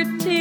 Criterion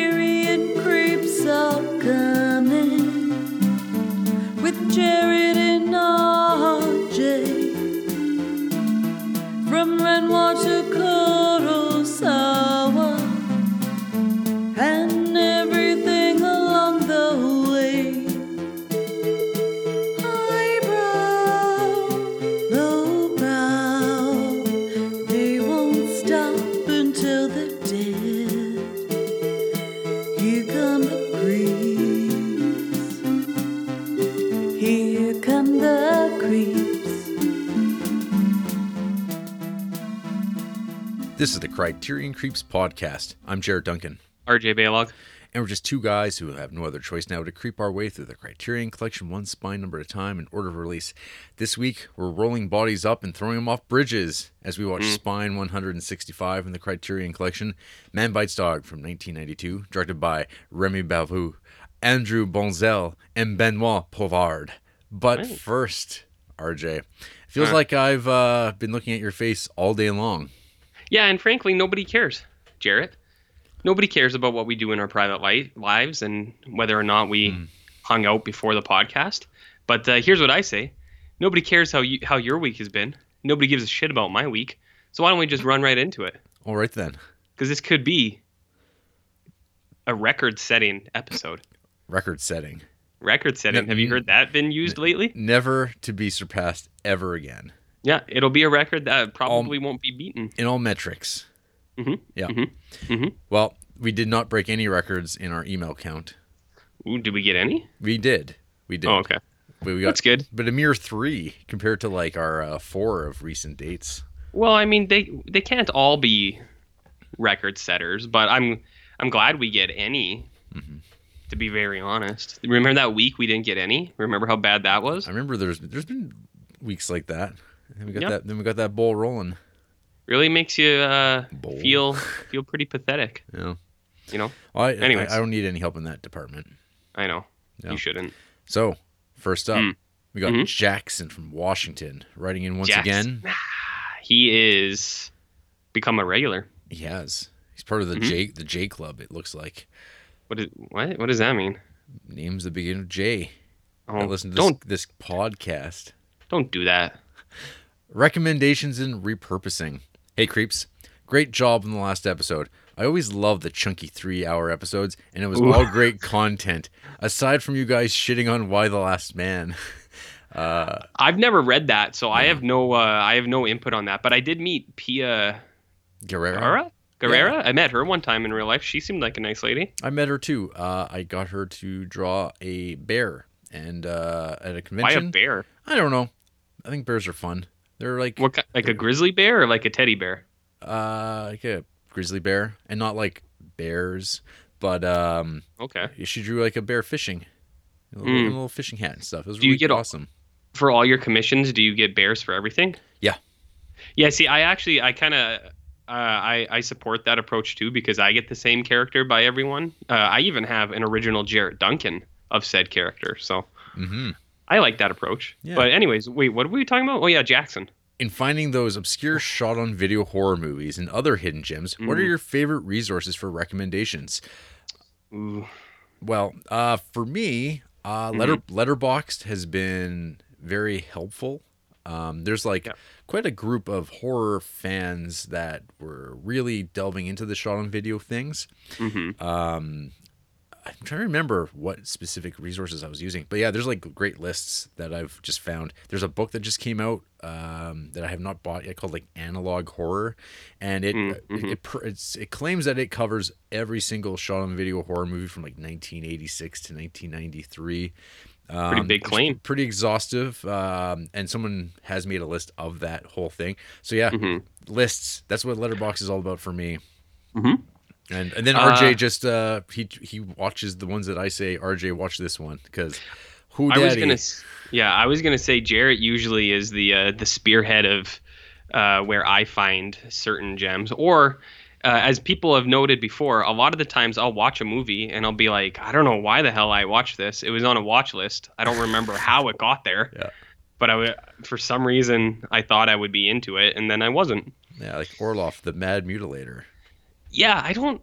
Criterion Creeps podcast. I'm Jared Duncan, RJ Baylog. and we're just two guys who have no other choice now to creep our way through the Criterion collection one spine number at a time in order of release. This week, we're rolling bodies up and throwing them off bridges as we watch Spine 165 in the Criterion collection, Man Bites Dog from 1992, directed by Remy Belvaux, Andrew Bonzel, and Benoit Poelvoorde. But Right. first, RJ, feels Huh. like I've uh, been looking at your face all day long. Yeah, and frankly, nobody cares, Jarrett. Nobody cares about what we do in our private li- lives and whether or not we Hmm. hung out before the podcast. But uh, here's what I say: nobody cares how you how your week has been. Nobody gives a shit about my week. So why don't we just run right into it? All right then. Because this could be a record-setting episode. Record setting. Record-setting. Have you heard that been used lately? never to be surpassed ever again Yeah, it'll be a record that probably won't be beaten. in all metrics. Mhm, Yeah. mhm, mhm. Well, we did not break any records in our email count. Ooh, did we get any? We did. We did. Oh, okay. But we got, That's good. But a mere three compared to like our uh, four of recent dates. Well, I mean, they they can't all be record setters, but I'm I'm glad we get any. Mm-hmm. To be very honest, remember that week we didn't get any. Remember how bad that was? I remember there's there's been weeks like that. And we got Yep. that. Then we got that ball rolling. Really makes you uh, feel feel pretty pathetic. Know. You know, Well, I, Anyways. I, I don't need any help in that department. I know Yeah. you shouldn't. So first up, Mm. we got Mhm. Jackson from Washington writing in once Jackson. again. He is become a regular. He has. He's part of the Mhm. J the J Club. It looks like What is what? What does that mean? names the beginning of J. I Oh, listen to this, don't this podcast. don't do that. Recommendations and repurposing. Hey, creeps. Great job in the last episode. I always love the chunky three hour episodes, and it was Ooh. all great content. Aside from you guys shitting on Why the Last Man. Uh, I've never read that, so I have no uh, I have no input on that. But I did meet Pia. Guerrera. Guerrera. I met her one time in real life. She seemed like a nice lady. I met her too. Uh, I got her to draw a bear, and uh, at a convention. Why a bear? I don't know. I think bears are fun. They're like What like a grizzly bear or like a teddy bear? uh, like a grizzly bear, and not like bears, but um, Okay. she drew like a bear fishing, a little, Mm. a little fishing hat and stuff. It was Do you really get a- awesome. For all your commissions, do you get bears for everything? Yeah. Yeah. See, I actually I kind of. Uh, I, I support that approach too because I get the same character by everyone. Uh, I even have an original Jarrett Duncan of said character, so hmm I like that approach. Yeah. But anyways, wait, what were we talking about? Oh yeah, Jackson. In finding those obscure shot on video horror movies and other hidden gems, what are Mhm. your favorite resources for recommendations? Ooh. Well, uh, for me, uh, Mm-hmm. letter Letterboxd has been very helpful. Um, there's like Yeah. quite a group of horror fans that were really delving into the shot on video things. hmm Um, I'm trying to remember what specific resources I was using, but yeah, there's like great lists that I've just found. There's a book that just came out um, that I have not bought yet called like Analog Horror, and it Mm, it, mhm. it, it's, it claims that it covers every single shot on video horror movie from like 1986 to 1993. Pretty Um, big claim. Pretty exhaustive, um, and someone has made a list of that whole thing. So yeah, hmm lists. That's what Letterboxd is all about for me. Mhm. And and then Uh, RJ just uh he he watches the ones that I say RJ watch this one because who I was daddy gonna, yeah, I was gonna say Jarrett usually is the uh, the spearhead of uh, where I find certain gems, or uh, as people have noted before, a lot of the times I'll watch a movie and I'll be like, I don't know why the hell I watched this. It was on a watch list. I don't remember how it got there. Yeah. But I w- for some reason I thought I would be into it, and then I wasn't. yeah like Orloff the Mad Mutilator. Yeah, I don't.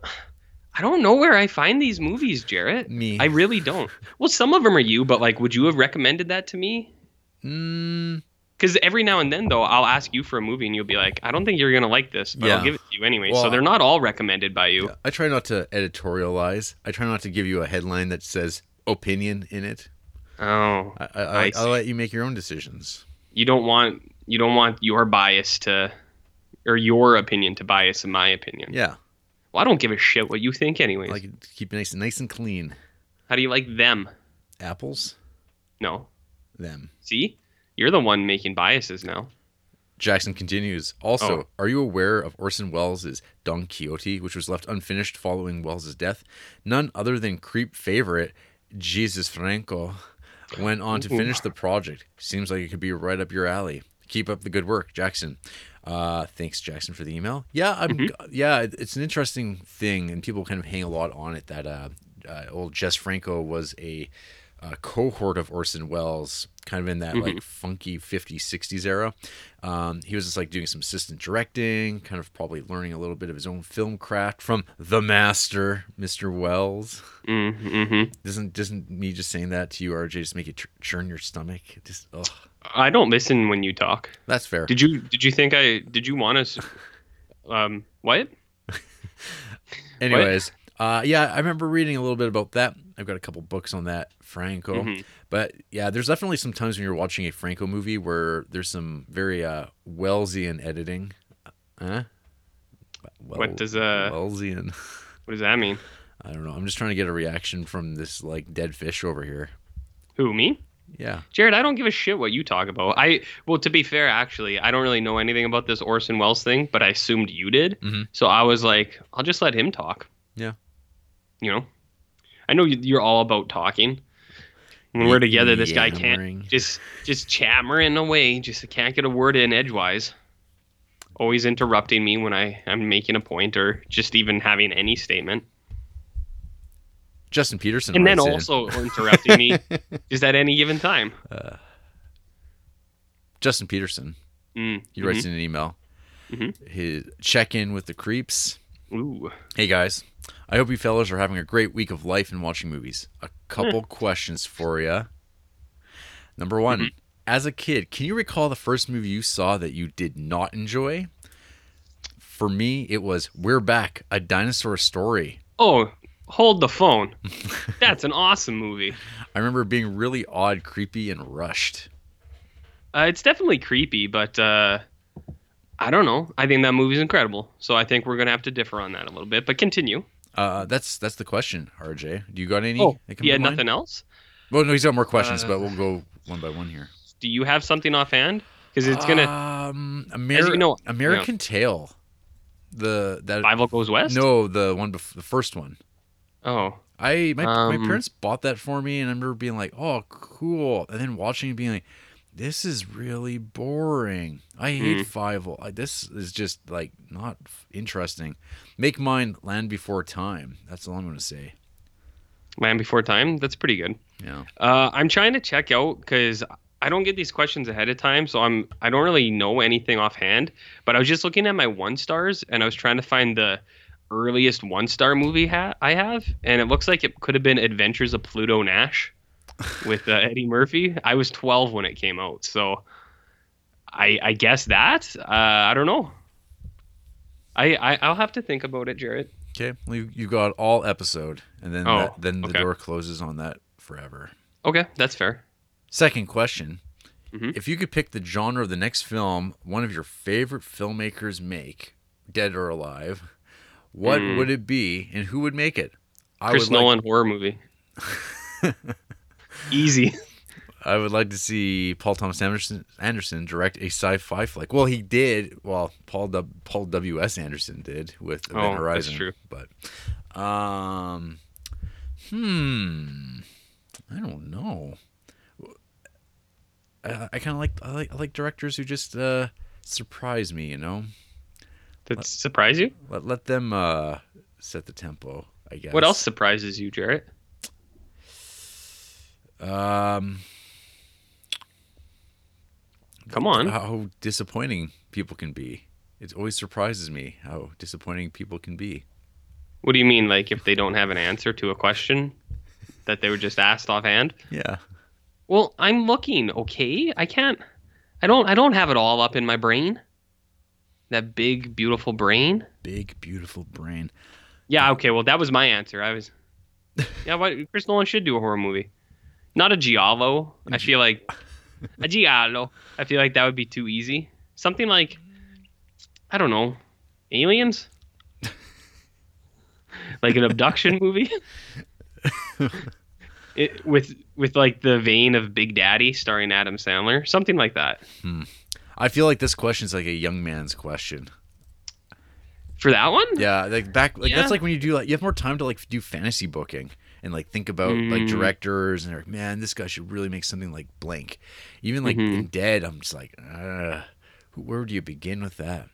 I don't know where I find these movies, Jarrett. Me. I really don't. Well, some of them are you, but like, would you have recommended that to me? Mm, Because every now and then, though, I'll ask you for a movie, and you'll be like, "I don't think you're gonna like this, but Yeah. I'll give it to you anyway." Well, so they're not all recommended by you. I try not to editorialize. I try not to give you a headline that says opinion in it. Oh, I, I, I. I'll let you make your own decisions. you don't want you don't want your bias to, or your opinion to bias in my opinion. Yeah, Well, I don't give a shit what you think, anyways. I like it to keep it nice, nice and clean. How do you like them? Apples, No, them. see, you're the one making biases now. Jackson continues. Also, Oh. are you aware of Orson Welles' Don Quixote, which was left unfinished following Welles' death? None other than Creep favorite Jesus Franco went on to finish the project. Seems like it could be right up your alley. Keep up the good work, Jackson. Uh, thanks, Jackson, for the email. Yeah, I'm. Mm-hmm. Yeah, it's an interesting thing, and people kind of hang a lot on it. That uh, uh, old Jess Franco was a uh, cohort of Orson Welles, kind of in that Mm-hmm. like funky 50s, 60s era. Um, he was just like doing some assistant directing, kind of probably learning a little bit of his own film craft from the master, Mr. Welles. Mm-hmm. Doesn't doesn't me just saying that to you, RJ, just make you ch- churn your stomach? It Just ugh. I don't listen when you talk. That's fair. Did you did you think I did you want us? Um, what? Anyways, uh, yeah, I remember reading a little bit about that. I've got a couple books on that Franco, Mhm. but yeah, there's definitely some times when you're watching a Franco movie where there's some very uh, Wellesian editing. Huh? Well, What does, uh, Wellesian? What does that mean? I don't know. I'm just trying to get a reaction from this like dead fish over here. Who me? Yeah. Jared, I don't give a shit what you talk about. I well, to be fair, actually, I don't really know anything about this Orson Welles thing, but I assumed you did. Mhm. So I was like, I'll just let him talk. Yeah. You know, I know you- you're all about talking. When we're together, this guy can't just just chattering away. Just can't get a word in edgewise. Always interrupting me when I am making a point or just even having any statement, Justin Peterson. and then writes in. also interrupting me is at any given time. Justin Peterson. Mm, He writes in an email. Mhm. His check in with the creeps. Ooh. Hey guys, I hope you fellas are having a great week of life and watching movies. A couple questions for you. Number one, Mm-hmm. as a kid, can you recall the first movie you saw that you did not enjoy? For me, it was We're Back, a dinosaur story. Oh, hold the phone. That's an awesome movie. I remember being really odd, creepy, and rushed. Uh, it's definitely creepy, but uh, I don't know. I think that movie's incredible. So I think we're gonna have to differ on that a little bit. But continue. Uh, that's that's the question, RJ. Do you got any? Oh, that come you to had mind? nothing else? Well, no, he's got more questions, Uh, but we'll go one by one here. Do you have something offhand? Because it's gonna Um, Ameri- you know- American Tail. The that Bible goes west. no, the one bef- the first one. Oh, I my my Um, parents bought that for me, and I remember being like, "Oh, cool," and then watching it being like, "This is really boring. I hate I- This is just like not interesting." Make mine Land Before Time. That's all I'm gonna say. Land Before Time. That's pretty good. Yeah. Uh, I'm trying to check out because I don't get these questions ahead of time, so I'm I don't really know anything offhand. But I was just looking at my one stars, and I was trying to find the earliest one star movie ha- I have, and it looks like it could have been Adventures of Pluto Nash with uh, Eddie Murphy. I was 12 when it came out, so I I guess that uh, I don't know. I, I I'll have to think about it, Jared. Okay. Well, you, you got all episode, and then Oh, that, then the okay. door closes on that forever. Okay, that's fair. Second question. Mhm. If you could pick the genre of the next film one of your favorite filmmakers make, dead or alive, what Mm. would it be and who would make it? I Chris would like- Nolan horror movie. Easy. I would like to see Paul Thomas Anderson, Anderson direct a sci-fi flick. Well, he did. Well, Paul w, Paul W S Anderson did with Event Oh, that's Horizon. true. But, um, hmm, I don't know. I, I kind of like I like I like directors who just uh, surprise me. You know, That surprise you? let let them uh, set the tempo. I guess. What else surprises you, Jarrett? Um, Come on. how disappointing people can be. It always surprises me how disappointing people can be. What do you mean, like if they don't have an answer to a question that they were just asked offhand? Yeah. Well, I'm looking. Okay, I can't. I don't. I don't have it all up in my brain. That big, beautiful brain. Big, beautiful brain. Yeah. Okay. Well, that was my answer. I was. Yeah. What? Chris Nolan should do a horror movie. Not a giallo. I feel like a giallo. I feel like that would be too easy. Something like, I don't know, aliens. like an abduction movie. it, with with like the vein of Big Daddy starring Adam Sandler, something like that. Hmm. I feel like this question's like a young man's question. For that one, Yeah, like back like Yeah. that's like when you do like you have more time to like do fantasy booking and like think about like Mm. directors and they're like, man, this guy should really make something like blank. Even like Mm-hmm. in Dead, I'm just like, uh, where do you begin with that?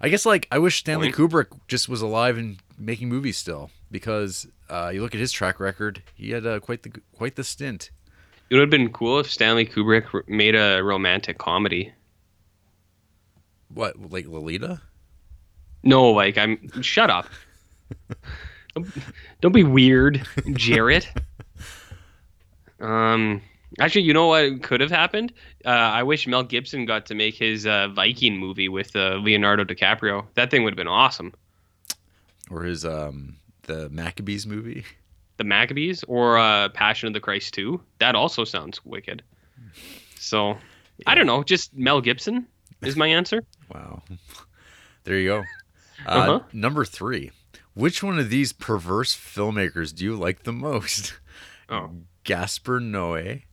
I guess like I wish Stanley Point. Kubrick just was alive and making movies still because uh, you look at his track record, he had uh, quite the quite the stint. it would have been cool if Stanley Kubrick made a romantic comedy. What like Lolita? No, like I'm. Shut up. don't, don't be weird, Jarrett. Um. Actually, you know what could have happened? Uh, I wish Mel Gibson got to make his uh, Viking movie with uh, Leonardo DiCaprio. That thing would have been awesome. Or his um the Maccabees movie? The Maccabees or uh, Passion of the Christ 2. That also sounds wicked. So, I don't know. Just Mel Gibson is my answer. Wow. There you go. Uh, Uh-huh. Number three. Which one of these perverse filmmakers do you like the most? Oh. Gaspar Noé,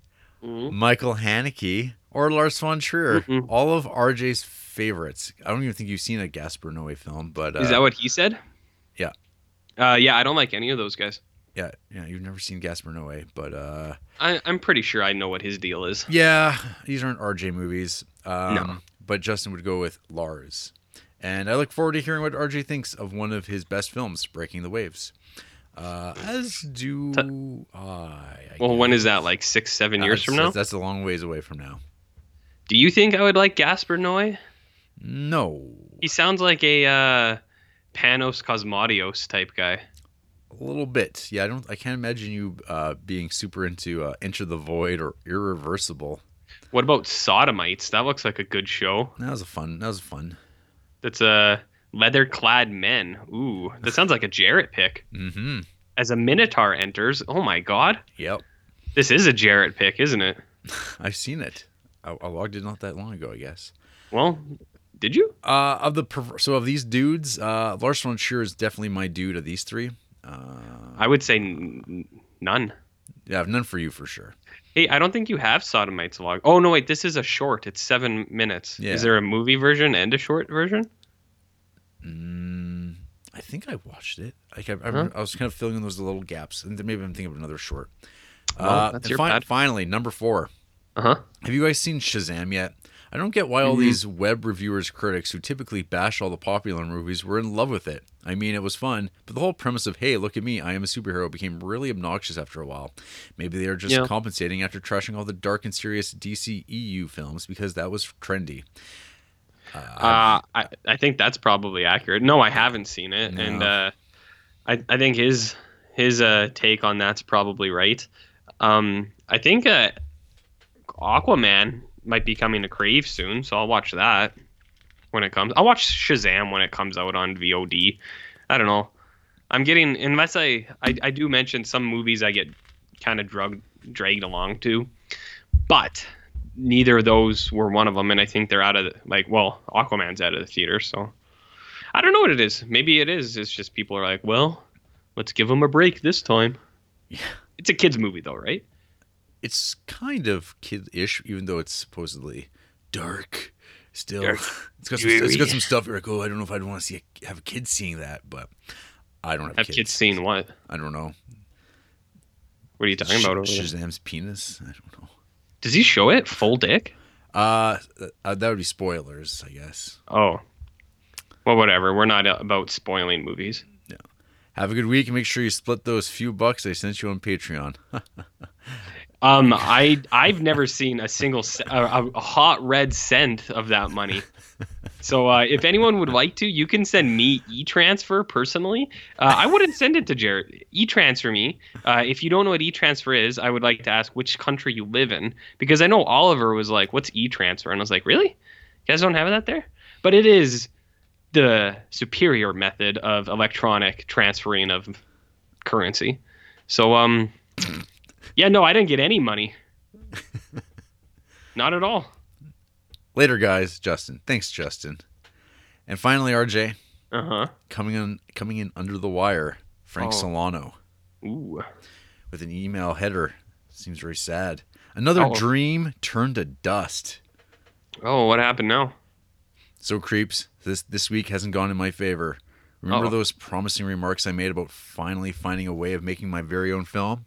Mhm. Michael Haneke, or Lars von Trier? Mm-mm. All of RJ's favorites. I don't even think you've seen a Gaspar Noé film, but uh, Is that what he said? yeah. Uh, yeah, I don't like any of those guys. yeah, yeah, you've never seen Gaspar Noé, but uh, I, I'm pretty sure I know what his deal is. yeah, these aren't RJ movies. Um, No. But Justin would go with Lars. And I look forward to hearing what RJ thinks of one of his best films, Breaking the Waves. Uh, as do I. I Well, when guess. is that? Like six, seven years That's- from now? That's, a long ways away from now. Do you think I would like Gaspar Noé? No. He sounds like a uh, Panos Cosmatos type guy. A little bit. Yeah, I don't I can't imagine you uh, being super into uh, Enter the Void or Irreversible. What about Sodomites? That looks like a good show. That was a fun. That was fun. That's a leather-clad men. Ooh, that sounds like a Jarrett pick. Mm-hmm. As a Minotaur enters, oh my god, Yep. this is a Jarrett pick, isn't it? I've seen it. I, I logged it not that long ago, I guess. Well, did you? Uh, of the so of these dudes, uh, Lars von Trier is definitely my dude of these three. Uh, I would say n- none. yeah, none for you for sure. Hey, I don't think you have Sodomites Log. Oh no, wait, this is a short. It's seven minutes. Yeah. Is there a movie version and a short version? Mm, I think I watched it. Like I, I, Huh? I was kind of filling in those little gaps, and then maybe I'm thinking of another short. Well, uh, that's your fin- bad. Finally, number four. Uh huh. Have you guys seen Shazam yet? I don't get why all Mhm. these web reviewers, critics who typically bash all the popular movies were in love with it. I mean, it was fun, but the whole premise of "Hey, look at me, I am a superhero" became really obnoxious after a while. Maybe they are just Yeah. compensating after trashing all the dark and serious DC EU films because that was trendy. Uh, I, I think that's probably accurate. No, I haven't seen it, and uh, I I think his his uh, take on that's probably right. Um, I think uh, Aquaman might be coming to Crave soon, so I'll watch that when it comes. I'll watch Shazam when it comes out on VOD. I don't know. I'm getting unless I I, I do mention some movies I get kind of drug dragged along to, but neither of those were one of them, and I think they're out of the, like well, Aquaman's out of the theater, so I don't know what it is. Maybe it is. It's just people are like, well, let's give them a break this time. Yeah. It's a kids movie though, right? It's kind of kid-ish, even though it's supposedly dark. Still, Dark. it's got some, it's got some stuff. You're like, oh, I don't know if I'd want to see a, have a kid seeing that, but I don't have, Have kids seeing what? I don't know. What are you talking about? Over there? Shazam's penis? I don't know. Does he show it full dick? Uh, uh, that would be spoilers, I guess. Oh, well, whatever. We're not about spoiling movies. Have a good week and make sure you split those few bucks I sent you on Patreon. Um, I I've never seen a single a, a hot red cent of that money. So uh, if anyone would like to, you can send me e-transfer personally. Uh, I wouldn't send it to Jared. E-transfer me. Uh, if you don't know what e-transfer is, I would like to ask which country you live in because I know Oliver was like, "What's e-transfer?" And I was like, "Really? You guys don't have that there?" But it is the superior method of electronic transferring of currency. So um, yeah, no, I didn't get any money. Not at all. Later, guys. Justin. Thanks, Justin. And finally, RJ Uh huh. coming in coming in under the wire. Frank Oh. Solano Ooh. with an email header. Seems very sad. Another Uh-oh. dream turned to dust. Oh, what happened now? So creeps, this this week hasn't gone in my favor. Remember Uh-oh. those promising remarks I made about finally finding a way of making my very own film?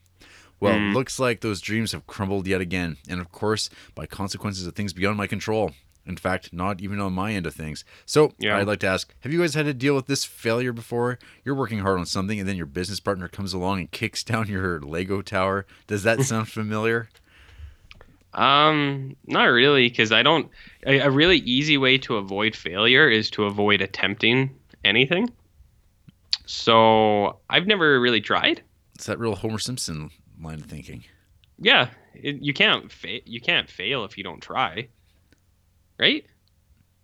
Well, Mm. looks like those dreams have crumbled yet again, and of course, by consequences of things beyond my control. In fact, not even on my end of things. So, Yeah. I'd like to ask Have you guys had to deal with this failure before? You're working hard on something, and then your business partner comes along and kicks down your Lego tower. Does that sound familiar? Um, not really, because I don't. A, a really easy way to avoid failure is to avoid attempting anything. So I've never really tried. It's that real Homer Simpson line of thinking. Yeah, it, you can't fa- you can't fail if you don't try, right?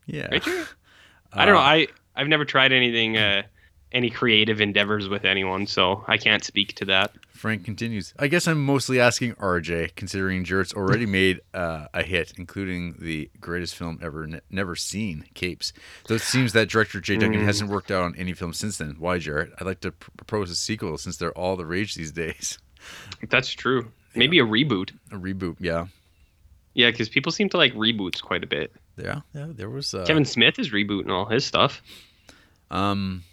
Yeah. Right, Jerry? I don't know. Uh, I I've never tried anything, uh, any creative endeavors with anyone, so I can't speak to that. Frank continues. I guess I'm mostly asking RJ, considering Jarrett's already made uh, a hit, including the greatest film ever ne- never seen, Capes. Though it seems that director Jay Duncan Mm. hasn't worked out on any film since then. Why, Jarrett? I'd like to pr- propose a sequel since they're all the rage these days. That's true. Maybe a reboot. A reboot, yeah. Yeah, because people seem to like reboots quite a bit. Yeah, yeah, there was. Uh, Kevin Smith is rebooting all his stuff. Um,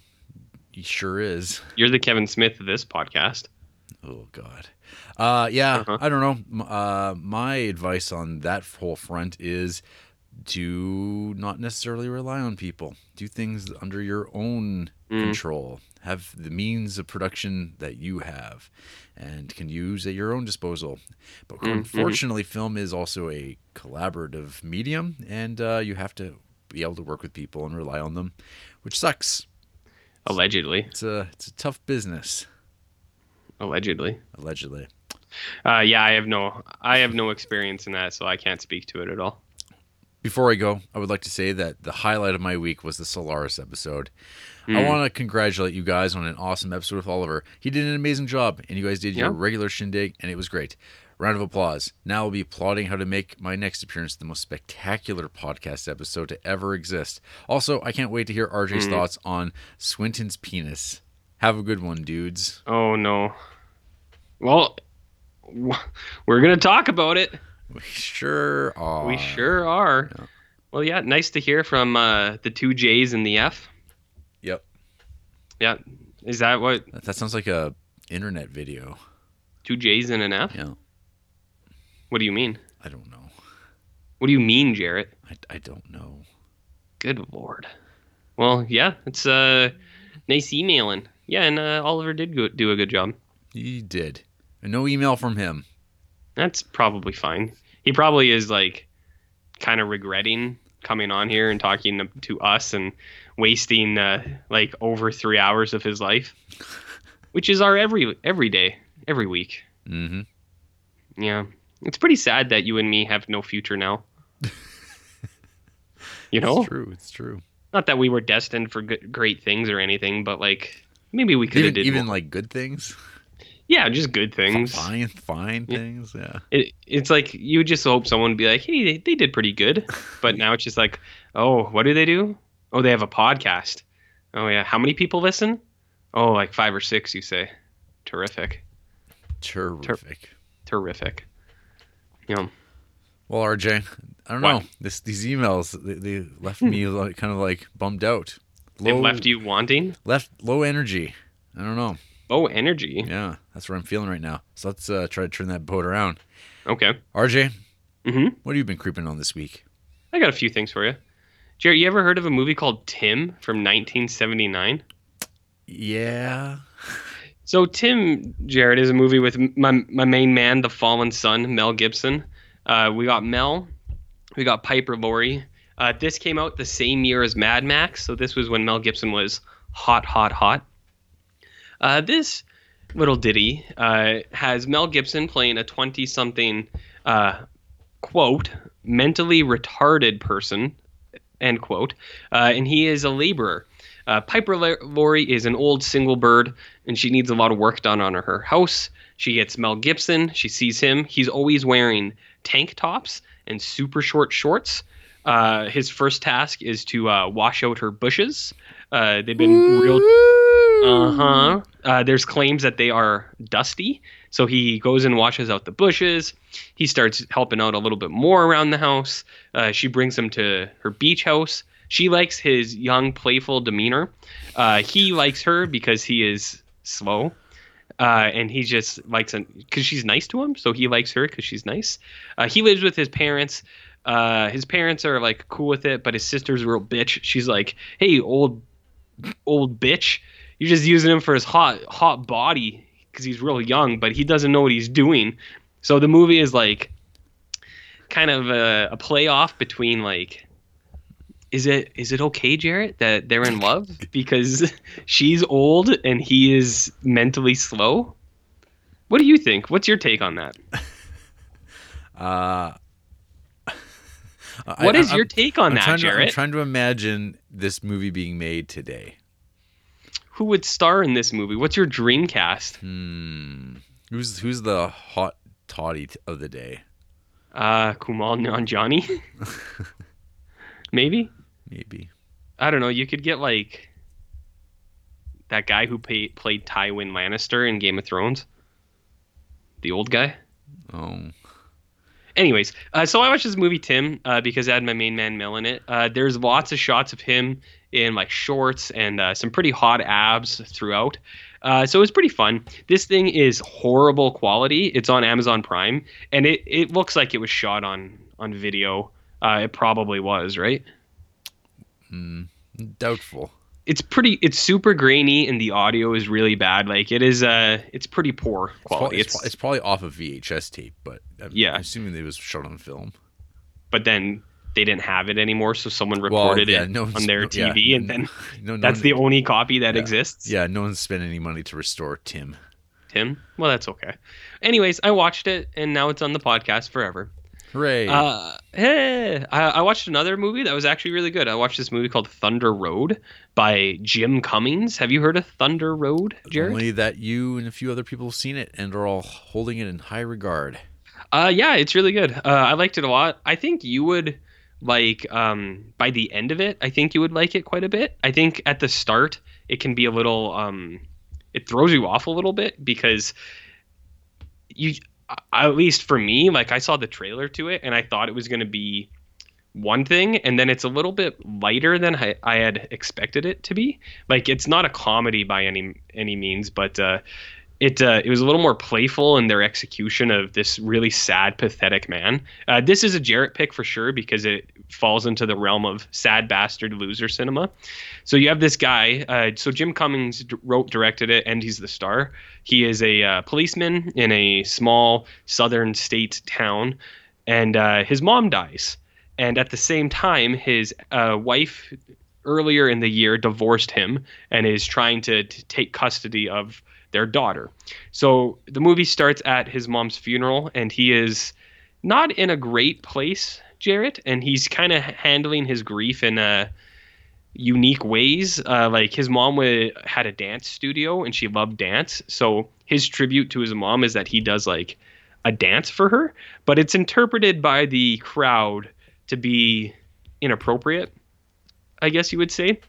he sure is. You're the Kevin Smith of this podcast. Oh God. Uh, yeah, Uh-huh. I don't know. Uh, my advice on that whole front is do not necessarily rely on people. Do things under your own Mm. control. Have the means of production that you have, and can use at your own disposal. But Mm, mhm. unfortunately, film is also a collaborative medium, and uh, you have to be able to work with people and rely on them, which sucks. Allegedly. It's a it's a tough business, Allegedly. allegedly. Uh, yeah, I have no I have no experience in that, so I can't speak to it at all. Before I go, I would like to say that the highlight of my week was the Solaris episode. I Mm. want to congratulate you guys on an awesome episode with Oliver. He did an amazing job, and you guys did your regular shindig, and it was great. Round of applause. Now I'll be plotting how to make my next appearance the most spectacular podcast episode to ever exist. Also, I can't wait to hear RJ's Mm. thoughts on Swinton's penis. Have a good one, dudes. Oh no. Well, we're gonna talk about it. We sure are. We sure are. yeah. Well, yeah, nice to hear from uh, the two J's and the F. Yep. Yeah, is that what That, that sounds like a internet video. two J's and an F? Yeah. What do you mean? I don't know. What do you mean, Jarrett? I, I don't know. Good lord. Well, yeah, it's uh, nice emailing. Yeah, and uh, Oliver did go- do a good job. He did. No email from him. That's probably fine. He probably is like kind of regretting coming on here and talking to- to us and wasting uh, like over three hours of his life, which is our every every day, every week. Mm-hmm. Yeah, it's pretty sad that you and me have no future now. you know, It's true. It's true. not that we were destined for good, great things or anything, but like maybe we could have did even more. like good things. Yeah, just good things. Fine, fine Yeah. things. Yeah. it, it's like you would just hope someone would be like, "Hey, they, they did pretty good," but now it's just like, "Oh, what do they do? Oh, they have a podcast. Oh yeah, how many people listen? Oh, like five or six, you say. Terrific, Terrific. terrific. You know, Well, RJ, I don't What? know. This these emails they, they left hmm. me like kind of like bummed out. they've left you wanting left low energy. I don't know. Low energy. Yeah, that's what I'm feeling right now. So let's uh, try to turn that boat around. Okay. RJ, hmm what have you been creeping on this week? I got a few things for you. Jerry, you ever heard of a movie called Tim from 1979? Yeah. So Tim Jared is a movie with my my main man, the fallen son, Mel Gibson. Uh, we got Mel, we got Piper Laurie, Uh, this came out the same year as Mad Max, so this was when Mel Gibson was hot, hot, hot. Uh, this little ditty uh, has Mel Gibson playing a 20 something, uh, quote, mentally retarded person, end quote, uh, and he is a laborer. Uh, Piper Laurie is an old single bird, and she needs a lot of work done on her house. She gets Mel Gibson. She sees him. He's always wearing tank tops and super short shorts. Uh, his first task is to uh, wash out her bushes. Uh, they've been real. Uh-huh. Uh There's claims that they are dusty, so he goes and washes out the bushes. He starts helping out a little bit more around the house. Uh, she brings him to her beach house. She likes his young, playful demeanor. Uh, he likes her because he is slow. Uh, and he just likes because she's nice to him, so he likes her because she's nice. Uh, he lives with his parents. Uh, his parents are like cool with it, but his sister's a real bitch. She's like, "Hey, old, old bitch, you're just using him for his hot, hot body because he's real young, but he doesn't know what he's doing." So the movie is like kind of a, a playoff between like is it is it okay, Jarrett, that they're in love because she's old and he is mentally slow? What do you think? What's your take on that? Uh, what I, is I'm- your take on I'm that, trying to, I'm trying to imagine this movie being made today. Who would star in this movie? What's your dream cast? Hmm. Who's who's the hot toddy t- of the day? Uh, Kumail Nanjiani? Maybe. Maybe. I don't know. You could get like that guy who pay, played Tywin Lannister in Game of Thrones. The old guy. Oh. Anyways, uh, so I watched this movie Tim uh, because it had my main man Mill in it. Uh, there's lots of shots of him in like shorts and uh, some pretty hot abs throughout. Uh, so it was pretty fun. This thing is horrible quality. It's on Amazon Prime, and it, it looks like it was shot on on video. Uh, it probably was, right? Doubtful. It's pretty. It's super grainy, and the audio is really bad. Like it is. Uh, it's pretty poor quality. it's, It's, it's probably off of VHS tape, but I'm Yeah. assuming it was shot on film. but then they didn't have it anymore, so someone Well, recorded yeah, it no on their no- yeah, TV, and then no, no that's one- the only copy that yeah. exists. Yeah, no one's spent any money to restore Tim. Tim. Well, that's okay. Anyways, I watched it, and now it's on the podcast forever. Hooray! Uh, hey, I, I watched another movie that was actually really good. I watched this movie called Thunder Road by Jim Cummings. Have you heard of Thunder Road, Jared? Only that you and a few other people have seen it and are all holding it in high regard. Uh, yeah, it's really good. Uh, I liked it a lot. I think you would like um by the end of it. I think you would like it quite a bit. I think at the start it can be a little um it throws you off a little bit because you at least for me like I saw the trailer to it and I thought it was going to be one thing and then it's a little bit lighter than I, I had expected it to be. Like it's not a comedy by any any means but uh it uh, it was a little more playful in their execution of this really sad, pathetic man. Uh, this is a Jarrett pick for sure because it falls into the realm of sad bastard loser cinema. So you have this guy. Uh, so Jim Cummings wrote, directed it, and he's the star. He is a uh, policeman in a small southern state town, and uh, his mom dies. And at the same time, his uh, wife earlier in the year divorced him and is trying to, to take custody of their daughter. So the movie starts at his mom's funeral, and he is not in a great place, Jarrett, and he's kind of handling his grief in uh, unique ways. Uh, like his mom wa- had a dance studio, and she loved dance. So his tribute to his mom is that he does like a dance for her, but it's interpreted by the crowd to be inappropriate. I guess you would say.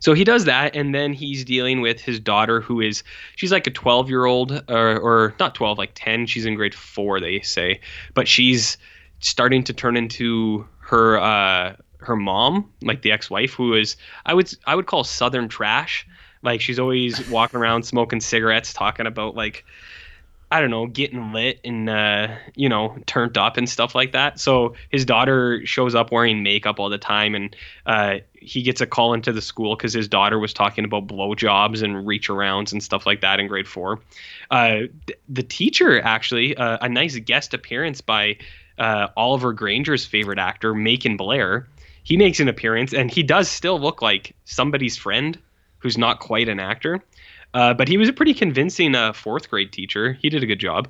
So he does that, and then he's dealing with his daughter, who is she's like a 12 year old, or, or not 12, like 10. She's in grade four, they say, but she's starting to turn into her uh, her mom, like the ex wife, who is I would I would call Southern trash. Like she's always walking around smoking cigarettes, talking about like I don't know, getting lit and uh, you know, turned up and stuff like that. So his daughter shows up wearing makeup all the time, and uh, he gets a call into the school because his daughter was talking about blowjobs and reach arounds and stuff like that in grade four. Uh, th- the teacher actually, uh, a nice guest appearance by uh, Oliver Granger's favorite actor, Macon Blair. he makes an appearance, and he does still look like somebody's friend who's not quite an actor. Uh, but he was a pretty convincing uh, fourth grade teacher. He did a good job.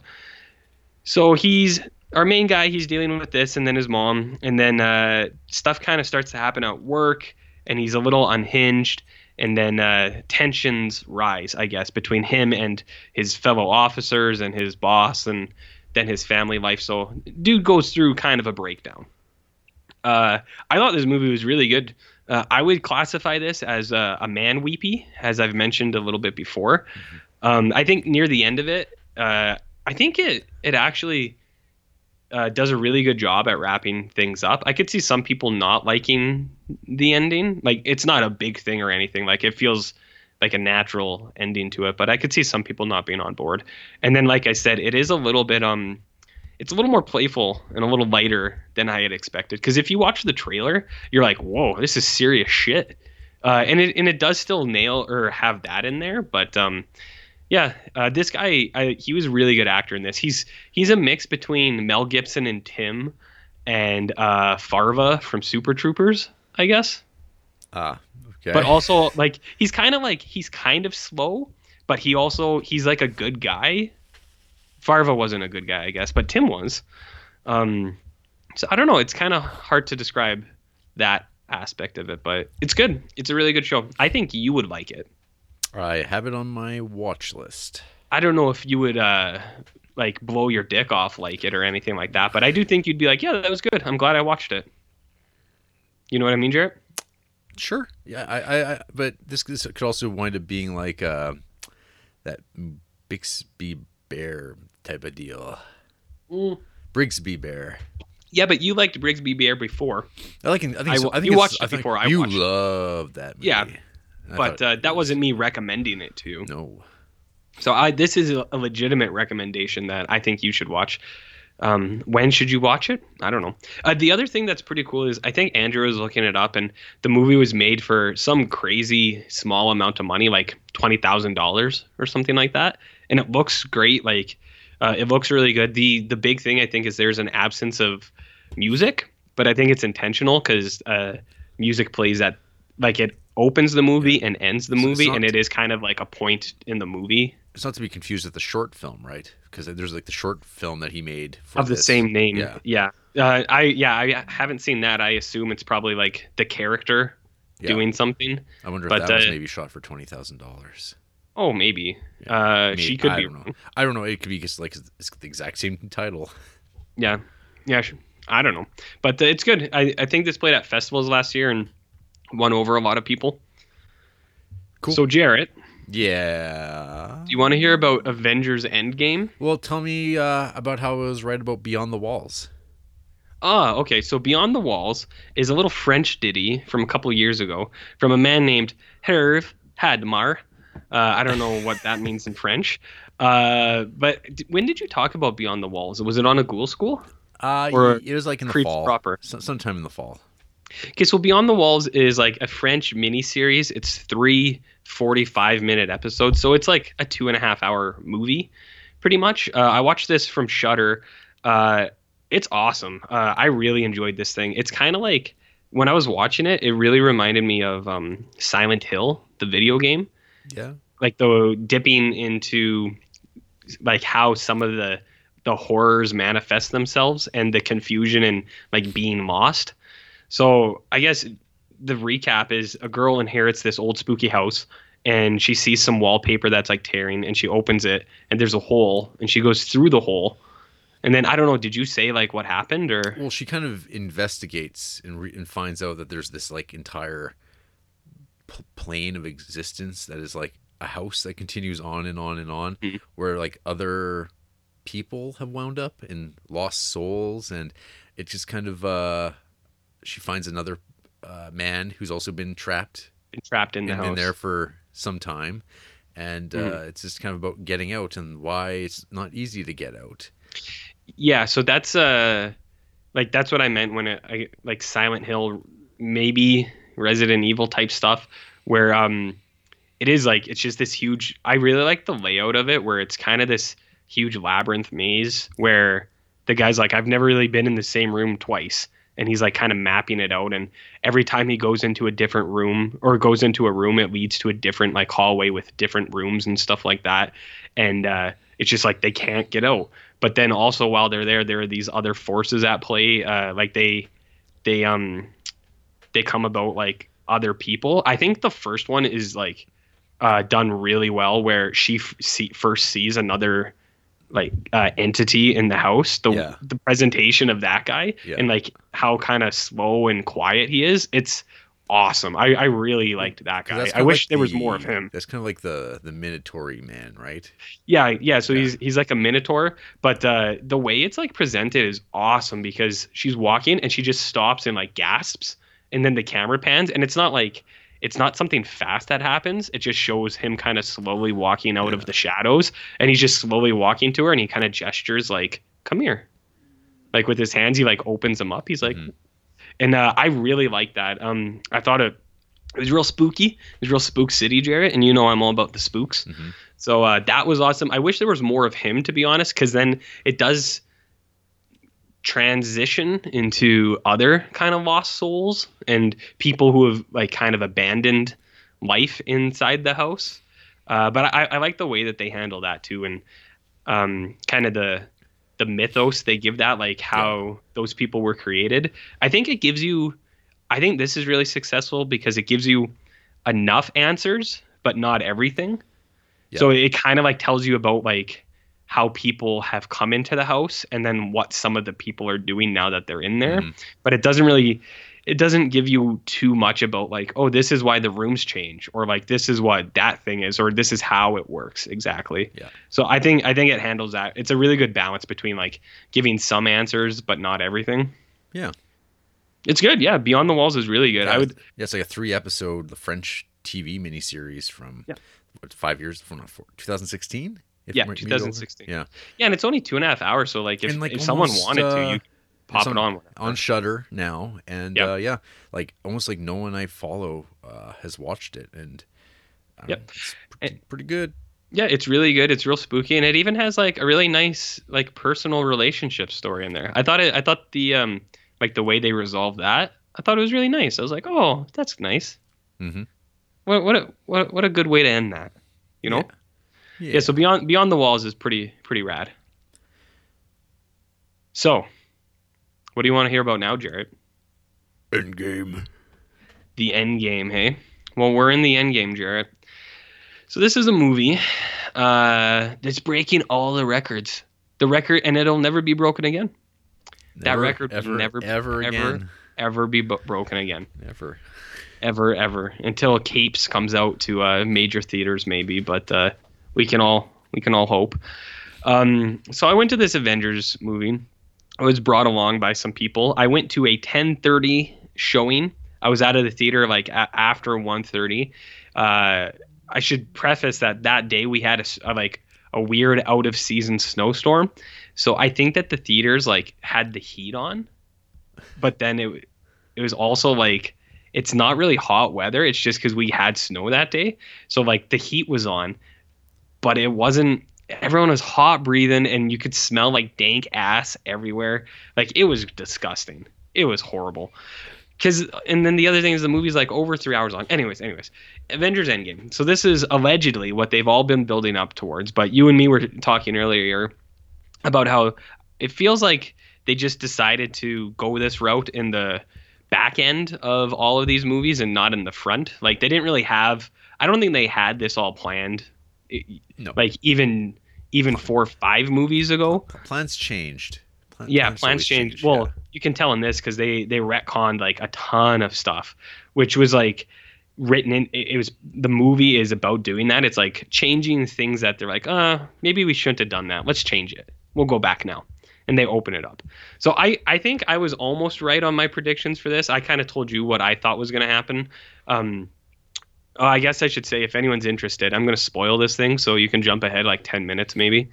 So he's our main guy. He's dealing with this, and then his mom, and then uh, stuff kind of starts to happen at work, and he's a little unhinged. And then uh, tensions rise, I guess, between him and his fellow officers and his boss, and then his family life. So, dude goes through kind of a breakdown. Uh, I thought this movie was really good. Uh, I would classify this as a, a, man weepy, as I've mentioned a little bit before. Mm-hmm. Um, I think near the end of it, uh, I think it it actually uh, does a really good job at wrapping things up. I could see some people not liking the ending. Like it's not a big thing or anything. Like it feels like a natural ending to it, but I could see some people not being on board. And then, like I said, it is a little bit um it's a little more playful and a little lighter than I had expected. Because if you watch the trailer, you're like, "Whoa, this is serious shit," uh, and it and it does still nail or have that in there. But um, yeah, uh, this guy, I, he was a really good actor in this. He's he's a mix between Mel Gibson and Tim, and uh, Farva from Super Troopers, I guess. Ah, okay. But also, like, he's kind of like he's kind of slow, but he also he's like a good guy Farva wasn't a good guy, I guess, but Tim was. Um, so I don't know. It's kind of hard to describe that aspect of it, but it's good. It's a really good show. I think you would like it. I have it on my watch list. I don't know if you would uh, like blow your dick off like it or anything like that, but I do think you'd be like, yeah, that was good. I'm glad I watched it. You know what I mean, Jarrett? Sure. Yeah. I. I, I but this, this could also wind up being like uh, that Bixby Bear type of deal. Mm. Brigsby Bear. Yeah, but you liked Brigsby Bear before. I like. I think, I, so. I think you watched it before. I you love that. Movie. Yeah, but uh, that wasn't me recommending it to you. No. So I this is a legitimate recommendation that I think you should watch. Um, when should you watch it? I don't know. Uh, the other thing that's pretty cool is I think Andrew was looking it up, and the movie was made for some crazy small amount of money, like twenty thousand dollars or something like that, and it looks great. Like uh, it looks really good. the The big thing I think is there's an absence of music, but I think it's intentional because uh, music plays at like it opens the movie and ends the movie, and it is kind of like a point in the movie. It's not to be confused with the short film, right? Because there's like the short film that he made of this. the same name. Yeah, yeah. Uh, I yeah I haven't seen that. I assume it's probably like the character yeah. doing something. I wonder if that was uh, maybe shot for twenty thousand dollars. Oh, maybe. Yeah. Uh, maybe. she could I be don't know. I don't know. It could be just like it's the exact same title. Yeah, yeah. I don't know, but uh, it's good. I I think this played at festivals last year and won over a lot of people. Cool. So Jarrett. Yeah. Do you want to hear about Avengers Endgame? Well, tell me uh, about how it was right about Beyond the Walls. Ah, okay. So Beyond the Walls is a little French ditty from a couple years ago from a man named Hervé Hadmar uh, I don't know what that means in French. Uh, but d- when did you talk about Beyond the Walls? Was it on a ghoul school? Uh, or it was like in the fall. Proper. sometime in the fall. Okay, so Beyond the Walls is like a French miniseries. It's three 45 minute episodes. So it's like a two and a half hour movie, pretty much. Uh, I watched this from Shudder. Uh, it's awesome. Uh, I really enjoyed this thing. It's kind of like when I was watching it, it really reminded me of um, Silent Hill, the video game. Yeah. Like the dipping into like how some of the the horrors manifest themselves and the confusion and like being lost. So I guess the recap is a girl inherits this old spooky house and she sees some wallpaper that's like tearing and she opens it and there's a hole and she goes through the hole and then I don't know. Did you say like what happened or? Well, she kind of investigates and, re- and finds out that there's this like entire p- plane of existence that is like a house that continues on and on and on, mm-hmm. where like other people have wound up and lost souls, and it just kind of uh, she finds another uh, man who's also been trapped, been trapped in the house, been there for some time, and mm-hmm. uh, it's just kind of about getting out and why it's not easy to get out. Yeah, so that's uh, like that's what I meant when it I, like Silent Hill, maybe Resident Evil type stuff where um it is like it's just this huge I really like the layout of it where it's kind of this huge labyrinth maze where the guy's like I've never really been in the same room twice. And he's like kind of mapping it out. And every time he goes into a different room or goes into a room it leads to a different like hallway with different rooms and stuff like that. And uh it's just like they can't get out. But then also while they're there there are these other forces at play. Uh like they they um they come about like other people i think the first one is like uh done really well where she f- see, first sees another like uh, entity in the house the Yeah. the presentation of that guy Yeah. and like how kind of slow and quiet he is it's awesome i i really liked that guy i wish like there was more of him That's kind of like the the Minotaur man, right? yeah yeah so Yeah. he's he's like a minotaur but uh the way it's like presented is awesome because she's walking and she just stops and like gasps and then the camera pans and it's not like it's not something fast that happens it just shows him kind of slowly walking out Yeah. of the shadows and he's just slowly walking to her and he kind of gestures like come here like with his hands he like opens them up he's like Mhm. and uh, i really like that um i thought it it was real spooky it was real spook city jarrett and you know i'm all about the spooks Mhm. so uh, that was awesome. I wish there was more of him, to be honest, because then it does transition into other kind of lost souls and people who have like kind of abandoned life inside the house. Uh, but I, I like the way that they handle that too, and um, kind of the the mythos they give that, like how those people were created. I think it gives you. I think this is really successful because it gives you enough answers, but not everything. So it kind of like tells you about like how people have come into the house and then what some of the people are doing now that they're in there. Mhm. But it doesn't really it doesn't give you too much about like oh this is why the rooms change or like this is what that thing is or this is how it works exactly. Yeah. So I think I think it handles that. It's a really good balance between like giving some answers but not everything. Yeah. It's good. Yeah, Beyond the Walls is really good. I would Yeah, it's like a three episode the French TV miniseries from Yeah. what, five years from not four, 2016. If Yeah, 2016. Yeah, Yeah, and it's only two and a half hours, so like if, like, if someone almost, wanted to, uh, you pop it's it on. whenever. on Shudder now, and Yep. uh, yeah, like almost like no one I follow uh, has watched it, and don't Yep. pretty, pretty good. Yeah, it's really good. It's real spooky, and it even has like a really nice like personal relationship story in there. I thought it. I thought the um like the way they resolved that. I thought it was really nice. I was like, oh, that's nice. Mm-hmm. What what a what what a good way to end that. You know. Yeah. Yeah. so beyond beyond the walls is pretty pretty rad. So, what do you want to hear about now, Jarrett? Endgame. the end game hey well we're in the end game jarrett so this is a movie uh that's breaking all the records the record and it'll never be broken again That Never, record will never- ever ever- again. ever be bo- broken again Never. ever ever until capes comes out to uh major theaters maybe but uh we can all we can all hope. Um so i went to this avengers movie. I was brought along by some people. I went to a 10:30 showing. I was out of the theater like a- after 1:30 uh i should preface that that day we had a, a, like a weird out of season snowstorm. So i think that the theaters like had the heat on but then it it was also like it's not really hot weather. It's just because we had snow that day. So like the heat was on, but it wasn't. Everyone was hot breathing, and you could smell like dank ass everywhere. Like it was disgusting. It was horrible. Because and then the other thing is the movie's like over three hours long. Anyways, anyways, Avengers Endgame. So this is allegedly what they've all been building up towards. But you and me were talking earlier about how it feels like they just decided to go this route in the back end of all of these movies and not in the front. Like they didn't really have. I don't think they had this all planned. No. Like even even four or five movies ago. Plans changed. Plan- Yeah, always plans changed. change, Well, yeah. you can tell in this because they they retconned like a ton of stuff, which was like written in. It, it was the movie is about doing that. It's like changing things that they're like, uh, maybe we shouldn't have done that. Let's change it. We'll go back now, and they open it up. So I I think I was almost right on my predictions for this. I kind of told you what I thought was going to happen. Um, oh, I guess I should say if anyone's interested, I'm going to spoil this thing so you can jump ahead like 10 minutes maybe.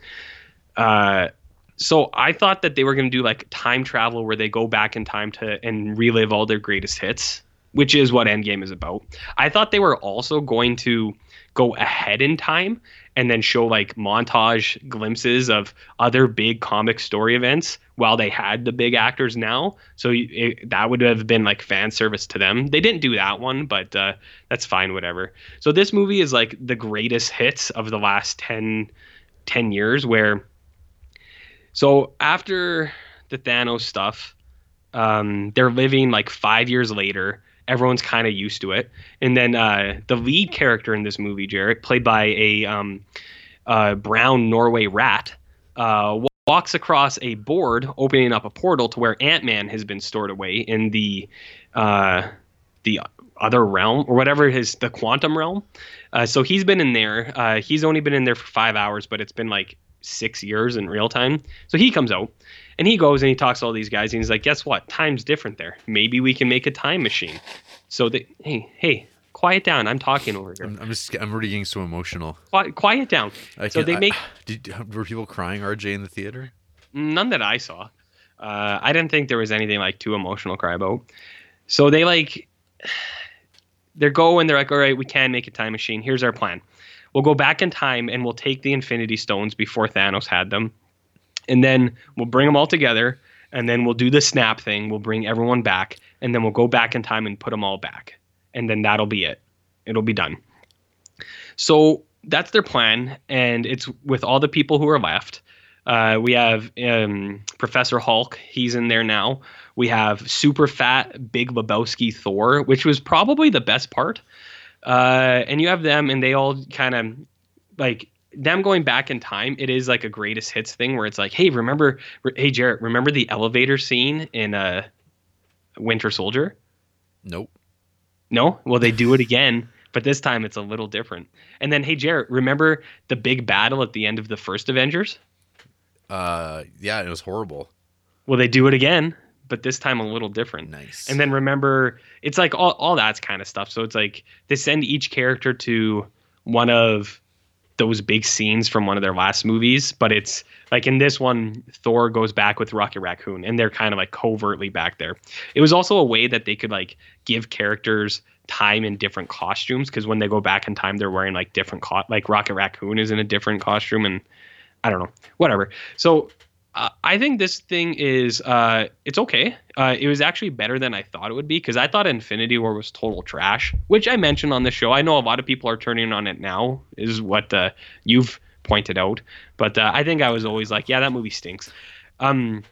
Uh, so I thought that they were going to do like time travel where they go back in time to and relive all their greatest hits, which is what Endgame is about. I thought they were also going to go ahead in time and then show like montage glimpses of other big comic story events while they had the big actors now. So it, that would have been like fan service to them. They didn't do that one, but uh, that's fine, whatever. So this movie is like the greatest hits of the last 10, 10 years where. So after the Thanos stuff, um, they're living like five years later everyone's kind of used to it. And then uh, the lead character in this movie, Jarrett, played by a um, uh, brown Norway rat, uh, walks across a board, opening up a portal to where Ant Man has been stored away in the uh, the other realm or whatever his the quantum realm. Uh, so he's been in there. Uh, he's only been in there for five hours, but it's been like six years in real time. So he comes out and he goes and he talks to all these guys and he's like, guess what? Time's different there. Maybe we can make a time machine. So they, hey, hey, quiet down. I'm talking over here. I'm, I'm just I'm already getting so emotional. Quiet, quiet down. I so they I- make Did, were people crying, RJ, in the theater? none that I saw. Uh, I didn't think there was anything like too emotional cry about. So they like, they go and they're like, all right, we can make a time machine. Here's our plan. We'll go back in time and we'll take the Infinity Stones before Thanos had them, and then we'll bring them all together. And then we'll do the snap thing. We'll bring everyone back, and then we'll go back in time and put them all back. And then that'll be it. It'll be done. So that's their plan, and it's with all the people who are left. Uh, we have um, Professor Hulk. He's in there now. We have super fat, big Lebowski Thor, which was probably the best part. Uh, and you have them, and they all kind of like them going back in time. It is like a greatest hits thing where it's like, hey, remember, re- hey Jarrett, remember the elevator scene in uh, Winter Soldier? Nope. No, well they do it again, but this time it's a little different. And then, hey Jarrett, remember the big battle at the end of the first Avengers? Uh, yeah, it was horrible. Well, they do it again, but this time a little different. Nice. And then remember, it's like all, all that's kind of stuff. So it's like they send each character to one of those big scenes from one of their last movies, but it's like in this one, Thor goes back with Rocket Raccoon, and they're kind of like covertly back there. It was also a way that they could like give characters time in different costumes because when they go back in time, they're wearing like different co- like Rocket Raccoon is in a different costume, and I don't know, whatever. So uh, I think this thing is uh, it's okay. Uh, it was actually better than I thought it would be because I thought Infinity War was total trash, which I mentioned on the show. I know a lot of people are turning on it now, is what uh, you've pointed out. But uh, I think I was always like, yeah, that movie stinks. Um,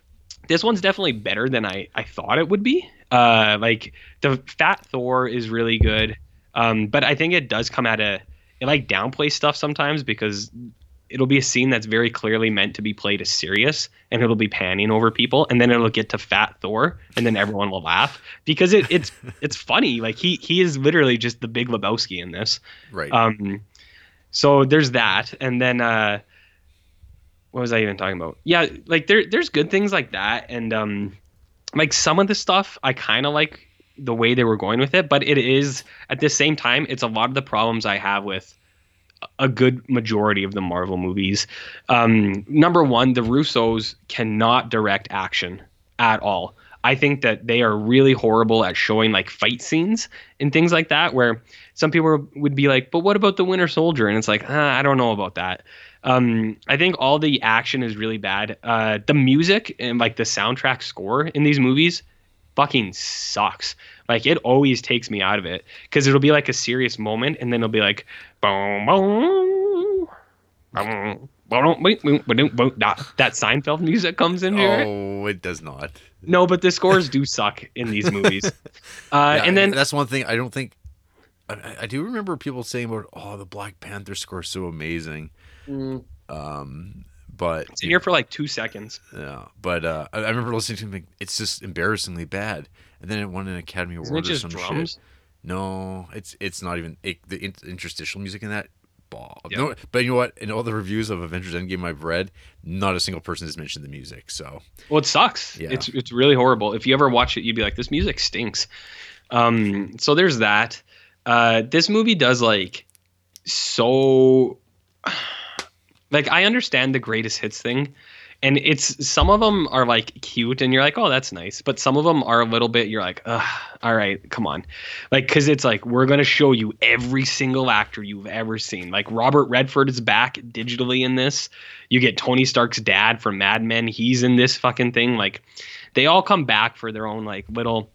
this one's definitely better than I, I thought it would be. Uh, like the Fat Thor is really good, um, but I think it does come at a it like downplays stuff sometimes because it'll be a scene that's very clearly meant to be played as serious and it'll be panning over people and then it'll get to fat thor and then everyone will laugh because it, it's it's funny like he he is literally just the big lebowski in this right. um so there's that and then uh what was i even talking about yeah like there there's good things like that and um like some of the stuff i kind of like the way they were going with it but it is at the same time it's a lot of the problems i have with a good majority of the Marvel movies. Um, number one, the Russos cannot direct action at all. I think that they are really horrible at showing like fight scenes and things like that, where some people would be like, but what about the Winter Soldier? And it's like, ah, I don't know about that. Um, I think all the action is really bad. Uh, the music and like the soundtrack score in these movies fucking sucks. Like it always takes me out of it because it'll be like a serious moment and then it'll be like boom boom. boom. That that Seinfeld music comes in here. oh, it does not. No, but the scores do suck in these movies. Uh, Yeah, and then that's one thing I don't think. I- I, do remember people saying about, "Oh, the Black Panther score is so amazing," um, but it's in here for like two seconds. yeah, but uh, I, I remember listening to him. It's just embarrassingly bad, and then it won an Academy Award Isn't it or some drums? shit. No, it's it's not even it, the in, interstitial music in that. Yeah. No, but you know what? In all the reviews of Avengers Endgame I've read, not a single person has mentioned the music. So Well, it sucks. Yeah. It's it's really horrible. If you ever watch it, you'd be like, this music stinks. Um, so there's that. Uh, this movie does like so. Like I understand the greatest hits thing. And it's some of them are like cute and you're like oh that's nice but some of them are a little bit you're like all right come on. Like because it's like we're gonna show you every single actor you've ever seen. Like robert redford is back digitally in this. You get tony stark's dad from mad men. He's in this fucking thing. Like they all come back for their own like little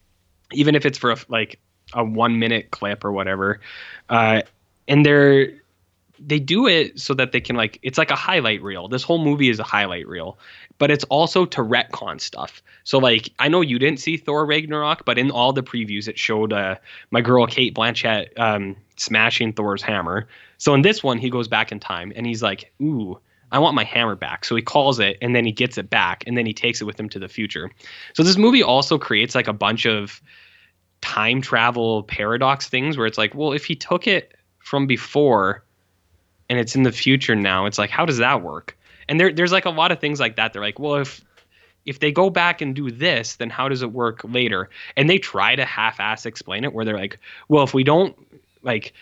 even if it's for a, like a one minute clip or whatever uh and they're they do it so that they can like it's like a highlight reel. This whole movie is a highlight reel, but it's also to retcon stuff. So like I know you didn't see Thor Ragnarok, but in all the previews it showed uh, my girl Cate Blanchett um, smashing Thor's hammer. So in this one he goes back in time and he's like, "Ooh, I want my hammer back." So he calls it and then he gets it back and then he takes it with him to the future. So this movie also creates like a bunch of time travel paradox things where it's like, well, if he took it from before and it's in the future now. It's like, how does that work? And there, there's like a lot of things like that. They're like, well, if if they go back and do this, then how does it work later? And they try to half-ass explain it, where they're like, well, if we don't like,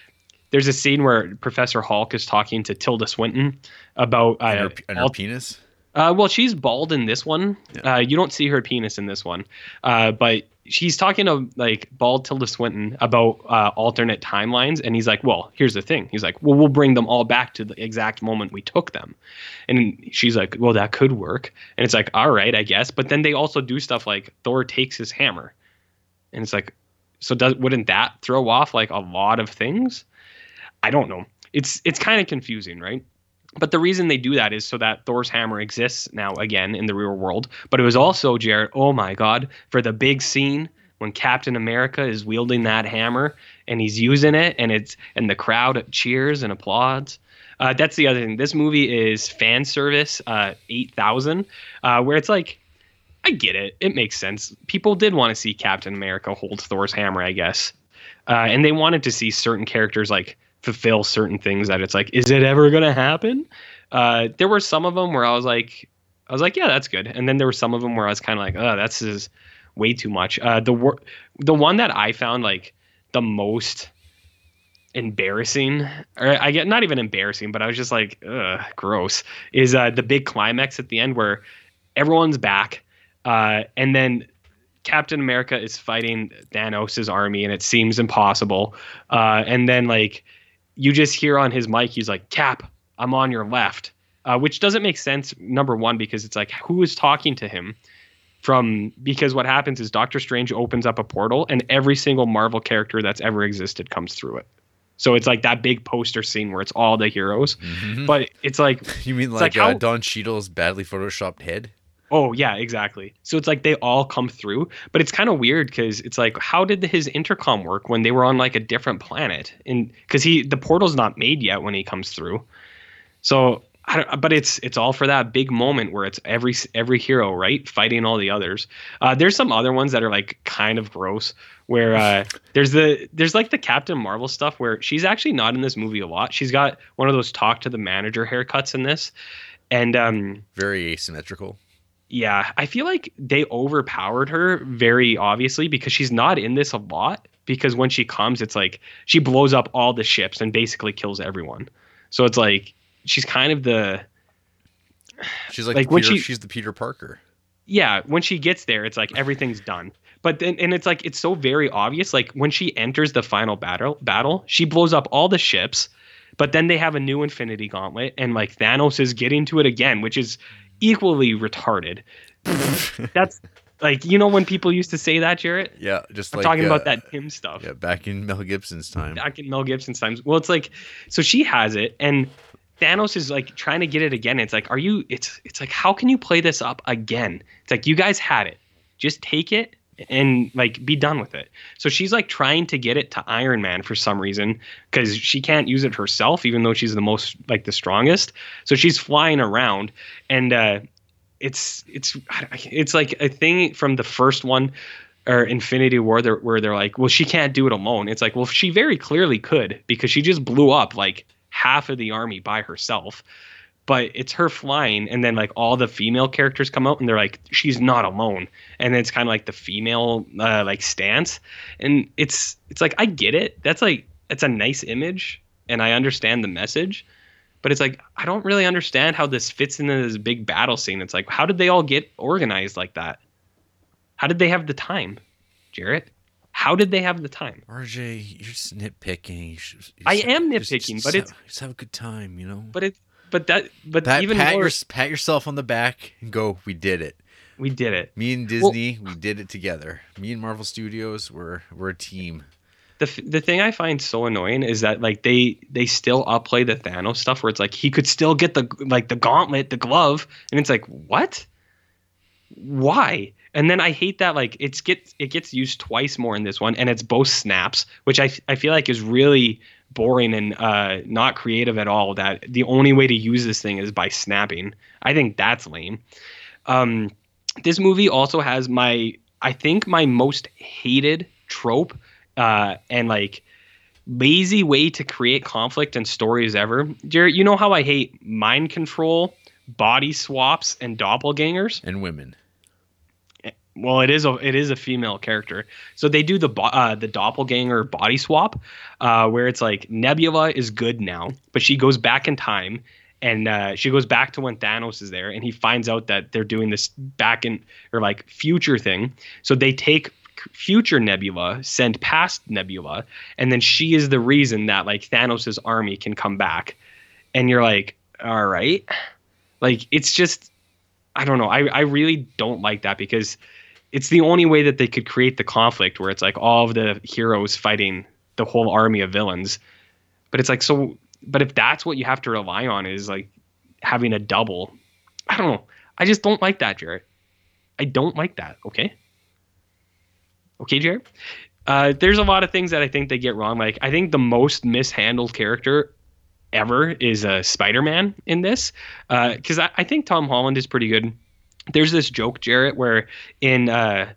there's a scene where Professor Hulk is talking to Tilda Swinton about uh, And her, and her all- penis. uh, well, she's bald in this one. Yeah. Uh, you don't see her penis in this one, uh, but she's talking to like bald Tilda Swinton about uh, alternate timelines, and he's like, "Well, here's the thing." He's like, "Well, we'll bring them all back to the exact moment we took them," and she's like, "Well, that could work." And it's like, "All right, I guess." But then they also do stuff like Thor takes his hammer, and it's like, so does wouldn't that throw off like a lot of things? I don't know. It's it's kind of confusing, right? But the reason they do that is so that Thor's hammer exists now again in the real world. But it was also, Jared, oh my God, for the big scene when Captain America is wielding that hammer and he's using it and it's and the crowd cheers and applauds. Uh, that's the other thing. This movie is fan service uh, 8000, uh, where it's like, I get it. It makes sense. People did want to see Captain America hold Thor's hammer, I guess. Uh, and they wanted to see certain characters like fulfill certain things that it's like, is it ever gonna happen? Uh, there were some of them where I was like, I was like, yeah, that's good. And then there were some of them where I was kind of like, oh, that's is way too much. Uh, the wor- the one that I found like the most embarrassing, or I get not even embarrassing, but I was just like, ugh, gross. Is uh, the big climax at the end where everyone's back, uh, and then Captain America is fighting Thanos' army, and it seems impossible. Uh, and then like you just hear on his mic, he's like, "Cap, I'm on your left," uh, which doesn't make sense. Number one, because it's like who is talking to him from? Because what happens is Doctor Strange opens up a portal, and every single Marvel character that's ever existed comes through it. So it's like that big poster scene where it's all the heroes, Mhm. but it's like You mean like, like uh, how- Don Cheadle's badly photoshopped head? Oh yeah, exactly. So it's like they all come through, but it's kind of weird because it's like, how did his intercom work when they were on like a different planet? And because he the portal's not made yet when he comes through, so I don't. But it's it's all for that big moment where it's every every hero right fighting all the others. Uh, there's some other ones that are like kind of gross. Where uh, there's the there's like the Captain Marvel stuff where she's actually not in this movie a lot. She's got one of those talk to the manager haircuts in this, and um, Very asymmetrical. Yeah, I feel like they overpowered her very obviously because she's not in this a lot. Because when she comes, it's like she blows up all the ships and basically kills everyone. So it's like she's kind of the She's like, Like, the when she- she's the Peter Parker. yeah. When she gets there, it's like everything's done. But then and it's like it's so very obvious. Like when she enters the final battle, battle, she blows up all the ships. But then they have a new Infinity Gauntlet, and like Thanos is getting to it again, which is equally retarded. That's like you know when people used to say that, Jarrett. Yeah, just I'm like talking uh, about that Tim stuff. Yeah, back in Mel Gibson's time. back in Mel Gibson's times. Well, it's like so she has it and Thanos is like trying to get it again. It's like, are you it's it's like how can you play this up again? It's like you guys had it. Just take it and like be done with it. So she's like trying to get it to Iron Man for some reason cuz she can't use it herself even though she's the most like the strongest. So she's flying around and uh it's it's it's like a thing from the first one or Infinity War they're, where they're like, well, she can't do it alone. It's like, well, she very clearly could because she just blew up like half of the army by herself. But it's her flying, and then like all the female characters come out, and they're like, she's not alone. And it's kind of like the female uh, like stance, and it's it's like I get it. That's like it's a nice image, and I understand the message, But it's like I don't really understand how this fits into this big battle scene. It's like how did they all get organized like that? How did they have the time, Jarrett? How did they have the time? RJ, you're just nitpicking. You should- you I am nitpicking, just but have- it's- just have a good time, you know. But it but that but pat, even pat, more your, pat yourself on the back and go. We did it. we did it. Me and Disney, we did it together. Me and Marvel Studios, we're we're a team. the the thing I find so annoying is that like they they still upplay the Thanos stuff where it's like he could still get the like the gauntlet, the glove, and it's like what? Why? And then I hate that like it's gets it gets used twice more in this one, and it's both snaps, which I I feel like is really boring and uh, not creative at all. That the only way to use this thing is by snapping. I think that's lame. Um, this movie also has my I think my most hated trope uh, and like lazy way to create conflict and stories ever. Jared, you know how I hate mind control, body swaps, and doppelgangers. And women. Well, it is a it is a female character, so they do the uh, the doppelganger body swap, uh, where it's like Nebula is good now, but she goes back in time. And uh, she goes back to when Thanos is there, and he finds out that they're doing this back in or like future thing. So they take future Nebula, send past Nebula, and then she is the reason that like Thanos' army can come back. And you're like, all right. Like it's just I don't know. I, I really don't like that because it's the only way that they could create the conflict where it's like all of the heroes fighting the whole army of villains. But it's like so but if that's what you have to rely on is like having a double, I don't know. I just don't like that, Jared. I don't like that, okay? Okay, Jared? Uh, there's a lot of things that I think they get wrong. Like I think the most mishandled character ever is uh, Spider-Man in this, because I, I think Tom Holland is pretty good. There's this joke, Jarrett, where in uh,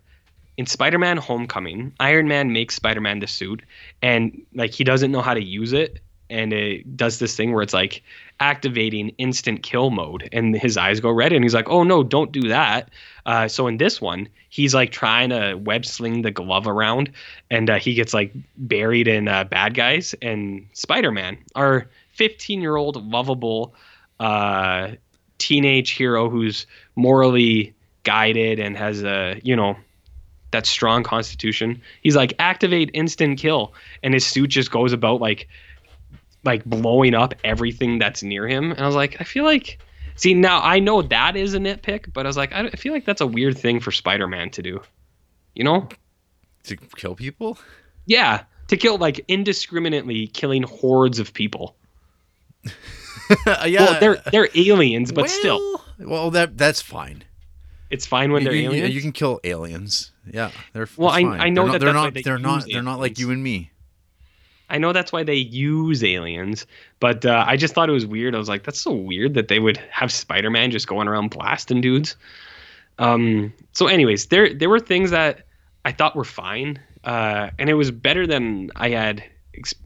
in Spider-Man: Homecoming, Iron Man makes Spider-Man the suit, and like he doesn't know how to use it, and it does this thing where it's like activating instant kill mode, and his eyes go red, and he's like, "Oh no, don't do that." Uh, so in this one, he's like trying to web sling the glove around, and uh, he gets like buried in uh, bad guys. And Spider-Man, our 15-year-old lovable uh, teenage hero who's morally guided and has a you know that strong constitution. He's like activate instant kill, and his suit just goes about like like blowing up everything that's near him. And I was like, I feel like see now I know that is a nitpick, but I was like, I, feel like that's a weird thing for Spider-Man to do. You know? To kill people? Yeah, to kill like indiscriminately killing hordes of people. yeah. Well, they're they're aliens, but still, Well- Well, that that's fine. it's fine when You, they're you- aliens. you can kill aliens. Yeah, they're Well, I- fine. I know they're not, that they're not they they're not they're not like you and me. I know that's why they use aliens, but uh, I just thought it was weird. I was like, that's so weird that they would have Spider-Man just going around blasting dudes. Um, so, anyways, there there were things that I thought were fine, uh, and it was better than I had.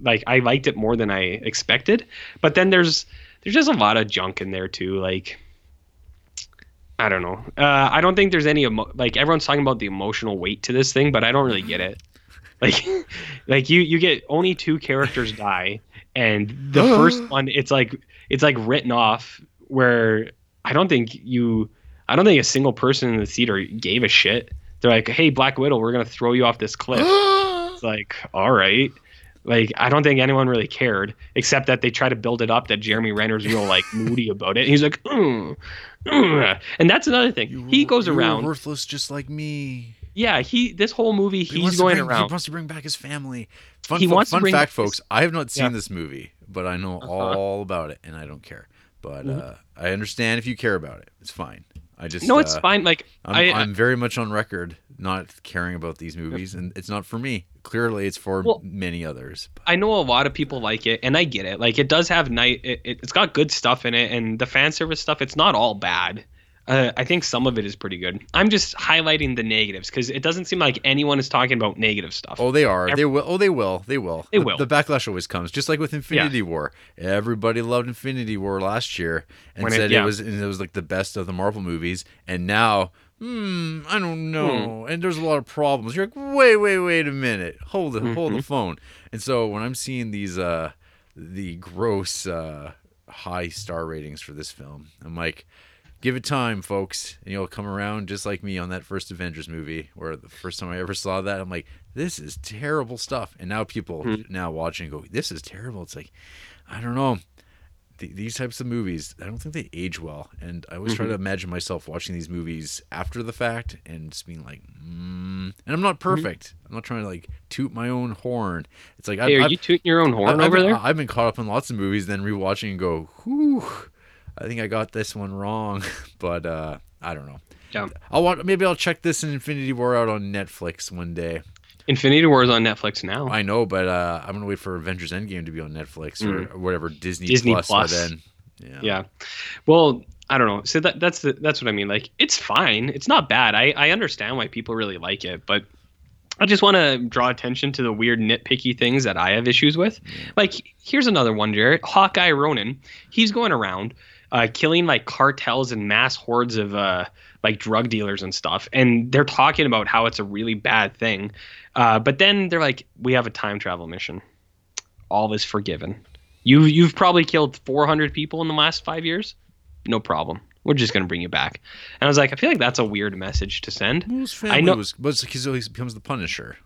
Like, I liked it more than I expected. But then there's there's just a lot of junk in there too. Like, I don't know. Uh, I don't think there's any emo- like everyone's talking about the emotional weight to this thing, but I don't really get it. Like, like you you get only two characters die, and the first one it's like it's like written off. Where I don't think you, I don't think a single person in the theater gave a shit. They're like, "Hey, Black Widow, we're gonna throw you off this cliff." it's like, all right. Like I don't think anyone really cared, except that they try to build it up that Jeremy Renner's real like moody about it. He's like, mm, mm. and that's another thing. You he goes around. worthless just like me. Yeah, he this whole movie He he's to going bring- He wants to bring back his family. Fun, He wants to fun bring fact, his- folks. I have not seen Yeah. this movie, but I know Uh-huh. all about it, and I don't care. But Mhm. uh, I understand if you care about it. It's fine. I just No, it's uh, fine. Like I'm, I, I, am very much on record not caring about these movies, and it's not for me. Clearly, it's for Well- many others. I know a lot of people like it, and I get it. Like it does have night. It, it, it's got good stuff in it, and the fan service stuff. It's not all bad. Uh, I think some of it is pretty good. I'm just highlighting the negatives because it doesn't seem like anyone is talking about negative stuff. Oh, they are. Ev- they will. Oh, they will. They will. They the, will. The backlash always comes, just like with Infinity War. Everybody loved Infinity War last year and When said it, yeah. was and it was like the best of the Marvel movies. And now, hmm, I don't know. And there's a lot of problems. You're like, wait, wait, wait a minute. Hold it. Hold Mm-hmm. the phone. And so when I'm seeing these, uh, the gross. Uh, high star ratings for this film. I'm like, give it time, folks, and you'll come around just like me on that first Avengers movie, where the first time I ever saw that, I'm like, this is terrible stuff. And now people now watching go, this is terrible. It's like, I don't know. Th- These types of movies, I don't think they age well, and I always try to imagine myself watching these movies after the fact and just being like, mm. and I'm not perfect. I'm not trying to like toot my own horn. It's like Hey, I've, are I've, you tooting your own horn I've, over been, there? I've been caught up in lots of movies, then rewatching and go, whew, I think I got this one wrong, but uh, I don't know. Yeah. I'll want maybe I'll check this in Infinity War out on Netflix one day. Infinity War is on Netflix now. I know, but uh, I'm gonna wait for Avengers Endgame to be on Netflix or, or whatever Disney, Mm. Disney Plus, Plus. then. Yeah. yeah. Well, I don't know. So that that's the that's what I mean. Like it's fine. It's not bad. I I understand why people really like it, but I just want to draw attention to the weird nitpicky things that I have issues with. Like here's another one, Jared. Hawkeye Ronin. He's going around uh, killing like cartels and mass hordes of uh, like drug dealers and stuff, and they're talking about how it's a really bad thing. Uh, but then they're like, we have a time travel mission. All is forgiven. You you've probably killed 400 people in the last five years. No problem. We're just gonna bring you back. And I was like, I feel like that's a weird message to send. Well, his family know- was, was he becomes the Punisher.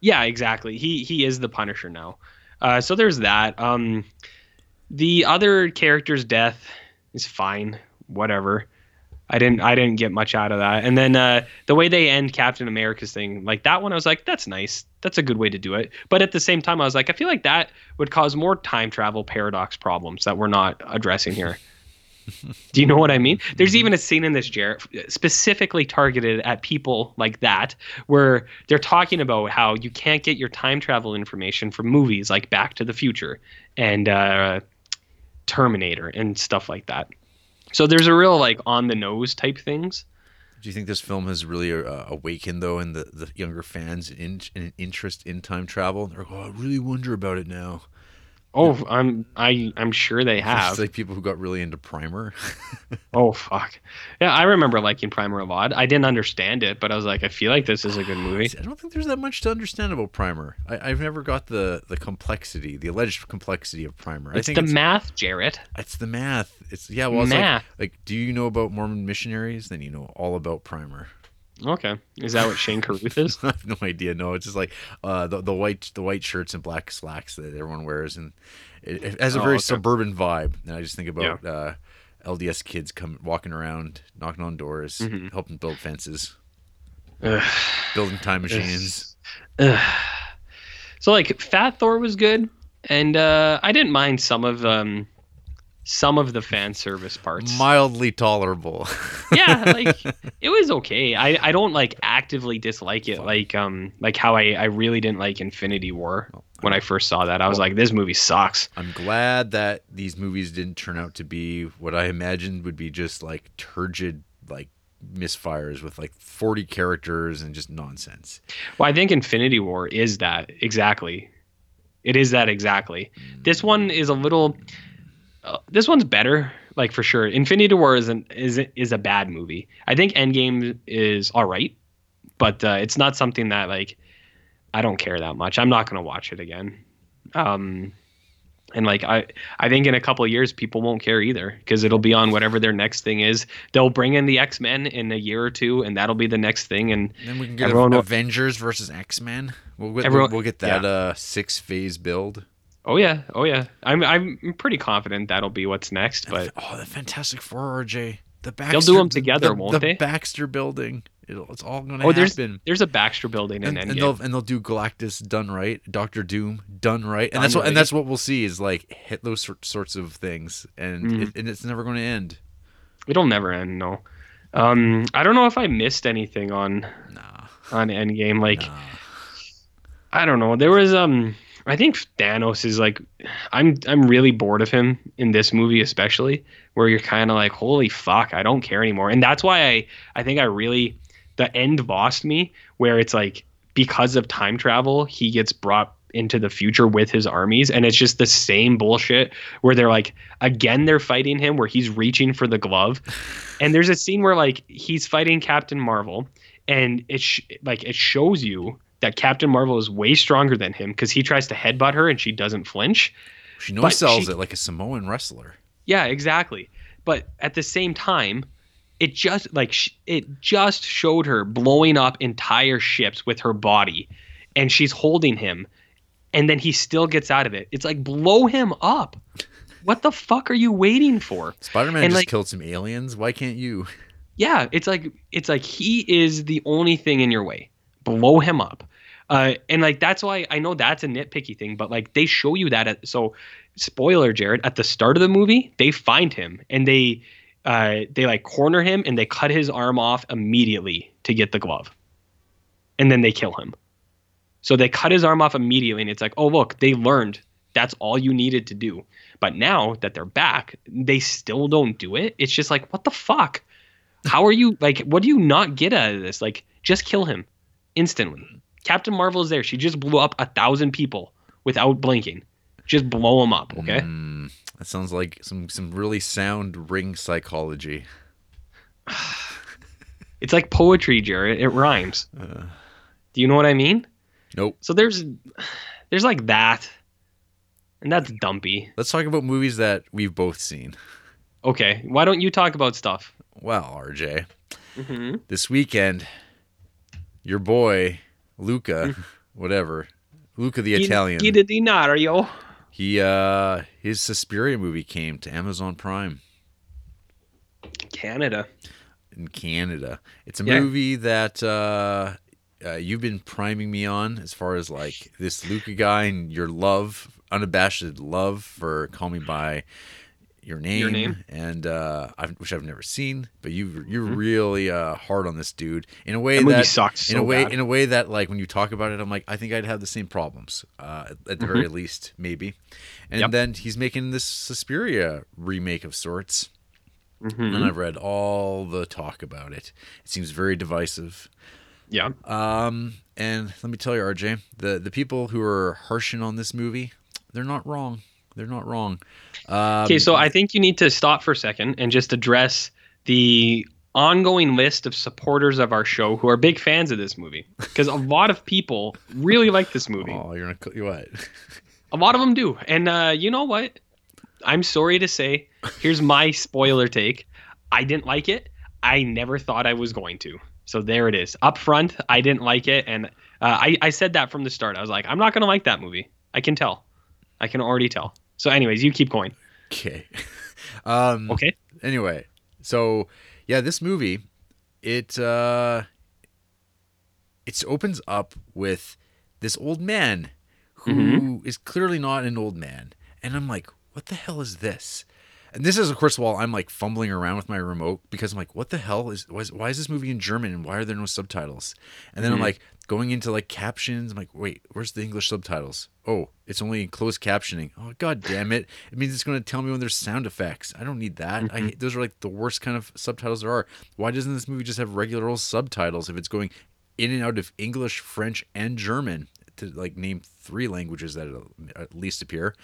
Yeah, exactly. He he is the Punisher now. Uh, so there's that. Um, the other character's death is fine. Whatever. I didn't I didn't get much out of that. And then uh, the way they end Captain America's thing, like that one, I was like, that's nice. That's a good way to do it. But at the same time, I was like, I feel like that would cause more time travel paradox problems that we're not addressing here. Do you know what I mean? There's even a scene in this, Jarrett, specifically targeted at people like that, where they're talking about how you can't get your time travel information from movies like Back to the Future and uh, Terminator and stuff like that. So there's a real like on the nose type things. Do you think this film has really uh, awakened though in the, the younger fans in, an interest in time travel? They're like, oh, I really wonder about it now. Oh, I'm I I'm sure they have. It's like people who got really into Primer. Oh fuck. Yeah, I remember liking Primer a lot. I didn't understand it, but I was like, I feel like this is a good movie. I don't think there's that much to understand about Primer. I, I've never got the the complexity, the alleged complexity of Primer. It's I think the it's, math, Jarrett. it's the math. It's yeah. Well, it's Math. like like do you know about Mormon missionaries? Then you know all about Primer. Okay. Is that what Shane Carruth is? I have no idea. No, it's just like uh, the the white the white shirts and black slacks that everyone wears, and it, it has a Oh, very okay. suburban vibe. And I just think about uh, LDS kids come walking around, knocking on doors, Mm-hmm. helping build fences, Ugh. building time machines. So like Fat Thor was good, and uh, I didn't mind some of um, some of the fan service parts. Mildly tolerable. yeah, like it was okay. I, I don't like actively dislike it like um like how I, I really didn't like Infinity War when I first saw that. I was like, this movie sucks. I'm glad that these movies didn't turn out to be what I imagined would be just like turgid like misfires with like 40 characters and just nonsense. Well, I think Infinity War is that exactly. It is that exactly. This one is a little. Uh, this one's better, like for sure. Infinity War is an, is is a bad movie. I think Endgame is all right, but uh, it's not something that like I don't care that much. I'm not gonna watch it again. Um, and like I, I think in a couple of years people won't care either because it'll be on whatever their next thing is. They'll bring in the X Men in a year or two, and that'll be the next thing. And then we can get Everyone a- will- Avengers versus X Men. We'll, get- Everyone- we'll get that yeah. uh, six phase build. Oh yeah, oh yeah, I'm I'm pretty confident that'll be what's next. But oh, the Fantastic Four, RJ. The Baxter, they'll do them together, the, won't they? the they? Baxter building. It'll, it's all going to oh, there's happen. there's a Baxter building in And, Endgame. and they'll and they'll do Galactus done right, Doctor Doom done right, and Done that's what right. and that's what we'll see is like hit those sorts of things, and Mm. it, and it's never going to end. It'll never end. No. Um, I don't know if I missed anything on Nah, on Endgame. Like nah. I don't know. There was um I think Thanos is like I'm I'm really bored of him in this movie especially where you're kind of like holy fuck I don't care anymore. And that's why I I think I really the end lost me where it's like because of time travel he gets brought into the future with his armies and it's just the same bullshit where they're like again they're fighting him where he's reaching for the glove and there's a scene where like he's fighting Captain Marvel and it sh- like it shows you that Captain Marvel is way stronger than him because he tries to headbutt her and she doesn't flinch. She no sells it like a Samoan wrestler. Yeah, exactly. But at the same time, it just like sh- it just showed her blowing up entire ships with her body, and she's holding him, and then he still gets out of it. It's like blow him up. What the fuck are you waiting for? Spider-Man just like- killed some aliens. Why can't you? Yeah, it's like it's like he is the only thing in your way. Blow him up. Uh, and like that's why I know that's a nitpicky thing, but like they show you that at so spoiler Jared at the start of the movie they find him and they uh they like corner him and they cut his arm off immediately to get the glove, and then they kill him. So they cut his arm off immediately, and it's like, oh look, they learned that's all you needed to do. But now that they're back, they still don't do it. It's just like, what the fuck? How are you like? What do you not get out of this? Like, just kill him instantly. Captain Marvel is there. She just blew up a thousand people without blinking. Just blow them up, okay? Mm, that sounds like some some really sound ring psychology. It's like poetry, Jared. It rhymes. Uh, Do you know what I mean? nope. So there's there's like that, and that's dumpy. Let's talk about movies that we've both seen. Okay, why don't you talk about stuff? Well, RJ, Mm-hmm. this weekend, your boy Luca, whatever, Luca the Italian, Get a dinario. he uh his Suspiria movie came to Amazon Prime Canada. in Canada. It's a Yeah. movie that uh, uh you've been priming me on as far as like this Luca guy and your love, unabashed love for Call Me by Your Name, your Name. and uh I've, which I've never seen, but you you're really uh hard on this dude in a way That that sucks in so a way bad. in a way that like when you talk about it i'm like i think i'd have the same problems uh, at, the very least maybe and Mm-hmm. Yep. then he's making this suspiria remake of sorts Mhm. and i've read all the talk about it it seems very divisive Yeah. um and let me tell you rj the the people who are harshing on this movie they're not wrong they're not wrong um, Okay, so I think you need to stop for a second and just address the ongoing list of supporters of our show who are big fans of this movie because a lot of people really like this movie. oh you're gonna you what A lot of them do. And uh, you know what? I'm sorry to say, here's my spoiler take. I didn't like it. I never thought I was going to. So there it is. Up front, I didn't like it. And uh, I, I said that from the start. I was like, I'm not going to like that movie. I can tell. I can already tell. So, anyways, you keep going. okay um Okay. anyway so yeah this movie it uh it opens up with this old man who is clearly not an old man and i'm like what the hell is this and this is of course while i'm like fumbling around with my remote because i'm like what the hell is why is, why is this movie in german and why are there no subtitles? And then i'm like going into like captions. I'm like wait where's the english subtitles? Oh it's only in closed captioning. Oh god damn it. It means it's going to tell me when there's sound effects. I don't need that. I hate, those are like the worst kind of subtitles there are. Why doesn't this movie just have regular old subtitles if it's going in and out of english french and german to like name three languages that at least appear?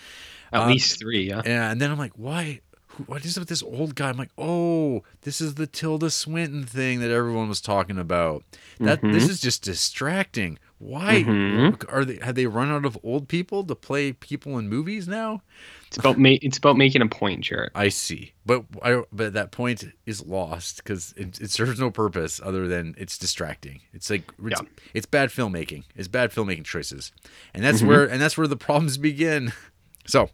At Uh, least three, yeah. and then I'm like, why? What is it with this old guy? I'm like, oh, this is the Tilda Swinton thing that everyone was talking about. That this is just distracting. Why Mhm. are they? Have they run out of old people to play people in movies now? It's about ma- it's about making a point, Jarrett. I see, but I but that point is lost because it, it serves no purpose other than it's distracting. It's like it's, Yeah. it's bad filmmaking. It's bad filmmaking choices, and that's where and that's where the problems begin. So,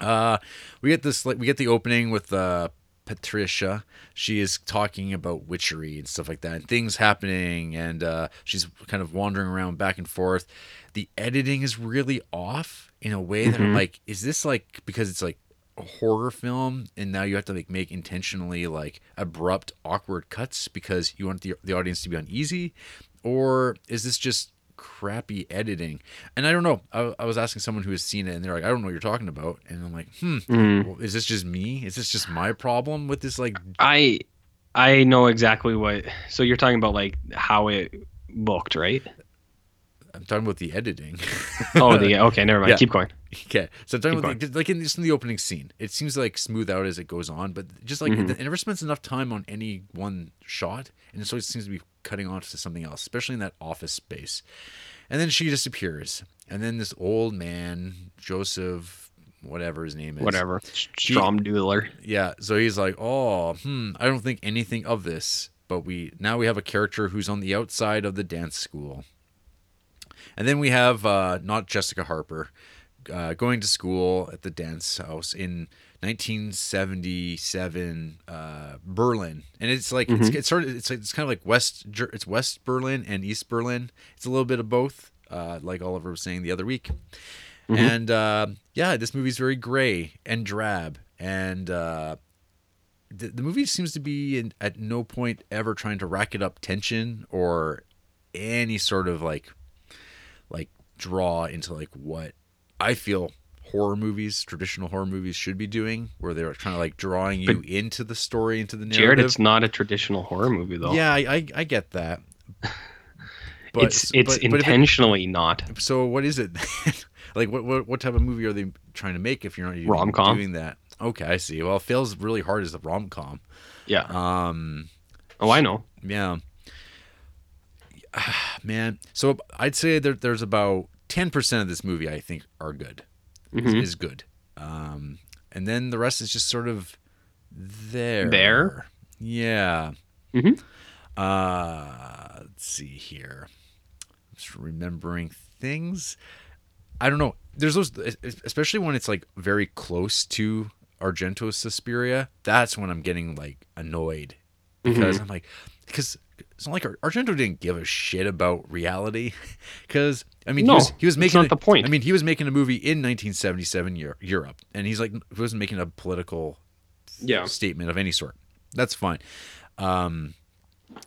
uh, we get this like we get the opening with uh Patricia. She is talking about witchery and stuff like that, and things happening, and uh, she's kind of wandering around back and forth. The editing is really off in a way that I'm like, is this like because it's like a horror film, and now you have to like make intentionally like abrupt, awkward cuts because you want the the audience to be uneasy, or is this just crappy editing? And I don't know. I, I was asking someone who has seen it, and they're like, I don't know what you're talking about, and I'm like, hmm, well, is this just me? Is this just my problem with this like I I know exactly what. So you're talking about like how it looked, right? I'm talking about the editing. Oh, the okay, never mind. Yeah. Keep going. okay, so I'm talking Keep about the, like in, just in the opening scene, it seems like smooth out as it goes on, but just like Mm-hmm. it, it never spends enough time on any one shot, and it always seems to be cutting on to something else, especially in that office space. And then she disappears, and then this old man, Joseph, whatever his name is. Whatever. Stromdueler. Yeah. So he's like, oh, hmm, I don't think anything of this. But we now we have a character who's on the outside of the dance school. And then we have uh, not Jessica Harper uh, going to school at the dance house in 1977 uh, Berlin, and it's like it's, it's sort of it's it's kind of like West it's West Berlin and East Berlin. It's a little bit of both, uh, like Oliver was saying the other week. And uh, yeah, this movie's very gray and drab, and uh, the, the movie seems to be in, at no point ever trying to racket up tension or any sort of like draw into like what I feel horror movies, traditional horror movies should be doing, where they're kind of like drawing you into the story, into the narrative. Jared, it's not a traditional horror movie though. yeah, I, I I get that. it's it's but- but if it- intentionally not. so what is it? like what, what what type of movie are they trying to make if you're not even Rom-com. doing that? Okay, I see. Well, it fails really hard as a rom com. Yeah. Um, oh, I know. yeah, man. So I'd say there, there's about ten percent of this movie I think are good, is, Mhm. is good, um, and then the rest is just sort of there. There? Yeah. Mhm. Uh, let's see here. Just remembering things. I don't know. There's those, especially when it's like very close to Argento's Suspiria. That's when I'm getting like annoyed because Mm-hmm. I'm like, because it's not like Argento didn't give a shit about reality. Because I mean, No, he was he was making not a- the point. I mean, he was making a movie in 1977 Europe, and he's like, he wasn't making a political Yeah. statement of any sort. That's fine. Um,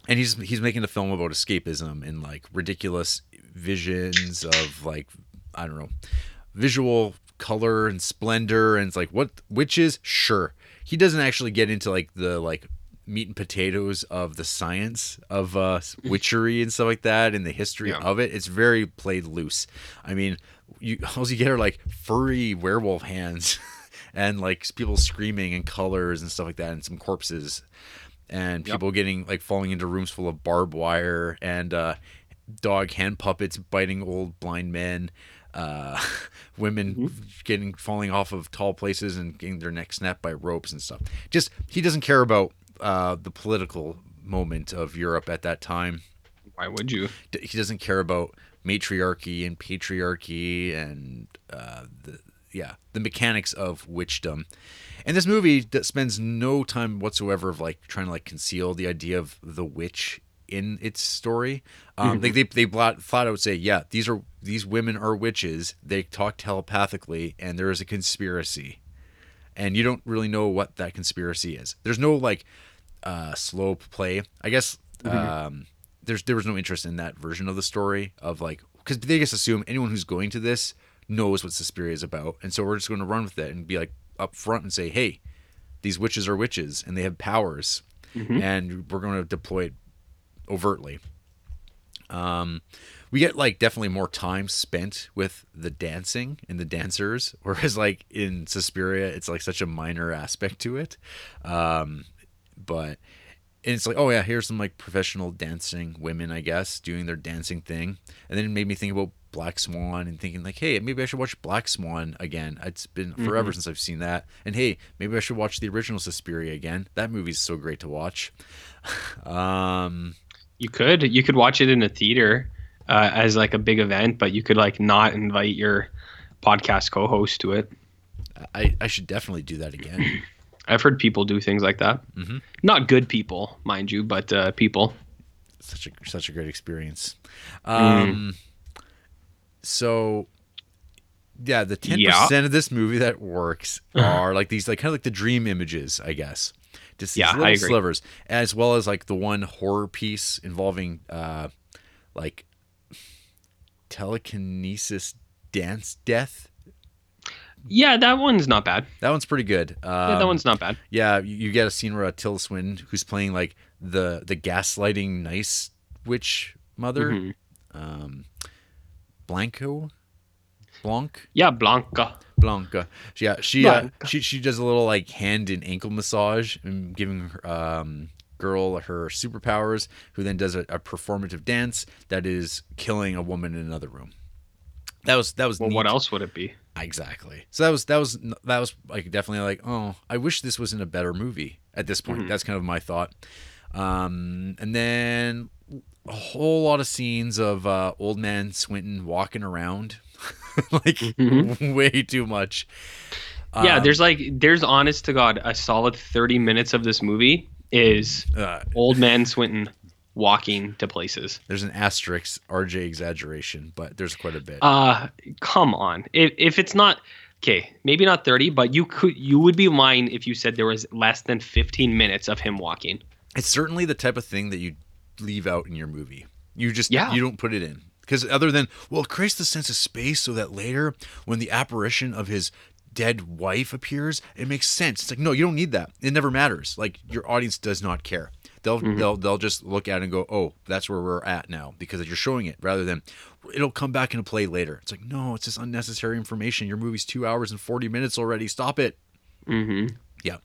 and he's he's making a film about escapism and like ridiculous visions of like I don't know, visual color and splendor and it's like what witches sure he doesn't actually get into like the like meat and potatoes of the science of uh witchery and stuff like that and the history Yeah. of it it's very played loose i mean you all you get are like furry werewolf hands and like people screaming and colors and stuff like that and some corpses and Yep. people getting like falling into rooms full of barbed wire and uh dog hand puppets biting old blind men uh women Mm-hmm. getting falling off of tall places and getting their neck snapped by ropes and stuff just he doesn't care about uh the political moment of europe at that time Why would you? He doesn't care about matriarchy and patriarchy and uh, the yeah the mechanics of witchdom. And this movie that spends no time whatsoever of like trying to like conceal the idea of the witch in its story. Um, They they they flat, flat out say, yeah, these are these women are witches. They talk telepathically, and there is a conspiracy and you don't really know what that conspiracy is. There's no like uh, slow play. I guess um, there's there was no interest in that version of the story of like because they just assume anyone who's going to this knows what Suspiria is about, and so we're just going to run with it and be like up front and say, hey, these witches are witches and they have powers, and we're going to deploy it overtly. Um, we get like definitely more time spent with the dancing and the dancers, whereas like in Suspiria, it's like such a minor aspect to it. Um, but and it's like, oh yeah, here's some like professional dancing women, I guess, doing their dancing thing, and then it made me think about Black Swan and thinking like, hey, maybe I should watch Black Swan again. It's been forever since I've seen that, and hey, maybe I should watch the original Suspiria again. That movie's so great to watch. um, You could you could watch it in a theater uh, as like a big event, but you could like not invite your podcast co-host to it. I I should definitely do that again. I've heard people do things like that. Mhm. Not good people, mind you, but uh, people. such a such a great experience. Um, so yeah, the ten Yeah. percent of this movie that works are like these like kind of like the dream images, I guess. Just these Yeah, I little agree. slivers, as well as like the one horror piece involving uh, like telekinesis dance death. Yeah, that one's not bad. That one's pretty good. Um, Yeah, that one's not bad. Yeah, you you get a scene where uh, Tilda Swinton, who's playing like the the gaslighting nice witch mother, Mhm. um, Blanco, Blanc, Yeah, Blanca. Blanca. Yeah, she uh, she she does a little like hand and ankle massage and giving her um girl her superpowers, who then does a, a performative dance that is killing a woman in another room. that was that was Well, what else would it be? Exactly. So that was that was that was like definitely like oh I wish this was in a better movie at this point. Mhm. That's kind of my thought. Um, and then a whole lot of scenes of uh, old man Swinton walking around, like Mhm. way too much. yeah, Um, there's like there's honest to God a solid 30 minutes of this movie is uh, old man Swinton walking to places. there's an asterisk RJ exaggeration, but there's quite a bit. Uh come on. If if it's not okay, maybe not 30, but you could you would be lying if you said there was less than 15 minutes of him walking. it's certainly the type of thing that you leave out in your movie. You just Yeah. you don't put it in because other than well, it creates the sense of space so that later when the apparition of his dead wife appears, it makes sense. It's like no, you don't need that. It never matters. Like your audience does not care. They'll they'll they'll just look at it and go, oh, that's where we're at now because you're showing it rather than it'll come back into play later. It's like no, it's just unnecessary information. Your movie's two hours and forty minutes already. Stop it. Mhm. Yeah.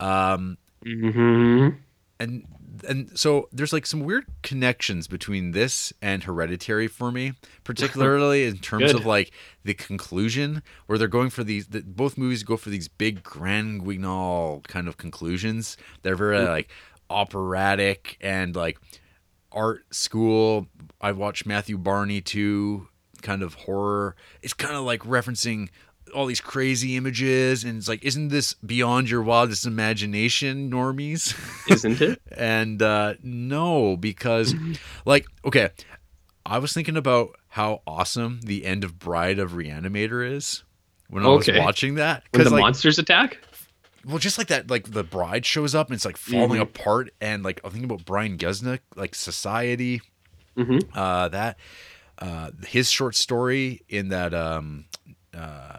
Um, Mhm. and and so there's like some weird connections between this and hereditary for me particularly in terms Good. of like the conclusion where they're going for these the, both movies go for these big grand guignol kind of conclusions they're very like operatic and like art school. I watched matthew barney too kind of horror. It's kind of like referencing all these crazy images and it's like isn't this beyond your wildest imagination normies? Isn't it? and uh no because like okay i was thinking about how awesome the end of bride of reanimator is when i was watching that. When the like monsters attack? Well just like that like the bride shows up and it's like falling Mhm. apart and like i'm thinking about brian Guznick, like society Mhm. uh that uh his short story in that um uh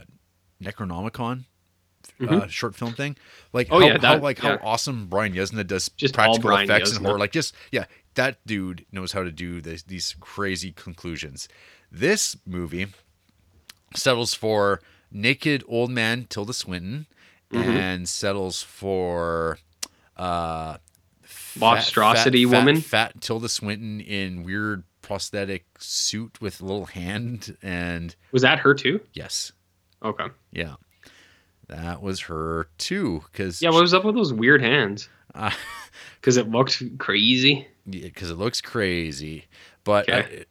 necronomicon uh, short film thing like Mm-hmm. Oh, how, yeah, how that- like yeah. how awesome brian Yuzna does Just practical effects and horror like just yeah that dude knows how to do this, these crazy conclusions this movie settles for naked old man tilda swinton Mm-hmm. and settles for uh Monstrosity fat, fat, woman? fat tilda swinton in weird prosthetic suit with a little hand and Was that her too? yes Okay. yeah that was her too because Yeah, what was up with those weird hands? uh, Because it looked crazy. because it looks crazy, but uh, Okay. it-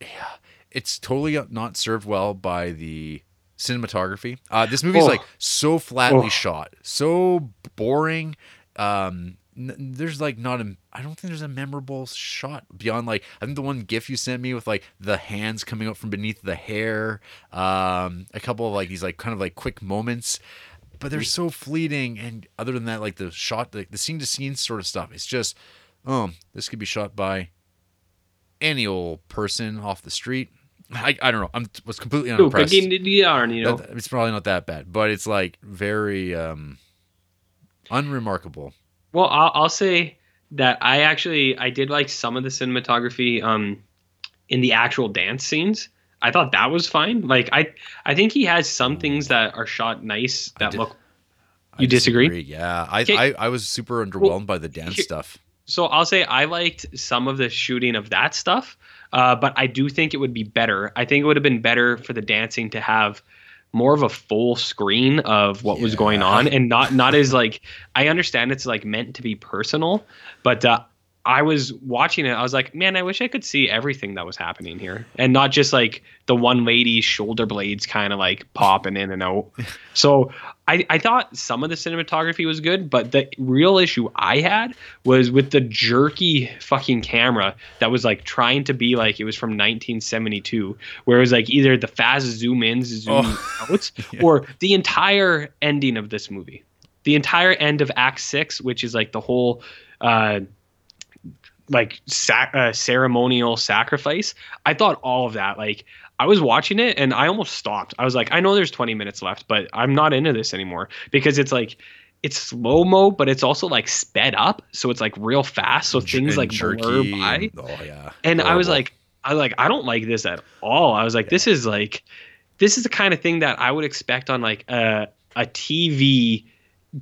yeah, it's totally not served well by the cinematography. Uh, this movie's Oh. like so flatly Oh. shot, so boring. Um, n- there's like not a. I don't think there's a memorable shot beyond like I think the one GIF you sent me with like the hands coming up from beneath the hair. Um, a couple of like these like kind of like quick moments. But they're so fleeting, and other than that, like the shot, the, the scene to scene sort of stuff, it's just, oh, this could be shot by any old person off the street. I, I don't know. I'm was completely unimpressed. yarn, you know. That- it's probably not that bad, but it's like very um unremarkable. Well, I'll, I'll say that I actually I did like some of the cinematography um in the actual dance scenes. I thought that was fine. Like I I think he has some things that are shot nice that di- look. You disagree? Yeah, I, Okay. I I was super underwhelmed by the dance here- stuff. So I'll say I liked some of the shooting of that stuff, uh, but I do think it would be better. I think it would have been better for the dancing to have more of a full screen of what was going on and not not as like I understand it's like meant to be personal, but uh, I was watching it. I was like, man, I wish I could see everything that was happening here, and not just like the one lady's shoulder blades kind of like popping in and out. So I, I thought some of the cinematography was good, but the real issue I had was with the jerky fucking camera that was like trying to be like it was from 1972, where it was like either the fast zoom ins, zoom Oh. out, or the entire ending of this movie. The entire end of Act Six, which is like the whole uh, like sac- uh, ceremonial sacrifice. I thought all of that. Like I was watching it and I almost stopped. I was like, I know there's 20 minutes left, but I'm not into this anymore because it's like it's slow mo, but it's also like sped up, so it's like real fast, so things and like blur by. and- oh yeah. And I was like, I like, I don't like this at all. I was like, this is like, this is the kind of thing that I would expect on like a a TV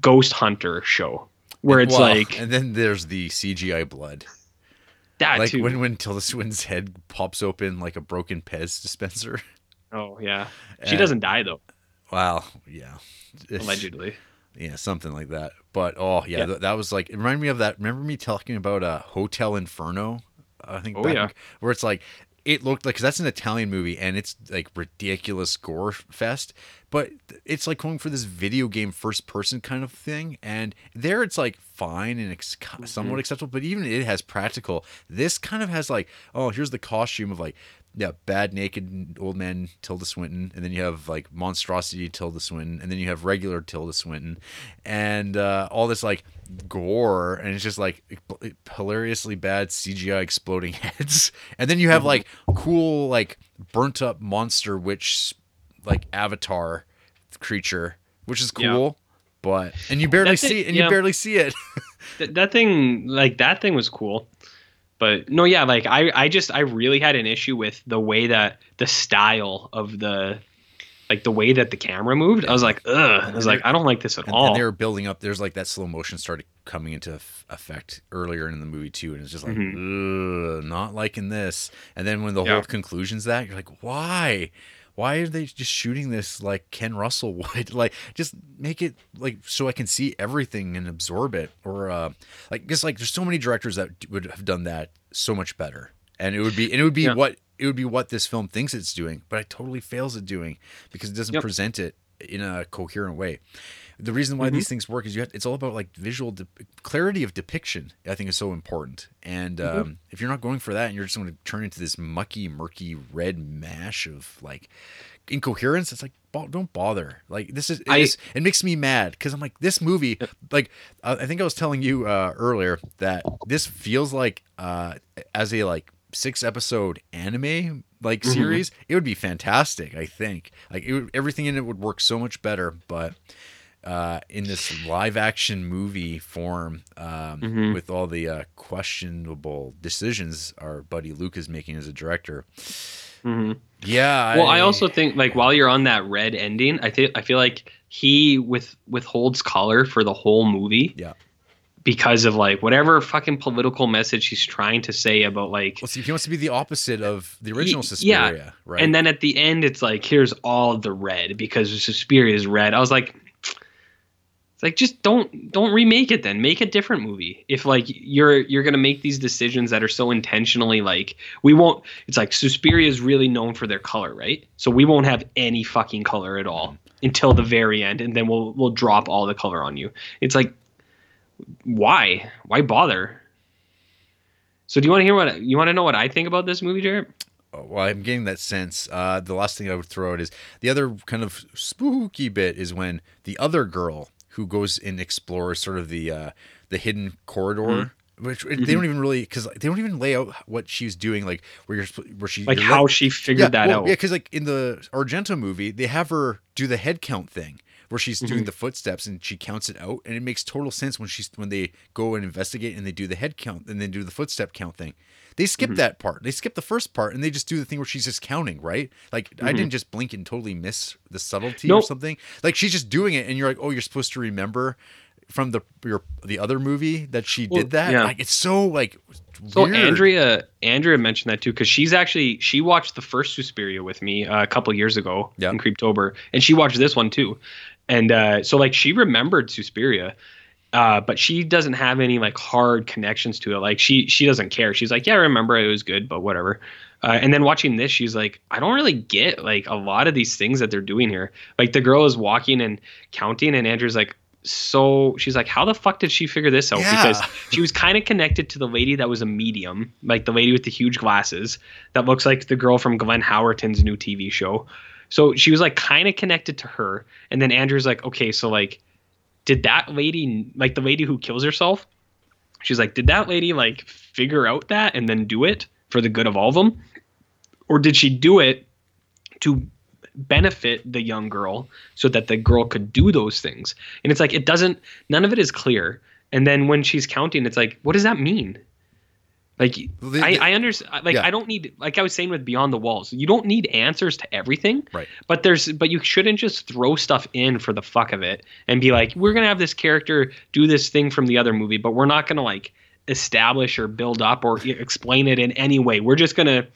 ghost hunter show, where it's Well, like and then there's the CGI blood. That like too. when when Tilda Swinton's head pops open like a broken Pez dispenser. Oh yeah, she doesn't die though, Wow. Yeah. allegedly. Yeah, something like that. But oh yeah, Yeah. th- that was like it reminded me of that. Remember me talking about uh, Hotel Inferno? I think. Oh, back- yeah. Where it's like it looked like because that's an Italian movie and it's like ridiculous gore fest, but it's like going for this video game first person kind of thing. And there it's like fine and ex- Mm-hmm. somewhat acceptable, but even it has practical. This kind of has like oh here's the costume of like yeah, bad naked old man Tilda Swinton, and then you have like monstrosity Tilda Swinton, and then you have regular Tilda Swinton, and uh, all this like gore, and it's just like hilariously bad CGI exploding heads, and then you have like cool like burnt up monster witch like avatar creature, which is Yeah. cool, but and you barely That's see it, and yeah. you barely see it. Th- that thing, like that thing, was cool. But no, yeah, like I, I just, I really had an issue with the way that the style of the, like the way that the camera moved. I was like, ugh. I was like, I don't like this at and, all. and they were building up. There's like that slow motion started coming into effect earlier in the movie too, and it's just like, Ugh, not liking this. And then when the Mm-hmm. Yeah. whole conclusion's that, you're like, why? Why are they just shooting this like Ken Russell would? like, just make it like so I can see everything and absorb it, or uh, like, just like there's so many directors that would have done that so much better, and it would be and it would be Yeah. what it would be what this film thinks it's doing, but it totally fails at doing because it doesn't Yep. present it in a coherent way. The reason why Mm-hmm. these things work is you have, it's all about like visual de- clarity of depiction. I think is so important. And Mm-hmm. um, if you're not going for that and you're just going to turn into this mucky, murky red mash of like incoherence, it's like don't bother. Like this is it, I- is- it makes me mad because I'm like this movie. Like I think I was telling you uh, earlier that this feels like uh, as a like six episode anime like Mm-hmm. series, it would be fantastic. I think like it would, everything in it would work so much better, but uh, in this live action movie form um, Mm-hmm. with all the uh, questionable decisions our buddy Luke is making as a director. Mhm. Yeah. Well, I also think like while you're on that red ending, I think I feel like he with withholds color for the whole movie Yeah. because of like whatever fucking political message he's trying to say about like Well, see, he wants to be the opposite of the original Suspiria, yeah. right? And then at the end, it's like, here's all the red because Suspiria is red. I was like, it's like just don't don't remake it then. Make a different movie. If like you're you're gonna make these decisions that are so intentionally like we won't. It's like Suspiria is really known for their color, right? So we won't have any fucking color at all until the very end, and then we'll we'll drop all the color on you. It's like, why why bother? So do you want to hear what you want to know what I think about this movie, Jared? Oh, well, I'm getting that sense. Uh, the last thing I would throw out is the other kind of spooky bit is when the other girl who goes and explores sort of the uh, the hidden corridor. Mm-hmm. Which they don't even really because they don't even lay out what she's doing, like where you're where she like how she figured that well, out. Yeah, because like in the Argento movie, they have her do the head count thing where she's Mm-hmm. doing the footsteps and she counts it out, and it makes total sense when she's when they go and investigate and they do the head count and then do the footstep count thing. They skip Mm-hmm. that part. They skip the first part and they just do the thing where she's just counting, right? Like I Mm-hmm. didn't just blink and totally miss the subtlety or something. Like she's just doing it, and you're like, oh, you're supposed to remember from the your the other movie that she Well, did that. yeah. Like it's so like So weird. Andrea, Andrea mentioned that too because she's actually she watched the first Suspiria with me uh, a couple years ago Yeah. in Creeptober, and she watched this one too, and uh, so like she remembered Suspiria, uh, but she doesn't have any like hard connections to it. Like she she doesn't care. She's like, yeah, I remember it was good, but whatever. Uh, and then watching this, she's like, I don't really get like a lot of these things that they're doing here. Like the girl is walking and counting, and Andrew's like, so she's like, how the fuck did she figure this out? Yeah. Because she was kind of connected to the lady that was a medium, like the lady with the huge glasses that looks like the girl from Glenn Howerton's new TV show. So she was like kind of connected to her. And then Andrew's like, okay, so like, did that lady, like the lady who kills herself, she's like, did that lady like figure out that and then do it for the good of all of them? Or did she do it to benefit the young girl so that the girl could do those things? And it's like, it doesn't, none of it is clear. And then when she's counting, it's like, what does that mean? Like Well, they- I, I understand. Like Yeah. I don't need. Like I was saying with Beyond the Walls, you don't need answers to everything. Right. But there's. But you shouldn't just throw stuff in for the fuck of it and be like, we're gonna have this character do this thing from the other movie, but we're not gonna like establish or build up or explain it in any way. We're just gonna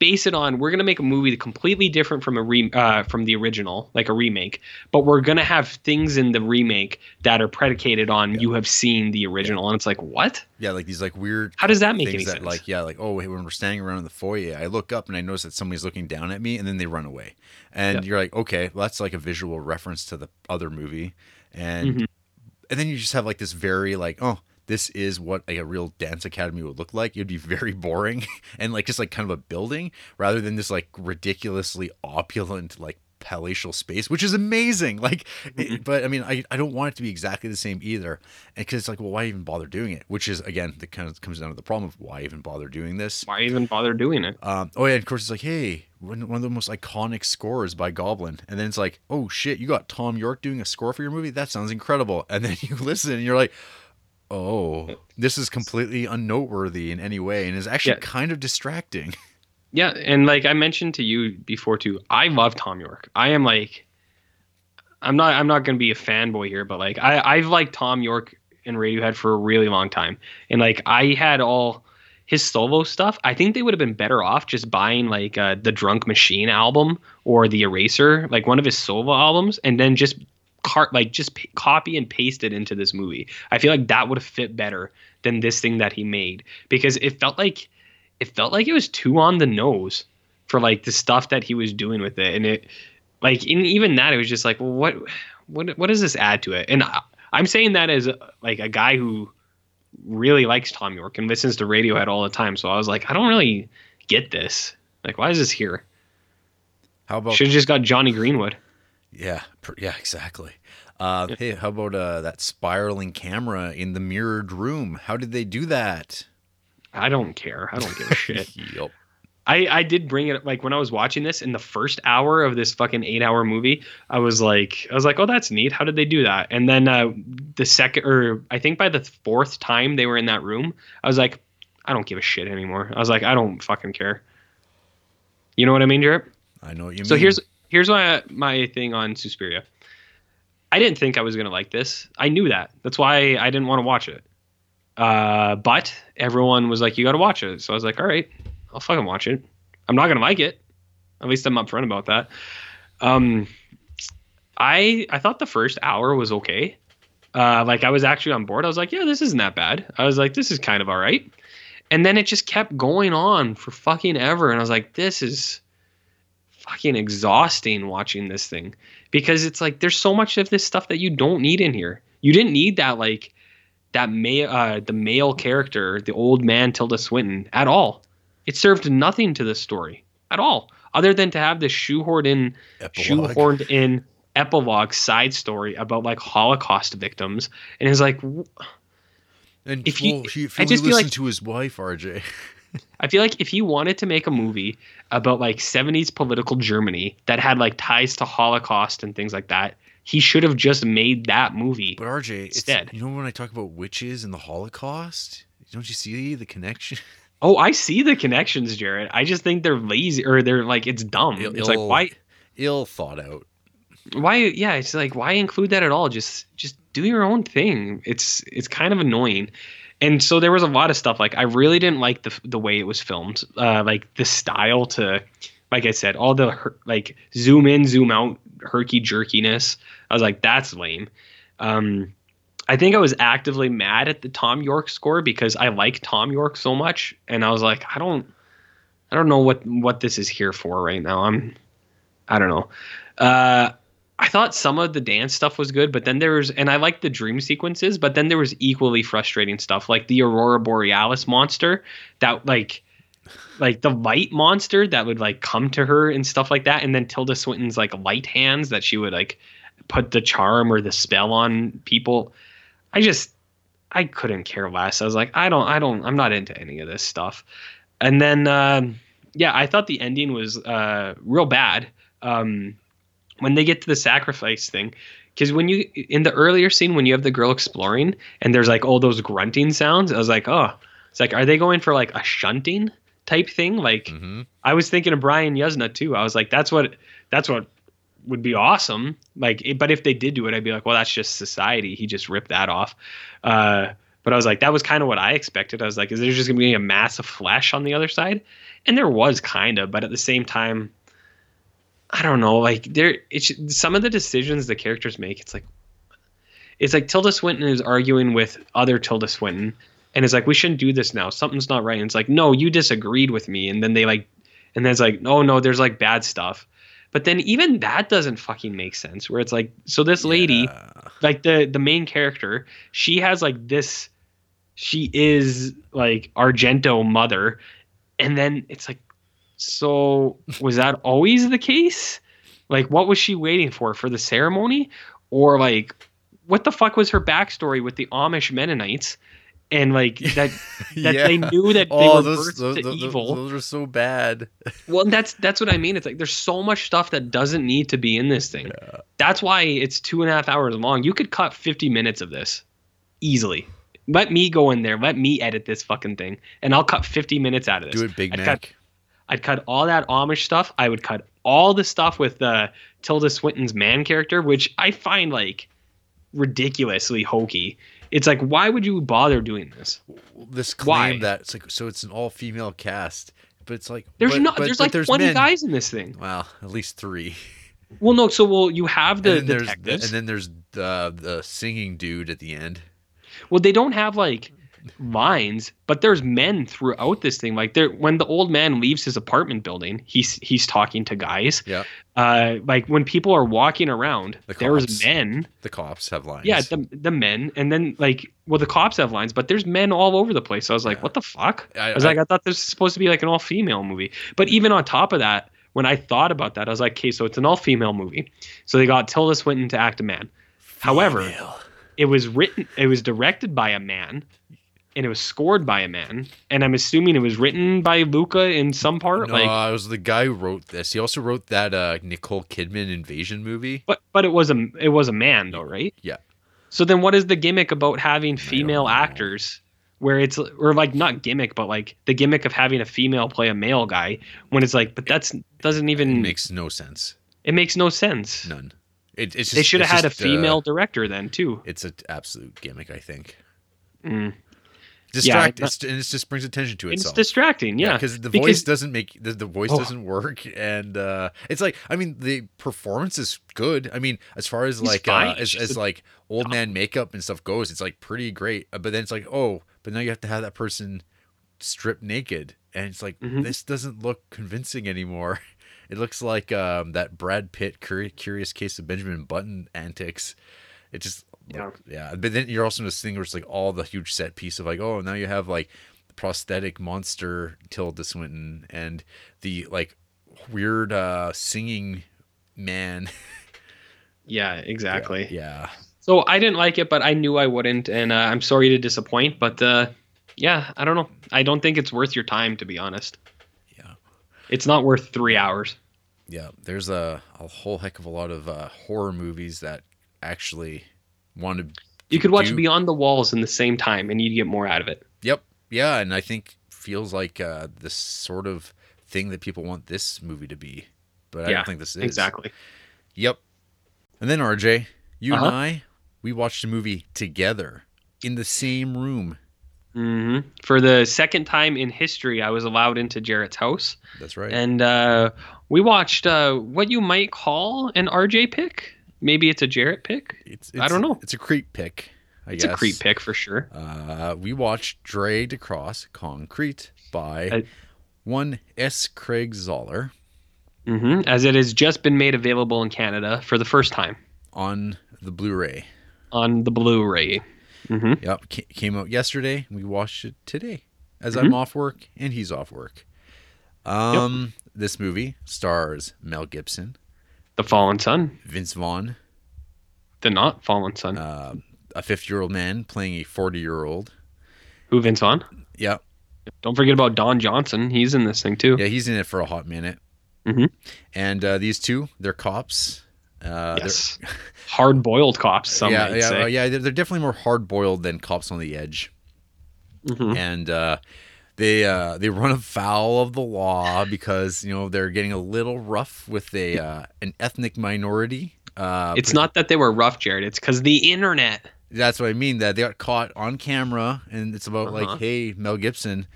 base it on we're gonna make a movie completely different from a re, uh, from the original, like a remake, but we're gonna have things in the remake that are predicated on you have seen the original, and it's like what? Yeah, like these like weird. How does that make things any that sense? like yeah, like oh hey, when we're standing around in the foyer, I look up and I notice that somebody's looking down at me, and then they run away, and Yeah. you're like okay, well, that's like a visual reference to the other movie, and Mhm. and then you just have like this very like oh this is what like a real dance academy would look like it'd be very boring and like just like kind of a building rather than this like ridiculously opulent like palatial space which is amazing like it- but i mean I, I don't want it to be exactly the same either and because it's like well why even bother doing it which is again the kind of comes down to the problem of why even bother doing this Why even bother doing it? um, oh yeah, and of course it's like, hey, one, one of the most iconic scores by Goblin, and then it's like, oh shit, you got Thom Yorke doing a score for your movie? That sounds incredible. And then you listen, and you're like, oh, this is completely unnoteworthy in any way, and is actually Yeah. kind of distracting. Yeah, and like I mentioned to you before too, I love Thom Yorke. I am like I'm not I'm not gonna be a fanboy here, but like I, I've liked Thom Yorke and Radiohead for a really long time. And like I had all his solo stuff, I think they would have been better off just buying like uh, the Drunk Machine album or the Eraser, like one of his solo albums, and then just cart like just p- copy and paste it into this movie. I feel like that would have fit better than this thing that he made because it felt like it felt like it was too on the nose for like the stuff that he was doing with it. And it like in even that it was just like well, what what what does this add to it? And I, i'm saying that as like a guy who really likes thom yorke and listens to radiohead all the time. So i was like i don't really get this. Like why is this here? How about should have just got jonny greenwood yeah, yeah, exactly. Uh, hey, how about uh, that spiraling camera in the mirrored room? How did they do that? i don't care i don't give a shit Yup. I, I did bring it like when I was watching this in the first hour of this fucking eight hour movie. I was like, I was like, oh, that's neat. How did they do that? And then uh, the second, or I think by the fourth time they were in that room, I was like, I don't give a shit anymore. I was like, I don't fucking care. You know what I mean, Jarrett? I know what you So mean. So here's here's my my thing on Suspiria. I didn't think I was gonna like this. I knew that. That's why I didn't want to watch it. Uh, but everyone was like, "You got to watch it." So I was like, "All right, I'll fucking watch it." I'm not gonna like it. At least I'm upfront about that. Um, I I thought the first hour was okay. Uh, like I was actually on board. I was like, "Yeah, this isn't that bad." I was like, "This is kind of all right." And then it just kept going on for fucking ever, and I was like, "This is." Fucking exhausting watching this thing because it's like there's so much of this stuff that you don't need in here. You didn't need that like that male uh the male character, the old man Tilda Swinton at all. It served nothing to the story at all other than to have this shoehorned in Epilogue. shoehorned in epilogue side story about like Holocaust victims and it's like And if you- well, he, if I he just feel listened like- to his wife, RJ. I feel like if he wanted to make a movie about like 70s political Germany that had like ties to Holocaust and things like that, he should have just made that movie. But RJ, it's, Instead. you know when I talk about witches and the Holocaust, don't you see the connection? Oh, I see the connections, Jared. I just think they're lazy or they're like it's dumb. Ill- it's like why Ill thought out. why yeah, it's like why include that at all? Just just do your own thing. It's it's kind of annoying. And so there was a lot of stuff like I really didn't like the the way it was filmed. Uh like the style to like I said, all the like zoom in, zoom out, herky jerkiness. I was like that's lame. Um I think I was actively mad at the Thom Yorke score because I like Thom Yorke so much and I was like I don't I don't know what what this is here for right now. I'm I don't know. Uh I thought some of the dance stuff was good, but then there was, and I liked the dream sequences, but then there was equally frustrating stuff like the Aurora Borealis monster that like, like the light monster that would like come to her and stuff like that, and then Tilda Swinton's like light hands that she would like put the charm or the spell on people. I just, I couldn't care less. I was like, I don't, I don't, I'm not into any of this stuff. And then, um, yeah, I thought the ending was uh, real bad. Um, when they get to the sacrifice thing because when you in the earlier scene when you have the girl exploring and there's like all those grunting sounds i was like oh. It's like are they going for like a shunting type thing? Like hmm i was thinking of brian yuzna too. I was like that's what that's what would be awesome. Like it- but if they did do it i'd be like well that's just society. He just ripped that off. Uh But I was like, that was kind of what I expected. I was like, is there just gonna be a mass of flesh on the other side? And there was kind of, but at the same time, I don't know. Like there, it's some of the decisions the characters make. It's like, it's like Tilda Swinton is arguing with other Tilda Swinton, and it's like we shouldn't do this now. Something's not right. And it's like, no, you disagreed with me. And then they like, and then it's like, oh no, there's like bad stuff. But then even that doesn't fucking make sense. Where it's like, so this lady, Yeah. like the the main character, she has like this. She is like Argento mother, and then it's like, so was that always the case? Like, what was she waiting for for the ceremony, or like, what the fuck was her backstory with the Amish Mennonites? And like that, that they knew that they Oh, were those, those, to those, evil. those are so bad. Well, that's that's what I mean. It's like there's so much stuff that doesn't need to be in this thing. That's why it's two and a half hours long. You could cut 50 minutes of this easily. Let me go in there. Let me edit this fucking thing, and I'll cut 50 minutes out of this. Do it, Big I'd Mac. cut, I'd cut all that Amish stuff. I would cut all the stuff with uh, Tilda Swinton's man character, which I find like ridiculously hokey. It's like, why would you bother doing this? This Why? claim that it's like so it's an all female cast, but it's like There's but- not. but- there's but like there's 20 men. guys in this thing. Well, at least three. Well, no. So, well, you have the and then there's detectives. and then there's the the singing dude at the end. Well, they don't have like lines, but there's men throughout this thing. Like there, when the old man leaves his apartment building, he's he's talking to guys. Yeah, Uh, like when people are walking around, The there's cops. men. the cops have lines. Yeah, the the men, and then like well, the cops have lines, but there's men all over the place. So I was like, Yeah. what the fuck? I- I was I- like, I thought this was supposed to be like an all female movie. But even on top of that, when I thought about that, I was like, okay, so it's an all female movie. So they got Tilda Swinton to act a man. However, it was written it was directed by a man and it was scored by a man and i'm assuming it was written by luca in some part no, like it was the guy who wrote this. He also wrote that uh, Nicole Kidman invasion movie. but but it was a it was a man though right Yeah. so then what is the gimmick about having female actors where it's or like not gimmick but like the gimmick of having a female play a male guy when it's like but that's doesn't It even makes no sense. it makes no sense None. It, it's just, they should have had a just, uh, female director then too it's an absolute gimmick, I think. Mm. Distract. not- and it just brings attention to itself. it's distracting yeah, because the Because- voice doesn't make the, the voice Oh. doesn't work, and uh, it's like I mean the performance is good. I mean as far as He's like uh, as, as a- like old man makeup and stuff goes, it's like pretty great. Uh, But then it's like oh, but now you have to have that person stripped naked, and it's like Mhm. this doesn't look convincing anymore. It looks like um, that Brad Pitt Curious Case of Benjamin Button antics. It just Yeah. yeah. But then you're also in this thing where it's like all the huge set piece of like, oh, now you have like prosthetic monster Tilda Swinton and the like weird uh singing man. yeah exactly Yeah. So I didn't like it, but I knew I wouldn't, and uh, I'm sorry to disappoint. But uh, yeah, I don't know. I don't think it's worth your time, to be honest. Yeah. It's not worth three hours. Yeah. There's a, a whole heck of a lot of uh, horror movies that actually want to. You could watch do- Beyond the Walls in the same time, and you'd get more out of it. Yep. Yeah. And I think feels like uh, this sort of thing that people want this movie to be. But I Yeah, don't think this is. Exactly. Yep. And then RJ, you Uh-huh. and I, we watched a movie together in the same room. Mm-hmm. For the second time in history, I was allowed into Jarrett's house, That's right. and uh, we watched uh, what you might call an RJ pick. Maybe it's a Jarrett pick. it's, I don't know. It's a creep pick. I It's guess. a creep pick for sure. Uh, we watched Dragged Across Concrete by Uh, one S. Craig Zahler hmm As it has just been made available in Canada for the first time on the Blu-ray. on the Blu-ray. hmm Yep, ca- came out yesterday. We watched it today, as Mm-hmm. I'm off work and he's off work. Um, this movie stars Mel Gibson, The Fallen Son, Vince Vaughn, the not Fallen Son. uh, a 50-year-old man playing a 40-year-old. Who Vince Vaughn? Yeah, Don't forget about Don Johnson. He's in this thing too. yeah, he's in it for a hot minute. Mhm. And uh, these two, they're cops. Uh, yes. Hard-boiled cops. Some yeah, yeah, say. uh, yeah. They're, they're definitely more hard boiled than cops on the edge, Mhm. and uh, they uh, they run afoul of the law because you know they're getting a little rough with a uh, an ethnic minority. Uh, It's not that they were rough, Jared. It's because the internet. That's what I mean. That they got caught on camera, and it's about Uh-huh. like, hey, Mel Gibson,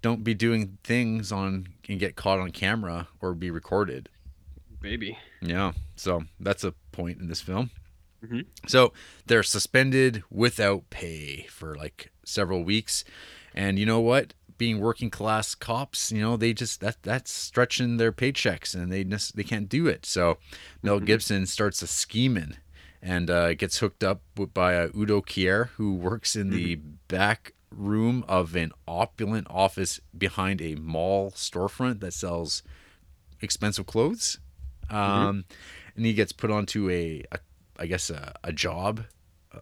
don't be doing things on and get caught on camera or be recorded. Maybe. Yeah, so that's a point in this film. Mhm. So they're suspended without pay for like several weeks, and you know what? Being working class cops, you know, they just that that's stretching their paychecks, and they they can't do it. So Mel Gibson starts a scheming, and uh, gets hooked up by uh, Udo Kier, who works in the back room of an opulent office behind a mall storefront that sells expensive clothes. Um, and he gets put onto a, a I guess a, a job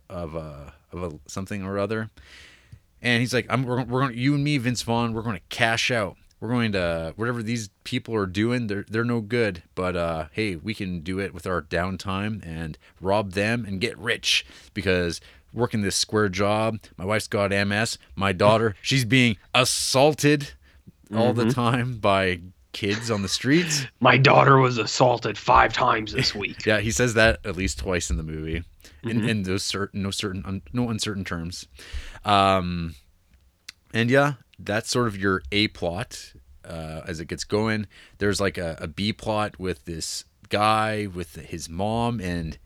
of a of a something or other. And he's like, "I'm we're, we're going you and me, Vince Vaughn. We're going to cash out. We're going to whatever these people are doing. They're they're no good. But uh, hey, we can do it with our downtime and rob them and get rich because." Working this square job, my wife's got MS. My daughter, she's being assaulted all the time by kids on the streets. My daughter was assaulted five times this week. Yeah, he says that at least twice in the movie, in, in those certain, no certain, un, no uncertain terms. Um, and yeah, that's sort of your A plot uh, as it gets going. There's like a, a B plot with this guy with his mom and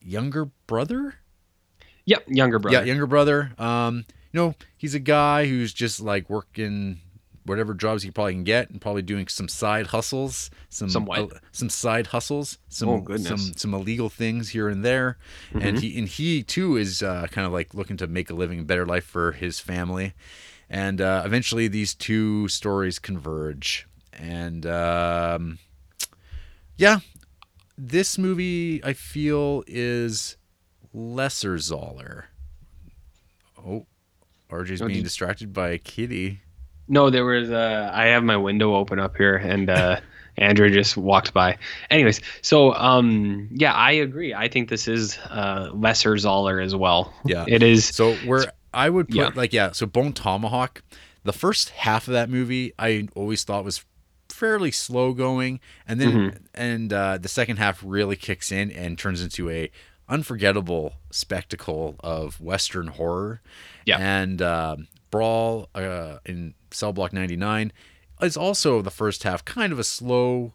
younger brother. Yep, younger brother. Yeah, younger brother. Um, you know, he's a guy who's just like working whatever jobs he probably can get and probably doing some side hustles, some Some uh, some side hustles, some Oh. Mm-hmm. some some illegal things here and there. And he and he too is uh, kind of like looking to make a living, a better life for his family. And uh, eventually, these two stories converge. And um, yeah, this movie I feel is lesser Zahler. Oh, RJ's Oh, being did- distracted by a kitty. No, there was. Uh, I have my window open up here, and uh, Andrew just walked by. Anyways, so um, yeah, I agree. I think this is uh, lesser Zahler as well. Yeah. it is. So where I would put Yeah. like yeah, so Bone Tomahawk, the first half of that movie I always thought was fairly slow going, and then Mm-hmm. and uh, the second half really kicks in and turns into a unforgettable spectacle of Western horror. Yeah. And uh, Brawl uh, in Cell Block 99 is also the first half kind of a slow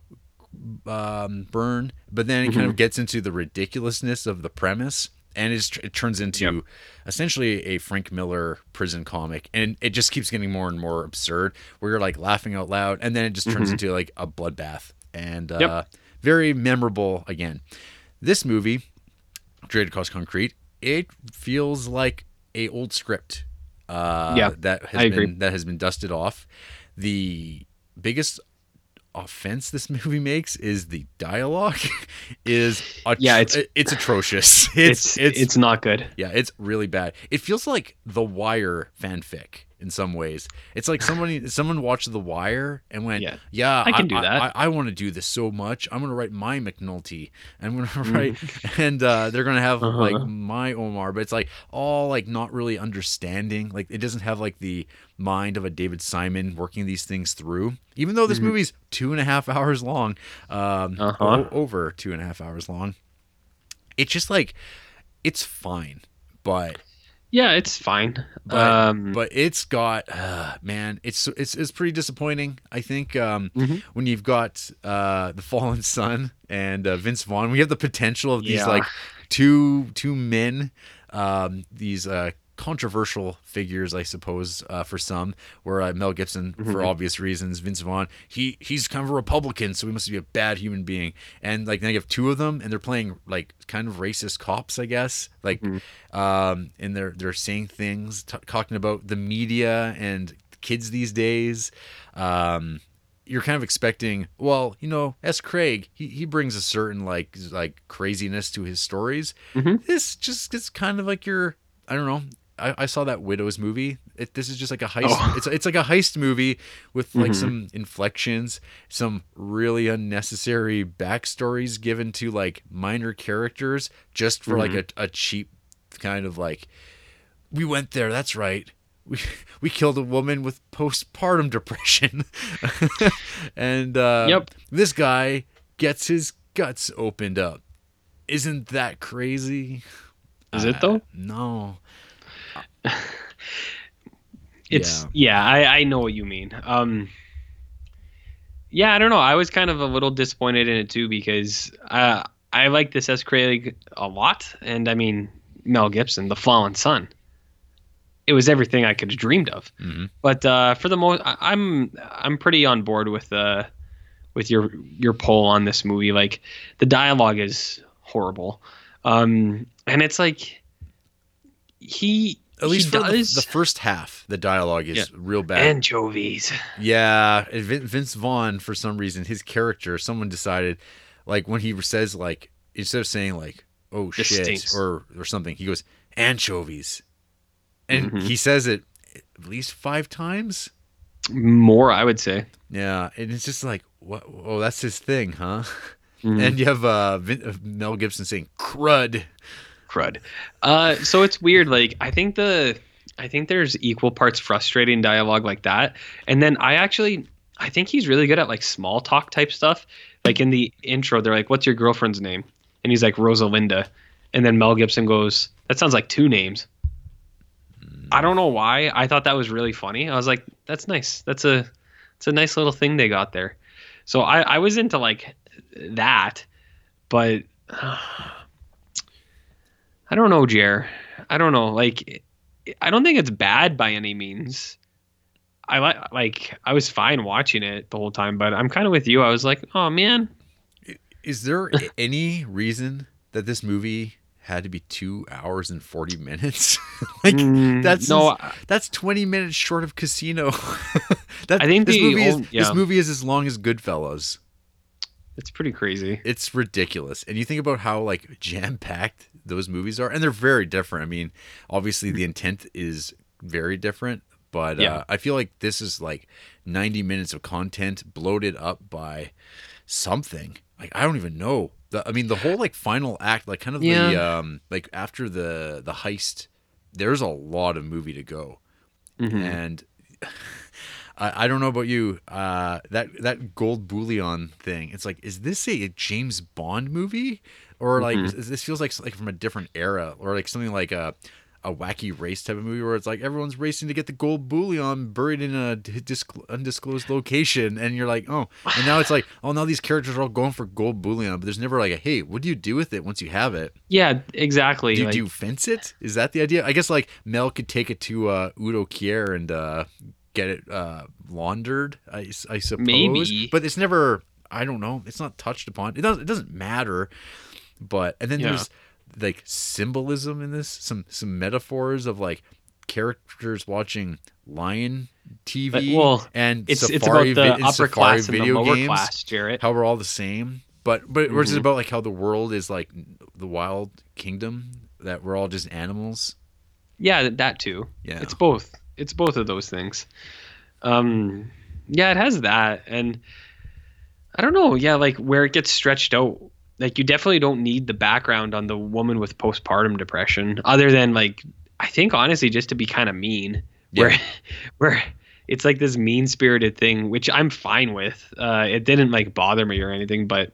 um, burn, but then it kind Mm-hmm. of gets into the ridiculousness of the premise. And it turns into Yep. essentially a Frank Miller prison comic, and it just keeps getting more and more absurd. Where you're like laughing out loud, and then it just turns into like a bloodbath, and uh, Mm-hmm. Yep. very memorable again. This movie, Dragged Across Concrete, it feels like a old script. Uh, Yeah, that has I been agree. that has been dusted off. The biggest offense this movie makes is the dialogue is atro- Yeah, it's- it's atrocious. It's, it's not good. yeah, it's really bad. It feels like The Wire fanfic in some ways. It's like somebody someone watched The Wire and went, Yeah. "Yeah, I can do that." I, I, want to do this so much. I'm gonna write my McNulty. And I'm gonna Mm-hmm. write, and uh, they're gonna have Uh-huh. like my Omar, but it's like all like not really understanding. Like it doesn't have like the mind of a David Simon working these things through. Even though this Mm-hmm. movie's two and a half hours long, um, Uh-huh. over two and a half hours long. It's just like it's fine, but Yeah, it's fine. but, um, but it's got uh, man, it's it's it's pretty disappointing. I think um, Mm-hmm. when you've got uh, the Fallen Sun and uh, Vince Vaughn, we have the potential of these Yeah. like two two men, um, these uh, controversial figures, I suppose, uh, for some. Where uh, Mel Gibson, for Mm-hmm. obvious reasons, Vince Vaughn, he he's kind of a Republican, so he must be a bad human being. And like now you have two of them, and they're playing like kind of racist cops, I guess. Like, Mm-hmm. um, and they're they're saying things, t- talking about the media and kids these days. Um, you're kind of expecting, well, you know, S. Craig, he, he brings a certain like like craziness to his stories. This just is kind of like your, I don't know. I, I saw that Widows movie. It, this is just like a heist. Oh. It's it's like a heist movie with like some inflections, some really unnecessary backstories given to like minor characters just for like a, a cheap kind of like we went there. That's right. We we killed a woman with postpartum depression, and uh, Yep. this guy gets his guts opened up. Isn't that crazy? Is it though? No. It's yeah, I, I know what you mean. Um Yeah, I don't know. I was kind of a little disappointed in it too because uh I like this S. Craig a lot. And I mean Mel Gibson, the fallen son. It was everything I could have dreamed of. Mhm. But uh for the most I- I'm I'm pretty on board with uh with your your poll on this movie. Like the dialogue is horrible. Um and it's like he At least for the, the first half, the dialogue is Yeah. real bad. anchovies. Yeah, Vin- Vince Vaughn, for some reason, his character, someone decided, like when he says like instead of saying like "oh This shit" stinks. or or something, he goes anchovies, and Mhm. he says it at least five times. More, I would say. Yeah, and it's just like, what? Oh, that's his thing, huh? Mhm. And you have uh, Vin- uh, Mel Gibson saying "crud." Crud. Uh, so it's weird. Like I think the I think there's equal parts frustrating dialogue like that, and then I actually I think he's really good at like small talk type stuff. Like in the intro, they're like, "What's your girlfriend's name?" And he's like Rosalinda, and then Mel Gibson goes, "That sounds like two names." I don't know why. I thought that was really funny. I was like, "That's nice. That's a it's a nice little thing they got there." So I I was into like that, but. I don't know, Jer. I don't know. Like, I don't think it's bad by any means. I like, like, I was fine watching it the whole time, but I'm kind of with you. I was like, oh man, Is there any reason that this movie had to be two hours and forty minutes? like Mm, that's no. that's twenty minutes short of Casino. that, I think this movie is old- this movie is as long as Goodfellas. It's pretty crazy. It's ridiculous, and you think about how like jam packed those movies are, and they're very different. I mean, obviously the intent is very different, but Yeah. uh, I feel like this is like ninety minutes of content bloated up by something. Like I don't even know. The, I mean, the whole like final act, like kind of the um, like after the the heist, there's a lot of movie to go, Mhm. and I, I don't know about you. Uh, that that gold bullion thing. It's like, is this a James Bond movie, or like Mhm. is- this feels like like from a different era, or like something like a a wacky race type of movie where it's like everyone's racing to get the gold bullion buried in a undisclosed location, and you're like, oh, and now it's like, oh, now these characters are all going for gold bullion, but there's never like a hey, what do you do with it once you have it? Yeah, exactly. Do you, like, do you fence it? Is that the idea? I guess like Mel could take it to uh, Udo Kier and uh, get it uh, laundered. I suppose. Maybe. but it's never. I don't know. It's not touched upon. It doesn't. It doesn't matter. But and then Yeah. there's like symbolism in this. Some some metaphors of like characters watching Lion TV But, well, and it's it's Safari about the upper Safari class and the video lower games class, Jarrett. how we're all the same. But but or is it Mhm. about like how the world is like the wild kingdom that we're all just animals? Yeah, that too. Yeah. It's both. It's both of those things. Um, yeah, it has that, and I don't know. Yeah, like where it gets stretched out. Like you definitely don't need the background on the woman with postpartum depression, other than like I think honestly just to be kind of mean. Where Yeah. where it's like this mean spirited thing, which I'm fine with. Uh, it didn't like bother me or anything, but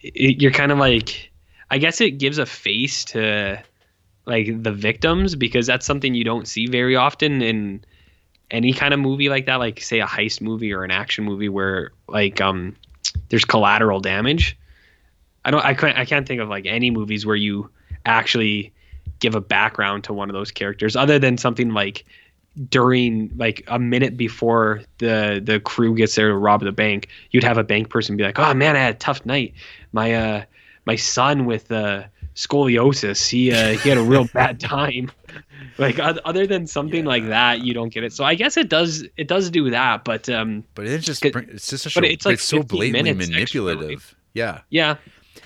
it, you're kind of like I guess it gives a face to like the victims because that's something you don't see very often in any kind of movie like that like say a heist movie or an action movie where like um there's collateral damage. I don't i can't i can't think of like any movies where you actually give a background to one of those characters other than something like during like a minute before the the crew gets there to rob the bank you'd have a bank person be like oh man i had a tough night. My uh my son with uh scoliosis he uh he had a real bad time like other than something like that you don't get it so i guess it does it does do that but um But it's just it's just such But it's like it's so blatantly minutes extra, manipulative. Yeah. yeah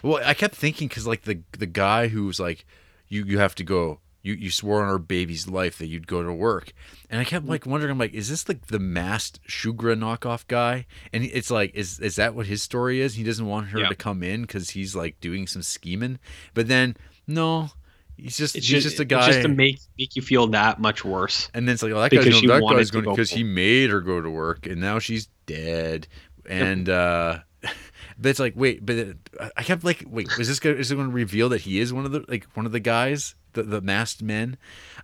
Well, I kept thinking because like the the guy who's like, you you have to go. You you swore on our baby's life that you'd go to work, and I kept like wondering, I'm like, is this like the masked Shugra knockoff guy? And it's like, is is that what his story is? He doesn't want her to come in because he's like doing some scheming. But then no, he's just it's he's just, just a guy. it's just to make make you feel that much worse And then it's like, oh, that Because guy's going, that guy's to going because he made her go to work, and now she's dead. And uh, but it's like, wait, but I kept like, wait, is this guy is it going to reveal that he is one of the like one of the guys? The the masked men.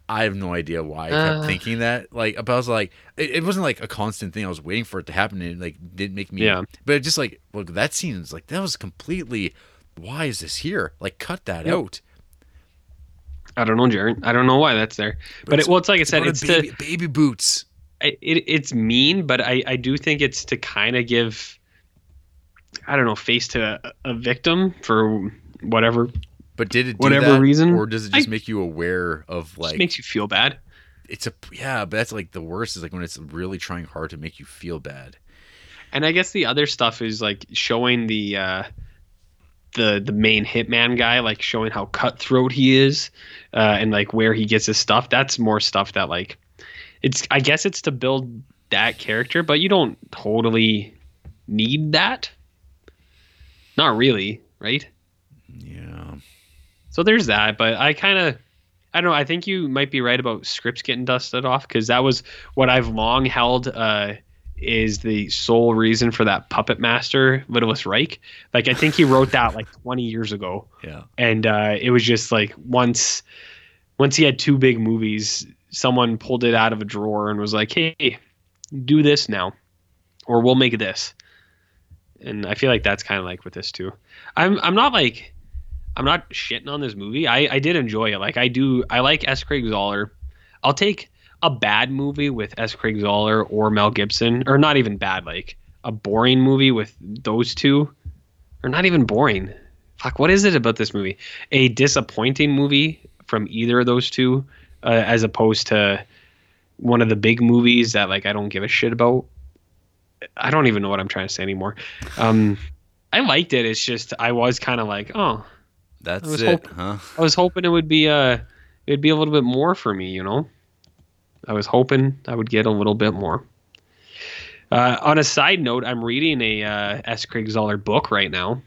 I have no idea why I kept Uh. thinking that. Like, but I was like, it, it wasn't like a constant thing. I was waiting for it to happen, and it like didn't make me. Yeah. But it just like, look, that scene is like that was completely. Why is this here? Like, cut that Yep. out. I don't know, Jared. I don't know why that's there. But, it, it's- well, it's like I said, it's baby, to baby boots. I- it, it's mean, but I, I do think it's to kind of give, I don't know, face to a, a victim for whatever. But did it do Whatever that, reason, or does it just I- make you aware of like makes you feel bad. it's a yeah? But that's like the worst is like when it's really trying hard to make you feel bad. And I guess the other stuff is like showing the uh, the the main hitman guy, like showing how cutthroat he is, uh, and like where he gets his stuff. That's more stuff that like it's. I guess it's to build that character, but you don't totally need that. Not really, right? Yeah. So there's that, but I kind of, I don't know. I think you might be right about scripts getting dusted off because that was what I've long held uh, is the sole reason for that puppet master Littlest Reich. Like I think he wrote that like 20 years ago, Yeah. and uh, it was just like once, once he had two big movies, someone pulled it out of a drawer and was like, "Hey, do this now, or we'll make this." And I feel like that's kind of like with this too. I'm I'm not like I'm not shitting on this movie. I I did enjoy it. Like I do. I like S. Craig Zahler. I'll take a bad movie with S. Craig Zahler or Mel Gibson, or not even bad. Like a boring movie with those two, or not even boring. Fuck, what is it about this movie? A disappointing movie from either of those two, uh, as opposed to one of the big movies that like I don't give a shit about. I don't even know what I'm trying to say anymore. Um, I liked it. It's just I was kind of like, oh, That's it, hoping- huh? I was hoping it would be uh it'd be a little bit more for me, you know. I was hoping I would get a little bit more. Uh, on a side note, I'm reading a uh, S. Craig Zahler book right now,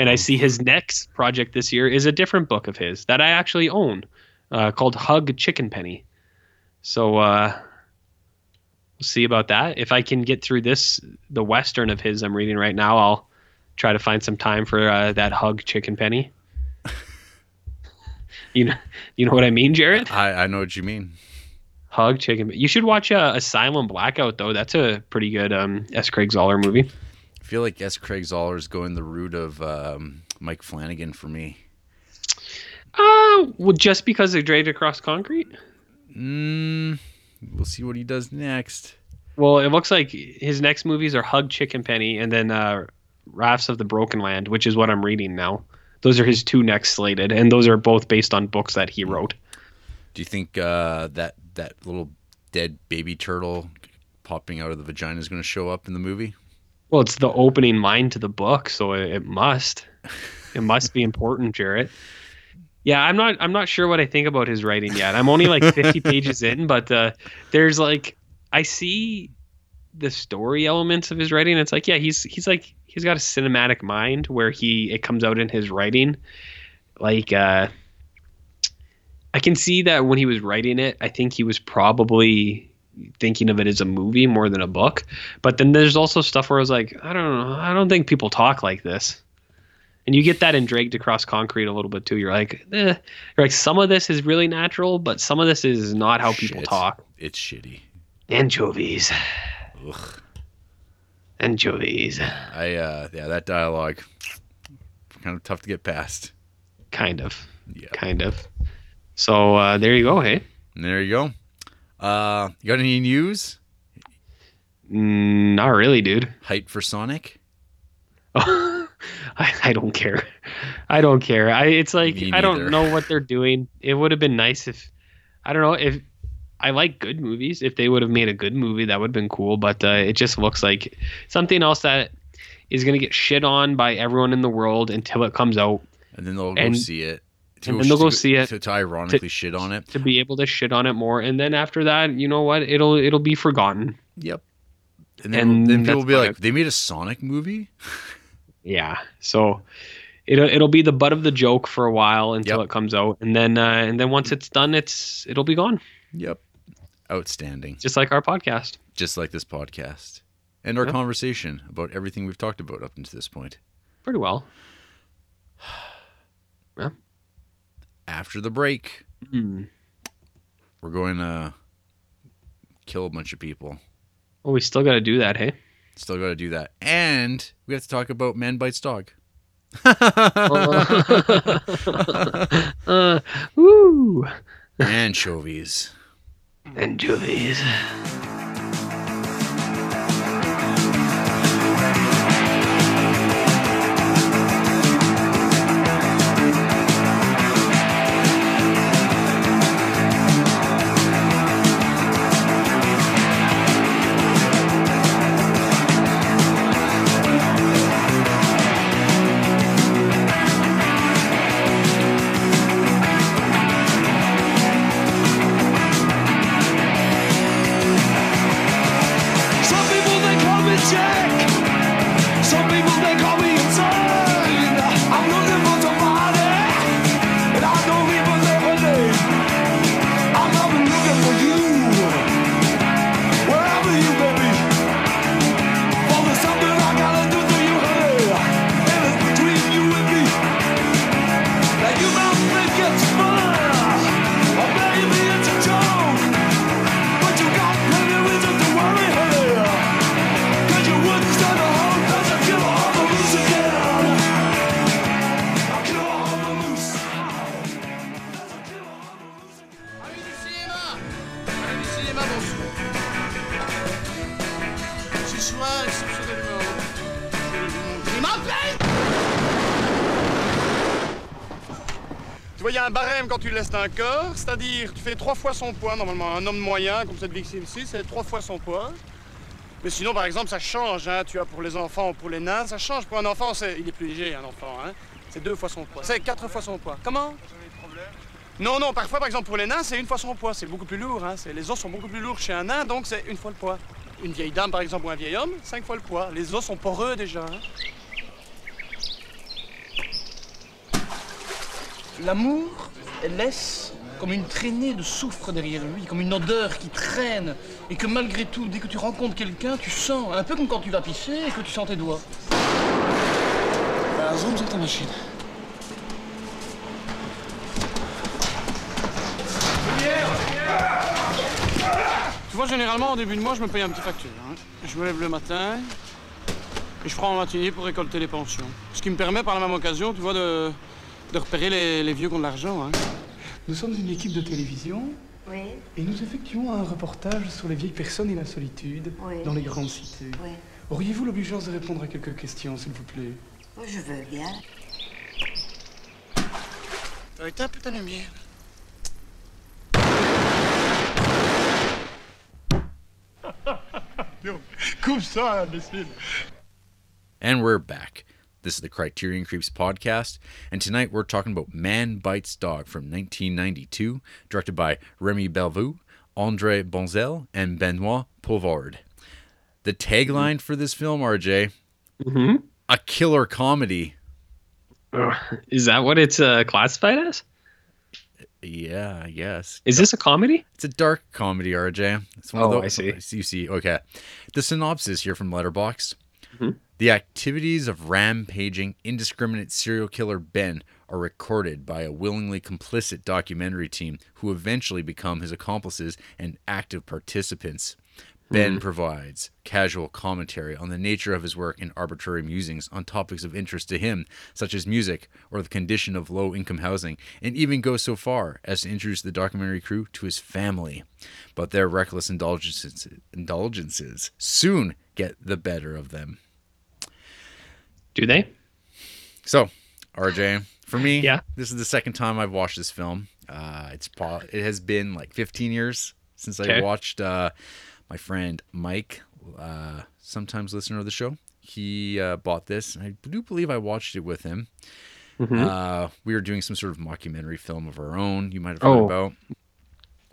and I see his next project this year is a different book of his that I actually own, uh, called Hug Chicken Penny. So uh, we'll see about that. If I can get through this, the western of his I'm reading right now, I'll try to find some time for uh, that Hug Chicken Penny. You know, you know what I mean, Jared? I, I know what you mean. Hug chicken. You should watch uh, Asylum Blackout though. That's a pretty good um, S. Craig Zahler movie. I feel like S. Craig Zahler is going the route of um, Mike Flanagan for me. Uh, well, just because they dragged across concrete. Mm, we'll see what he does next. Well, it looks like his next movies are Hug Chicken Penny and then uh, Wraiths of the Broken Land, which is what I'm reading now. Those are his two next slated, and those are both based on books that he wrote. Do you think uh, that that little dead baby turtle popping out of the vagina is going to show up in the movie? Well, it's the opening line to the book, so it, it must. It must be important, Jarrett. Yeah, I'm not. I'm not sure what I think about his writing yet. I'm only like 50 pages in, but uh, there's like I see the story elements of his writing. It's like, yeah, he's he's like he's got a cinematic mind where he it comes out in his writing. Like, uh, I can see that when he was writing it, I think he was probably thinking of it as a movie more than a book. But then there's also stuff where I was like, I don't know, I don't think people talk like this. And you get that in Dragged Across Concrete a little bit too. You're like, eh. You're like, some of this is really natural, but some of this is not how people Shit. talk. It's shitty. Anchovies. Ugh. Anchovies. I uh, yeah, that dialogue kind of tough to get past. Kind of. Yeah. Kind of. So uh, there you go, hey? And there you go. Uh, you got any news? Mm, not really, dude. Hype for Sonic? Oh, I, I don't care. I don't care. I it's like I don't know what they're doing. It would have been nice if I don't know if I like good movies. If they would have made a good movie, that would have been cool. But uh, it just looks like something else that is gonna get shit on by everyone in the world until it comes out. And then they'll go And- see it. and then they'll go see it. To, to ironically shit on it. To be able to shit on it more, and then after that, you know what? It'll it'll be forgotten. Yep. And then, And then people will be like, they made a Sonic movie? Yeah. So it'll it'll be the butt of the joke for a while until Yep. it comes out, and then uh, and then once it's done, it's it'll be gone, Yep. Outstanding. just like our podcast. Just like this podcast. And our Yep. conversation about everything we've talked about up until this point. Pretty well. Yeah. After the break, Hmm. we're going to kill a bunch of people. Well, we still got to do that, hey? Still got to do that. And we have to talk about Man Bites Dog. uh, woo! Anchovies. Anchovies. Some trois fois son poids normalement. Un homme moyen, comme cette victime-ci, c'est trois fois son poids. Mais sinon, par exemple, ça change. Hein, tu vois, pour les enfants ou pour les nains, ça change. Pour un enfant, c'est... il est plus léger, un enfant. Hein. C'est deux fois son poids. C'est quatre fois son poids. Comment? Non, non, parfois, par exemple, pour les nains, c'est une fois son poids. C'est beaucoup plus lourd. Hein. Les os sont beaucoup plus lourds chez un nain, donc c'est une fois le poids. Une vieille dame, par exemple, ou un vieil homme, cinq fois le poids. Les os sont poreux déjà. hein. L'amour, laisse comme une traînée de soufre derrière lui, comme une odeur qui traîne, et que malgré tout, dès que tu rencontres quelqu'un, tu sens, un peu comme quand tu vas pisser et que tu sens tes doigts. Bah, zoom sur ta machine. Tu vois, généralement, au début de mois, je me paye un petit facture. hein. Je me lève le matin et je prends un matinée pour récolter les pensions. Ce qui me permet, par la même occasion, tu vois, de, de repérer les, les vieux qui ont de l'argent. hein. Nous sommes une équipe de télévision Oui, et nous effectuons un reportage sur les vieilles personnes et la solitude Oui. dans les grandes cités. oui. Auriez-vous l'obligeance de répondre à quelques questions, s'il vous plaît? Je veux bien. T'as été un peu ta lumière. Coupe ça, imbécile And we're back. This is the Criterion Creeps podcast, and tonight we're talking about Man Bites Dog from 1992, directed by Remy Belvaux, Andre Bonzel, and Benoit Poelvoorde. The tagline for this film, RJ, Mm-hmm. a killer comedy. Is that what it's uh, classified as? Yeah, guess. Is this a comedy? It's a dark comedy, RJ. It's one Oh, of I see. You see, okay. The synopsis here from Letterboxd. Mhm. The activities of rampaging, indiscriminate serial killer Ben are recorded by a willingly complicit documentary team who eventually become his accomplices and active participants. Ben mm-hmm. provides casual commentary on the nature of his work and arbitrary musings on topics of interest to him, such as music or the condition of low income housing, and even goes so far as to introduce the documentary crew to his family. But their reckless indulgences, indulgences soon get the better of them. Do they? So, RJ, for me, Yeah. this is the second time I've watched this film. Uh, it's it has been like 15 years since I watched. Uh, my friend Mike, uh, sometimes listener of the show, he uh, bought this. and I do believe I watched it with him. Mhm. Uh, we were doing some sort of mockumentary film of our own. You might have heard Oh, about.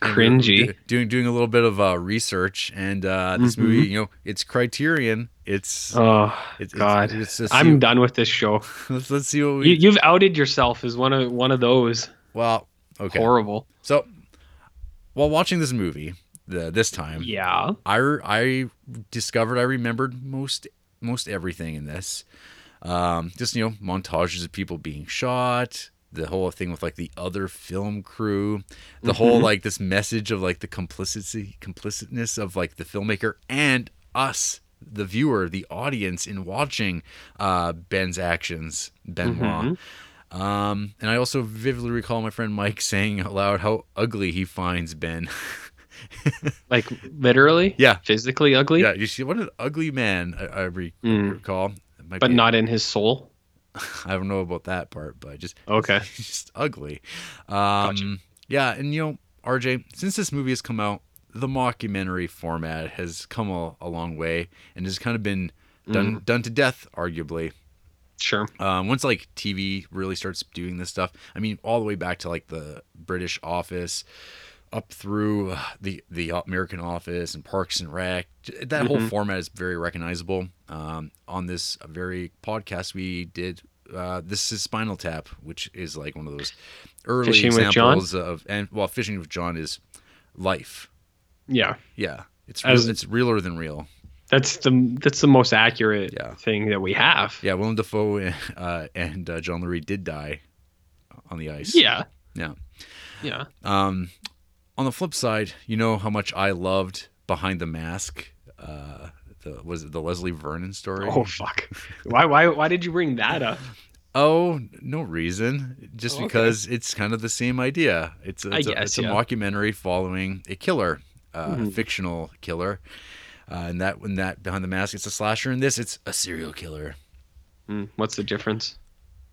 And we were Cringy. do- doing doing a little bit of uh, research, and uh, this Mhm. movie, you know, it's Criterion. It's Oh it's, it's- God, it's just- I'm done with this show. let's let's see what we. You, you've outed yourself as one of one of those well, okay. horrible. So, while watching this movie, the this time, Yeah. I I discovered I remembered most most everything in this. Um, just you know, montages of people being shot, the whole thing with like the other film crew, the whole like this message of like the complicity, complicitness of like the filmmaker and us, the viewer, the audience in watching uh, Ben's actions, Benoit. Um, and I also vividly recall my friend Mike saying aloud how ugly he finds Ben. Like literally, Yeah. physically ugly, yeah, you see, what an ugly man I, I Mm. recall. But be- not in his soul. I don't know about that part, but just Okay. just ugly. Um, Yeah, and you know, RJ, since this movie has come out, the mockumentary format has come a, a long way and has kind of been done Mm. done to death, arguably. Sure. Um, once like TV really starts doing this stuff, I mean, all the way back to like the British Office, up through uh, the the American Office and Parks and Rec, that whole format is very recognizable. Um, on this very podcast we did, uh, this is Spinal Tap, which is like one of those early Fishing examples of, and well, Fishing with John is life. Yeah. Yeah, it's As- real, it's realer than real. That's the that's the most accurate Yeah. thing that we have. Yeah, Willem Dafoe uh, and uh, John Lurie did die on the ice. Yeah. yeah. Yeah. Um, on the flip side, you know how much I loved Behind the Mask. Uh, the, was it the Leslie Vernon story? Oh fuck. why why why did you bring that up? Oh, no reason. Just Okay. because it's kind of the same idea. It's a, it's a, guess, it's a mockumentary following a killer, uh, Mm-hmm. a fictional killer. Uh, and that when that Behind the Mask, it's a slasher. In this, it's a serial killer. Hmm, What's the difference?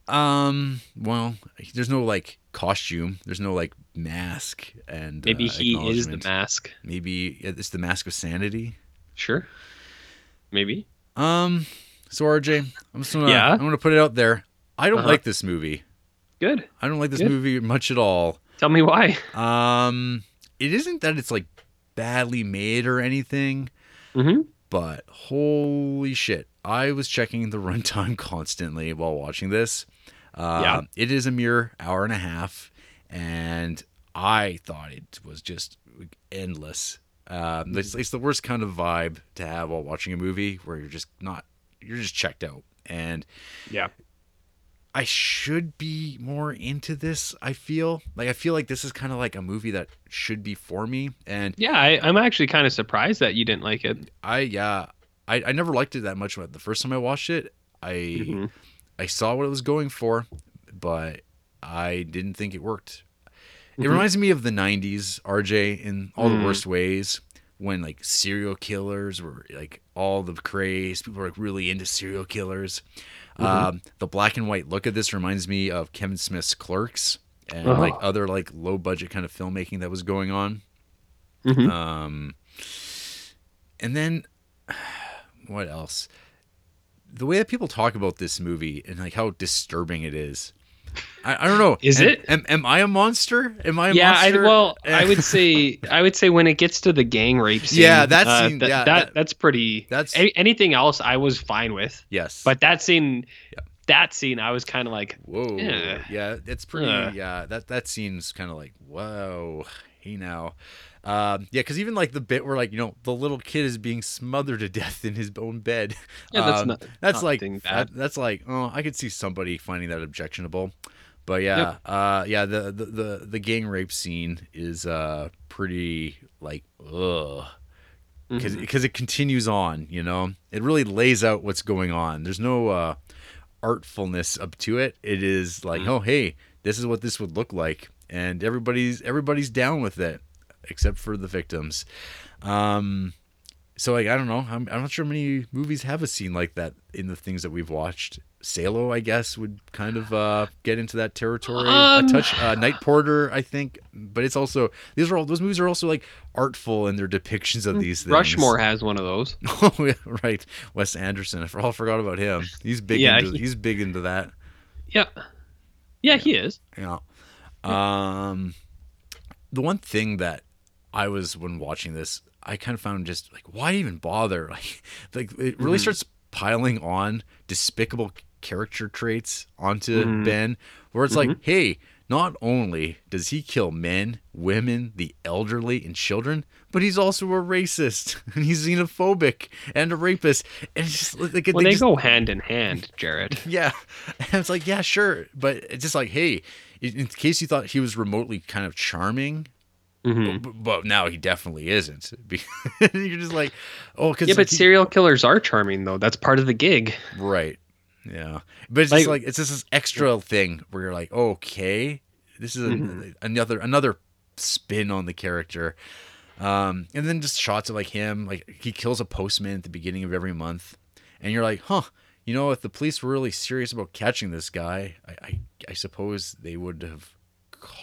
Um. Well, there's no like costume. There's no like mask, and Maybe uh, he is the mask. Maybe it's the mask of sanity. Sure. Maybe. Um. So RJ, I'm just gonna Yeah? I'm gonna put it out there. I don't Uh-huh. like this movie. Good. I don't like this Good. movie much at all. Tell me why. Um. It isn't that it's like badly made or anything, Mm-hmm. but holy shit, I was checking the runtime constantly while watching this. Uh, Yeah. It is a mere hour and a half, and I thought it was just endless. Um, it's, it's the worst kind of vibe to have while watching a movie where you're just not, you're just checked out. And Yeah. I should be more into this. I feel like I feel like this is kind of like a movie that should be for me. And Yeah, I, I'm actually kind of surprised that you didn't like it. I yeah, I, I never liked it that much the first time I watched it. I Mhm. I saw what it was going for, but I didn't think it worked. It Mhm. reminds me of the '90s, RJ, in all Mm. the worst ways. When like serial killers were like all the craze, people were like really into serial killers. Mm-hmm. Um, the black and white look of this reminds me of Kevin Smith's Clerks and Uh-huh. like other like low budget kind of filmmaking that was going on. Mhm. Um, and then what else? The way that people talk about this movie and like how disturbing it is. I, I don't know. Is Am- it? Am, am I a monster? Am I a yeah, I, well, I would say I would say when it gets to the gang rape scene, Yeah, that uh, scene- th- yeah, that, that- that's pretty. that's- any, anything else I was fine with, yes. but that scene, that scene, I was kind of like, whoa, Yeah. yeah, it's pretty. Uh. Yeah, that that seems kind of like whoa, hey now. Um, yeah, because even like the bit where like you know the little kid is being smothered to death in his own bed. Yeah, that's um, not- that's like that, that's like oh I could see somebody finding that objectionable, but yeah, uh, yeah the, the the the gang rape scene is uh pretty like ugh because Mhm. because it continues on. You know, it really lays out what's going on. There's no uh, artfulness up to it. It is like, Mm. oh hey, this is what this would look like, and everybody's everybody's down with it, except for the victims. Um, so like I don't know, I'm, I'm not sure many movies have a scene like that in the things that we've watched. Salo, I guess, would kind of uh, get into that territory. Um, a touch, uh, Night Porter, I think, but it's also these are all those movies are also like artful in their depictions of these things. Rushmore has one of those. Oh yeah, right, Wes Anderson. I all forgot about him. He's big. Yeah, into, he- he's big into that. Yeah, yeah, he is. Yeah. Um, the one thing that I was when watching this, I kind of found just like why even bother? Like, like it really mm-hmm. starts piling on despicable character traits onto mm-hmm. Ben, where it's like, mm-hmm. hey, not only does he kill men, women, the elderly, and children, but he's also a racist and he's xenophobic and a rapist. And it's just like Well, they just, go hand in hand, Jared. yeah. And it's like, yeah, sure. But it's just like, hey, in case you thought he was remotely kind of charming, Mhm. but, but now he definitely isn't. You're just like, oh, because Yeah, but serial killers are charming though. That's part of the gig. right, yeah. But it's Like- just like it's just this extra thing where you're like, okay, this is a, Mm-hmm. another another spin on the character. Um, and then just shots of like him, like he kills a postman at the beginning of every month, and you're like, huh, you know, if the police were really serious about catching this guy, I, I, I suppose they would have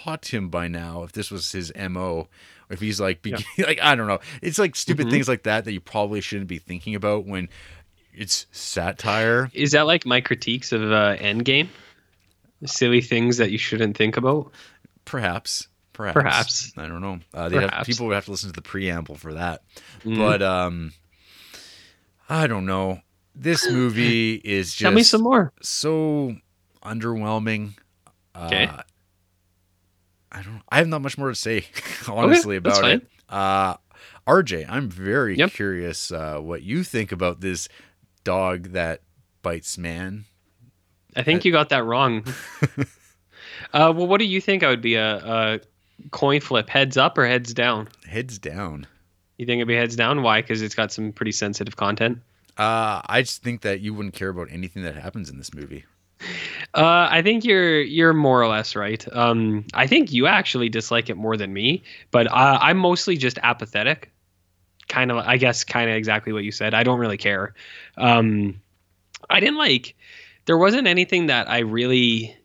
caught him by now if this was his mo. If he's like, be- like I don't know, it's like stupid Mhm. things like that that you probably shouldn't be thinking about when it's satire. Is that like my critiques of uh, Endgame? Silly things that you shouldn't think about. Perhaps. Perhaps. Perhaps. I don't know. Uh, have, people would have to listen to the preamble for that. Mhm. But um, I don't know. This movie is just Tell me some more. so underwhelming. Okay. Uh, I don't. I have not much more to say, honestly, that's about it. Uh, RJ, I'm very Yep. curious uh, what you think about this dog that bites man. I think you got that wrong. uh, well, what do you think? I would be a, a coin flip, heads up or heads down? Heads down. You think it'd be heads down? Why? Because it's got some pretty sensitive content. Uh, I just think that you wouldn't care about anything that happens in this movie. Uh, I think you're you're more or less right. Um, I think you actually dislike it more than me, but uh, I'm mostly just apathetic. Kind of, I guess, kind of exactly what you said. I don't really care. Um, I didn't like. There wasn't anything that I really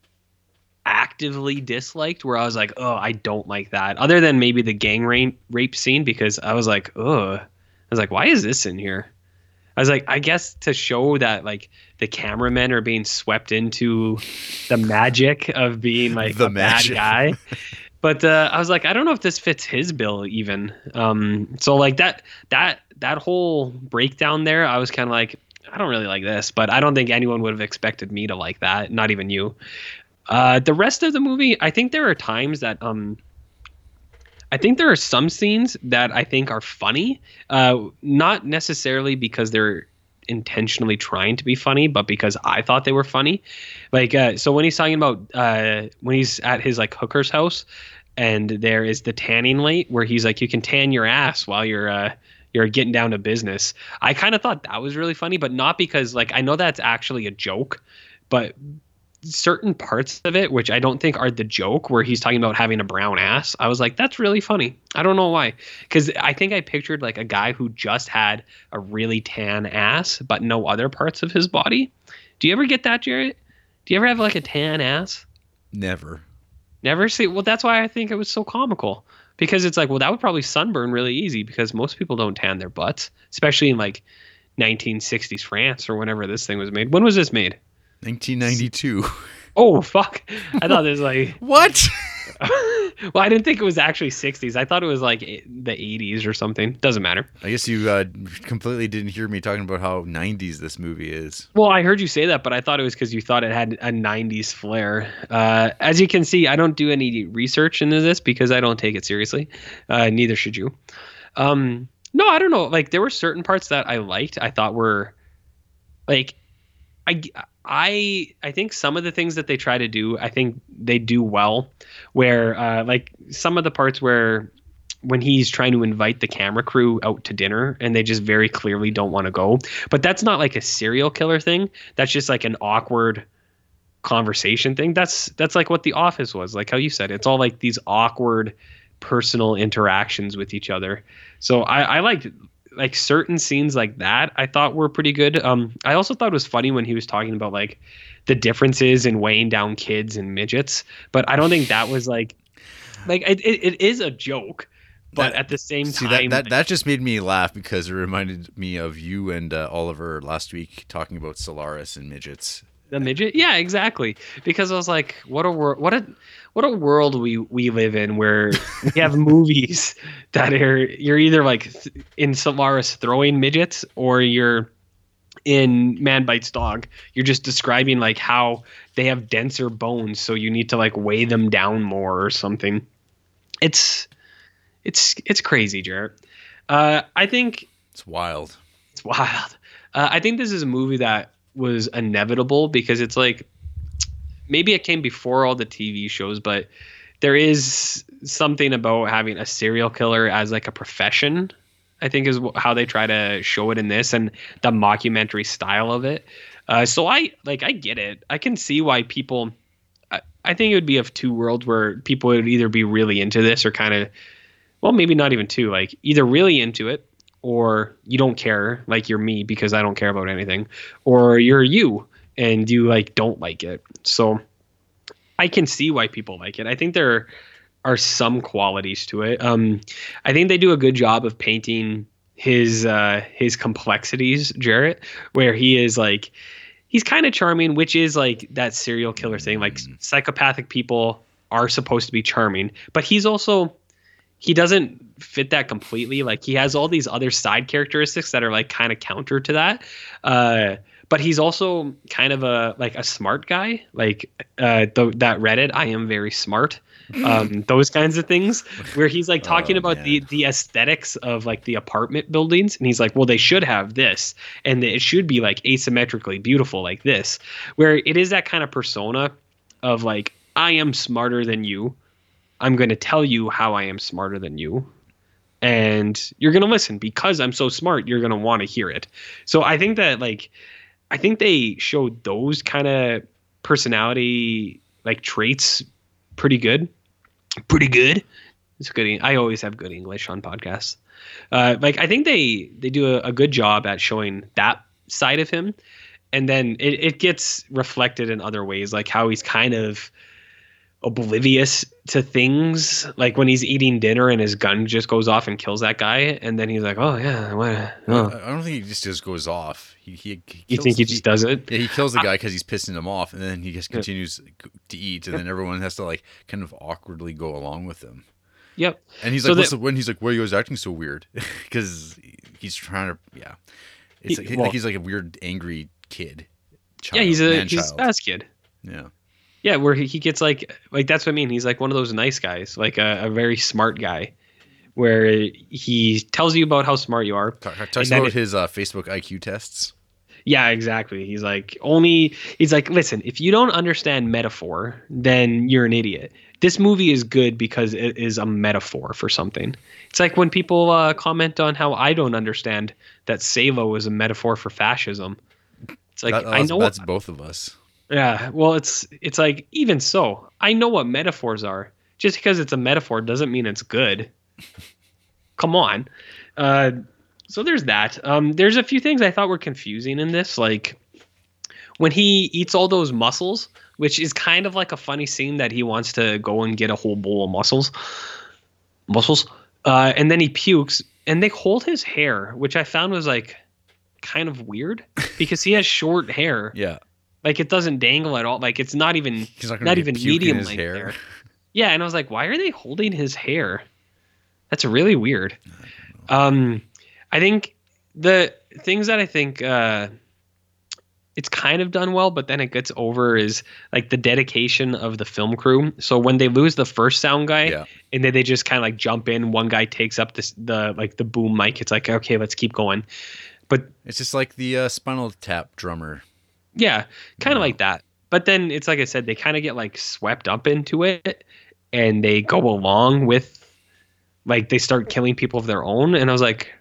actively disliked where I was like, oh, I don't like that. Other than maybe the gang rape rape scene because I was like, oh, I was like, why is this in here? I was like, I guess to show that like the cameramen are being swept into the magic of being like The bad guy. But uh, I was like, I don't know if this fits his bill even. Um, so like that that that whole breakdown there, I was kind of like, I don't really like this, but I don't think anyone would have expected me to like that. Not even you. Uh, the rest of the movie, I think there are times that um, I think there are some scenes that I think are funny, uh, not necessarily because they're intentionally trying to be funny, but because I thought they were funny. Like, uh, so when he's talking about uh, when he's at his like hooker's house, and there is the tanning light where he's like, you can tan your ass while you're uh, you're getting down to business. I kind of thought that was really funny, but not because like I know that's actually a joke, but certain parts of it, which I don't think are the joke, where he's talking about having a brown ass, I was like, that's really funny. I don't know why. Because I think I pictured like a guy who just had a really tan ass, but no other parts of his body. Do you ever get that, Jarrett? Do you ever have like a tan ass? Never. Never see. Well, that's why I think it was so comical. Because it's like, well, that would probably sunburn really easy because most people don't tan their butts, especially in like 1960s France or whenever this thing was made. When was this made? 1992. Oh fuck! I thought it was like what? well, I didn't think it was actually 60s. I thought it was like the 80s or something. Doesn't matter. I guess you uh, completely didn't hear me talking about how 90s this movie is. Well, I heard you say that, but I thought it was because you thought it had a 90s flair. Uh, as you can see, I don't do any research into this because I don't take it seriously. Uh, neither should you. Um, no, I don't know. Like there were certain parts that I liked. I thought were like I I I think some of the things that they try to do, I think they do well. Where uh, like some of the parts where when he's trying to invite the camera crew out to dinner and they just very clearly don't want to go. But that's not like a serial killer thing. That's just like an awkward conversation thing. That's that's like what the office was. Like how you said, it's all like these awkward personal interactions with each other. So I, I liked like certain scenes like that I thought were pretty good. Um I also thought it was funny when he was talking about like the differences in weighing down kids and midgets. But I don't think that was like like it, it, it is a joke. But That- at the same See time that, that that just made me laugh because it reminded me of you and uh, Oliver last week talking about Solaris and midgets. the midget yeah exactly because i was like what a world what a what a world we we live in where we have movies that are you're either like th- in solaris throwing midgets or you're in man bites dog you're just describing like how they have denser bones so you need to like weigh them down more or something it's it's it's crazy jarrett uh i think It's wild. it's wild. Uh, I think this is a movie that was inevitable because it's like maybe it came before all the TV shows, but there is something about having a serial killer as like a profession. I think is how they try to show it in this and the mockumentary style of it. Uh, so I like I get it. I can see why people. I, I think it would be of two worlds where people would either be really into this or kind of, well, maybe not even two. Like either really into it or you don't care, like you're me because I don't care about anything, or you're you and you like don't like it. So I can see why people like it. I think there are some qualities to it. Um, I think they do a good job of painting his uh, his complexities, Jarrett, where he is like he's kind of charming, which is like that serial killer thing. Like psychopathic people are supposed to be charming, but he's also he doesn't fit that completely. Like he has all these other side characteristics that are like kind of counter to that. Uh, but he's also kind of a like a smart guy, like uh, the, that Reddit. I am very smart. Um, those kinds of things where he's like talking Oh, about the the aesthetics of like the apartment buildings, and he's like, well, they should have this, and it should be like asymmetrically beautiful like this, where it is that kind of persona of like I am smarter than you. I'm going to tell you how I am smarter than you. And you're going to listen because I'm so smart, you're going to want to hear it. So I think that like I think they showed those kind of personality like traits pretty good. Pretty good. It's good. I always have good English on podcasts. Uh, like I think they they do a, a good job at showing that side of him, and then it, it gets reflected in other ways, like how he's kind of oblivious to things like when he's eating dinner and his gun just goes off and kills that guy and then he's like oh yeah what oh. I don't think he just just goes off. He, he, he you think he just does it Yeah, he kills the guy because he's pissing him off, and then he just continues to eat, and then everyone has to like kind of awkwardly go along with him. yep And he's So like, "What's that- the, when he's like, why are you guys acting so weird?" Because he's trying to, yeah, it's He- like, well- like he's like a weird, angry kid. yeah he's a he's a fast kid Yeah, yeah where he, he gets like like that's what i mean he's like one of those nice guys like a, a very smart guy where he tells you about how smart you are Talk, talks about it- his uh, Facebook IQ tests. Yeah, exactly. He's like, only, he's like, listen, if you don't understand metaphor, then you're an idiot. This movie is good because it is a metaphor for something. It's like when people uh, comment on how I don't understand that Salo is a metaphor for fascism. It's like, That- I know, that's both of us. Yeah, well, it's, it's like, even so, I know what metaphors are. Just because it's a metaphor doesn't mean it's good. Come on. Uh, so there's that. Um, there's a few things I thought were confusing in this, like when he eats all those mussels, which is kind of like a funny scene that he wants to go and get a whole bowl of mussels, mussels, uh, and then he pukes, and they hold his hair, which I found was like kind of weird because he has short hair, Yeah, like it doesn't dangle at all, like it's not even not, not even medium length hair. hair. Yeah, and I was like, why are they holding his hair? That's really weird. Um, I think the things that I think uh, it's kind of done well, but then it gets over is like the dedication of the film crew. So when they lose the first sound guy, Yeah. and then they just kind of like jump in, one guy takes up this the like the boom mic. It's like okay, let's keep going. But It's just like the uh, Spinal Tap drummer. Yeah, kind of mm. like that. But then it's like I said, they kind of get like swept up into it and they go along with like they start killing people of their own. And I was like,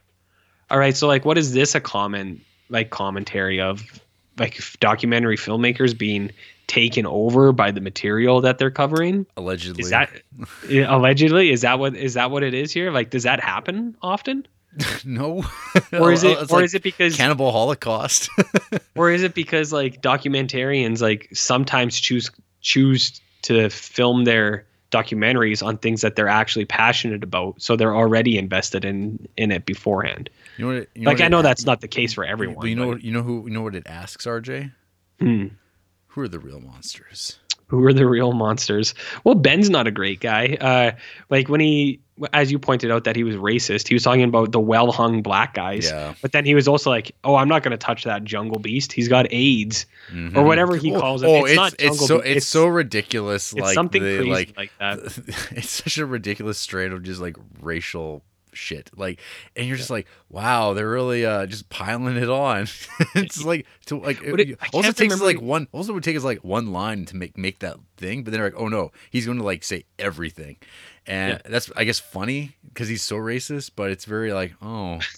all right, so like what is this a common like commentary of like documentary filmmakers being taken over by the material that they're covering? Allegedly, Is that allegedly is that what is that what it is here? Like does that happen often? no? Or is it or like is it because Cannibal Holocaust? or is it because like documentarians like sometimes choose choose to film their documentaries on things that they're actually passionate about so they're already invested in in it beforehand you know what? It, you know like i know that's not the case for everyone But you know, but- you know who, you know what it asks, RJ? Hmm. Who are the real monsters? who are the real monsters well ben's not a great guy uh like when he as you pointed out that he was racist he was talking about the well-hung black guys Yeah. but then he was also like oh i'm not going to touch that jungle beast he's got aids or whatever he Oh, calls it oh, it's, it's not it's so Beast, it's, so ridiculous. it's like something the, crazy like like that it's such a ridiculous strain of just like racial shit. Like, and you're just like, wow, they're really uh, just piling it on. it's like to like What it- also takes remember- like one. Also would take us like one line to make make that thing, but then they're like, oh no, he's going to like say everything, and that's I guess funny because he's so racist, but it's very like, oh,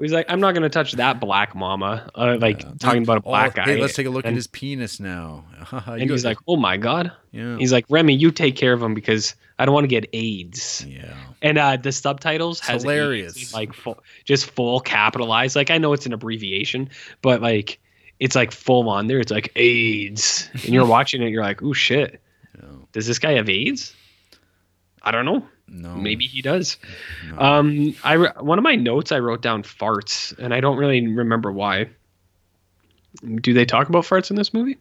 He's like, I'm not gonna touch that black mama. Uh, like talking about a oh, black guy. Hey, let's take a look at his penis now. And he's like, oh my god. yeah, He's like, Remy, you take care of him because I don't want to get AIDS. yeah. And uh, the subtitles has hilarious. AIDS, like full, just full capitalized. Like I know it's an abbreviation, but like it's like full on there. It's like AIDS, and you're watching it. You're like, oh shit, does this guy have AIDS? I don't know. No, Maybe he does. Um, I one of my notes I wrote down farts, and I don't really remember why. Do they talk about farts in this movie?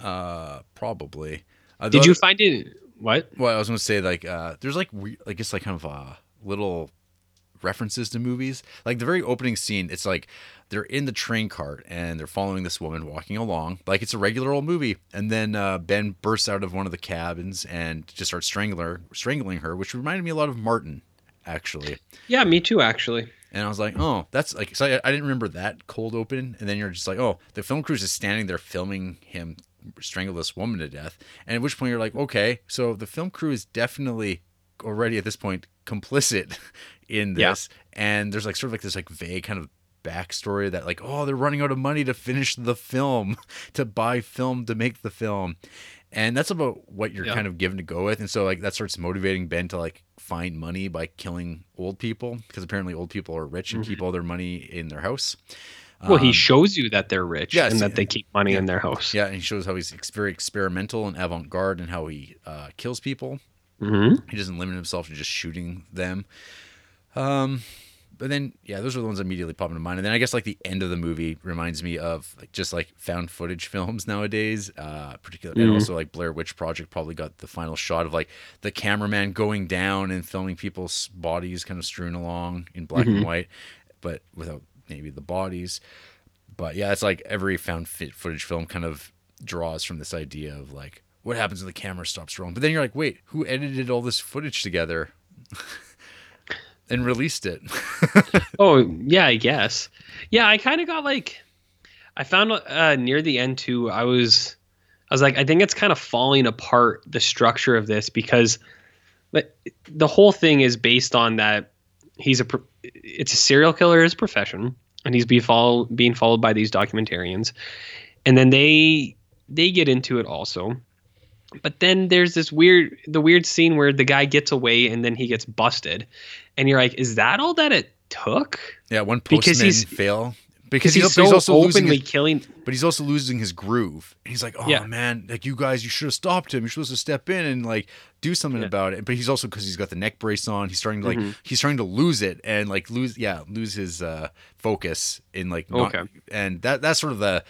Uh, probably. Did you find it? What? Well, I was gonna say like uh, there's like we, I guess like kind of a little references to movies. Like the very opening scene, it's like they're in the train cart and they're following this woman walking along, like it's a regular old movie. And then uh, Ben bursts out of one of the cabins and just starts strangling her, strangling her, which reminded me a lot of Martin, actually. Yeah, me too. Actually, And I was like, oh, that's like, so I, I didn't remember that cold open. And then you're just like, oh, the film crew is just standing there filming him strangle this woman to death. And at which point you're like, okay, so the film crew is definitely already at this point complicit in Yeah. this. And there's like sort of like this like vague kind of backstory that like, oh, they're running out of money to finish the film, to buy film to make the film. And that's about what you're Yeah. kind of given to go with. And so like that starts motivating Ben to like find money by killing old people because apparently old people are rich and keep all their money in their house. well, he Um, shows you that they're rich yes, and that they keep money yeah. in their house. Yeah, and he shows how he's very experimental and avant-garde and how he uh, kills people. hmm He doesn't limit himself to just shooting them. Um, but then yeah, those are the ones that immediately pop into mind. And then I guess like the end of the movie reminds me of like just like found footage films nowadays. Uh, particularly and Mhm. also like Blair Witch Project probably got the final shot of like the cameraman going down and filming people's bodies kind of strewn along in black and white, but without maybe the bodies. But yeah, it's like every found fit footage film kind of draws from this idea of like what happens when the camera stops rolling. But then you're like, wait, who edited all this footage together and released it? Oh yeah, I guess. Yeah, I kind of got like, I found uh, near the end too. I was, I was like, I think it's kind of falling apart the structure of this because, but the whole thing is based on that he's a, it's a serial killer his profession, and he's be follow, being followed by these documentarians, and then they they get into it also. But then there's this weird the weird scene where the guy gets away and then he gets busted. And you're like, is that all that it took? yeah, one Because postman he's- fail Because he- he's so also openly his- killing but he's also losing his groove. And he's like, oh Yeah. man, like you guys, you should have stopped him. You're supposed to step in and like do something Yeah. about it. But he's also because he's got the neck brace on. He's starting to like Mhm. he's starting to lose it and like lose yeah lose his uh focus in like not, Okay. and that that's sort of the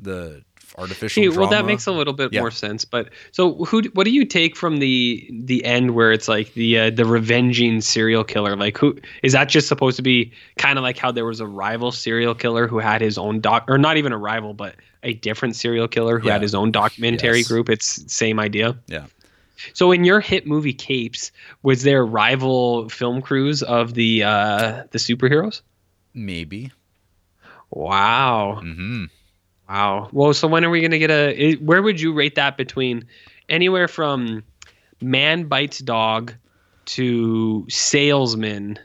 the artificial. See, well, that makes a little bit Yeah. more sense. But so, who? What do you take from the the end where it's like the uh, the revenging serial killer? Like, who is that? Just supposed to be kind of like how there was a rival serial killer who had his own doc, or not even a rival, but a different serial killer who Yeah. had his own documentary Yes. group. It's same idea. Yeah. So in your hit movie Capes, was there rival film crews of the uh, the superheroes? maybe. Wow. hmm Wow. Well, so when are we going to get a? Where would you rate that between anywhere from man bites dog to salesman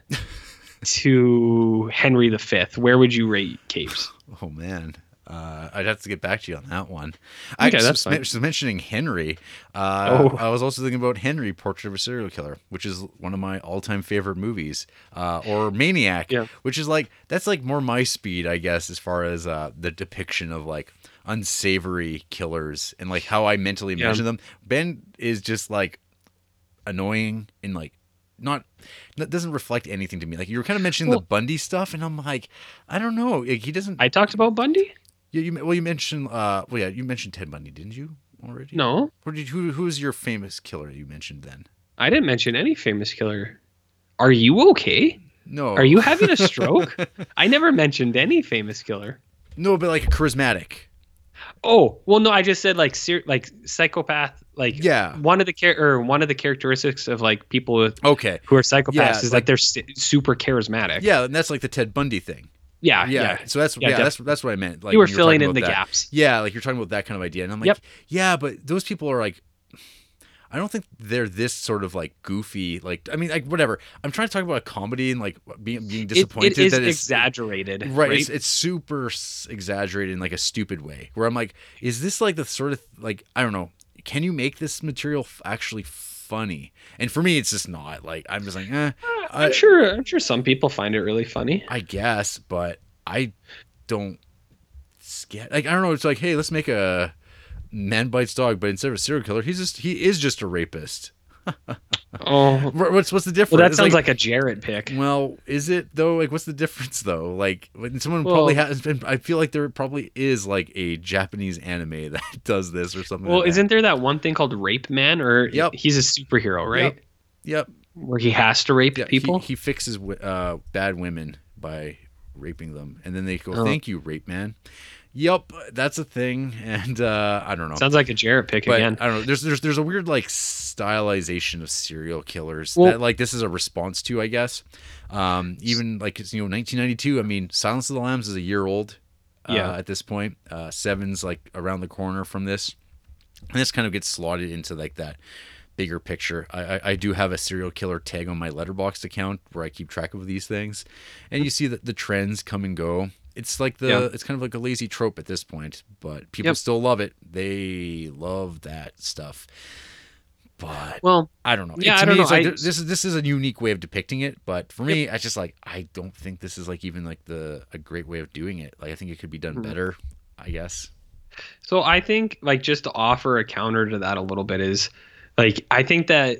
to Henry V? Where would you rate Capes? Oh man, uh, I'd have to get back to you on that one. I Okay, just, that's fine. just mentioning Henry. Uh, Oh. I was also thinking about Henry, Portrait of a Serial Killer, which is one of my all-time favorite movies, uh, or Maniac, Yeah. which is like that's like more my speed, I guess, as far as uh, the depiction of like unsavory killers and like how I mentally Yeah. imagine them. Ben is just like annoying and like not that doesn't reflect anything to me. Like you were kind of mentioning Well- the Bundy stuff, and I'm like, I don't know. Like, he doesn't. I talked about Bundy. Yeah, you well, you mentioned uh, well, yeah, you mentioned Ted Bundy, didn't you already? No, Or did who? Who was your famous killer you mentioned then? I didn't mention any famous killer. Are you okay? No. Are you having a stroke? I never mentioned any famous killer. No, but like charismatic. Oh well, no, I just said like ser- like psychopath. Like Yeah. one of the char- or one of the characteristics of like people with, Okay. who are psychopaths Yeah, is like- that they're s- super charismatic. Yeah, and that's like the Ted Bundy thing. Yeah, Yeah. yeah. So that's Yeah, yeah, that's that's what I meant. Like you were filling in the that. gaps. Yeah, like you're talking about that kind of idea, and I'm like, Yep. yeah, but those people are like, I don't think they're this sort of like goofy. Like, I mean, like whatever. I'm trying to talk about a comedy and like being being It, disappointed it is that it's exaggerated, Right, right? It's, it's super exaggerated in like a stupid way. Where I'm like, is this like the sort of like I don't know? Can you make this material f- actually funny? And for me, it's just not. Like I'm just like, eh, I, I'm sure. I'm sure some people find it really funny. I guess, but I don't get like I don't know. It's like, hey, let's make a man bites dog, but instead of a serial killer, he's just he is just a rapist. Oh, What's what's the difference? well, that sounds like, a Jarrett pick. Well, is it though? Like, what's the difference though? Like, when someone Well- probably has. Been, I feel like there probably is like a Japanese anime that does this or something. Well, like that. isn't there that one thing called Rape Man? Or Yep. he's a superhero, right? Yep. Where he has to rape Yeah, he- people. He, fixes uh, bad women by raping them, and then they go, Oh. "Thank you, rape man." Yep, that's a thing, and uh, I don't know. Sounds like a Jarrett pick but again. I don't know. There's there's there's a weird like stylization of serial killers Well- that like this is a response to, I guess. Um, even like it's you know 1992. I mean, Silence of the Lambs is a year old. Uh, Yeah. At this point, uh, Seven's like around the corner from this, and this kind of gets slotted into like that bigger picture. I, I, I do have a serial killer tag on my letterboxd account where I keep track of these things, and you see that the trends come and go. It's like the Yeah. it's kind of like a lazy trope at this point, but people Yep. still love it. They love that stuff. But well, I don't know. yeah, to I don't me, know. like I- this is this is a unique way of depicting it, but for me, I just like I don't think this is like even like the a great way of doing it. Like I think it could be done Mhm. better. I guess. So I think like just to offer a counter to that a little bit is like I think that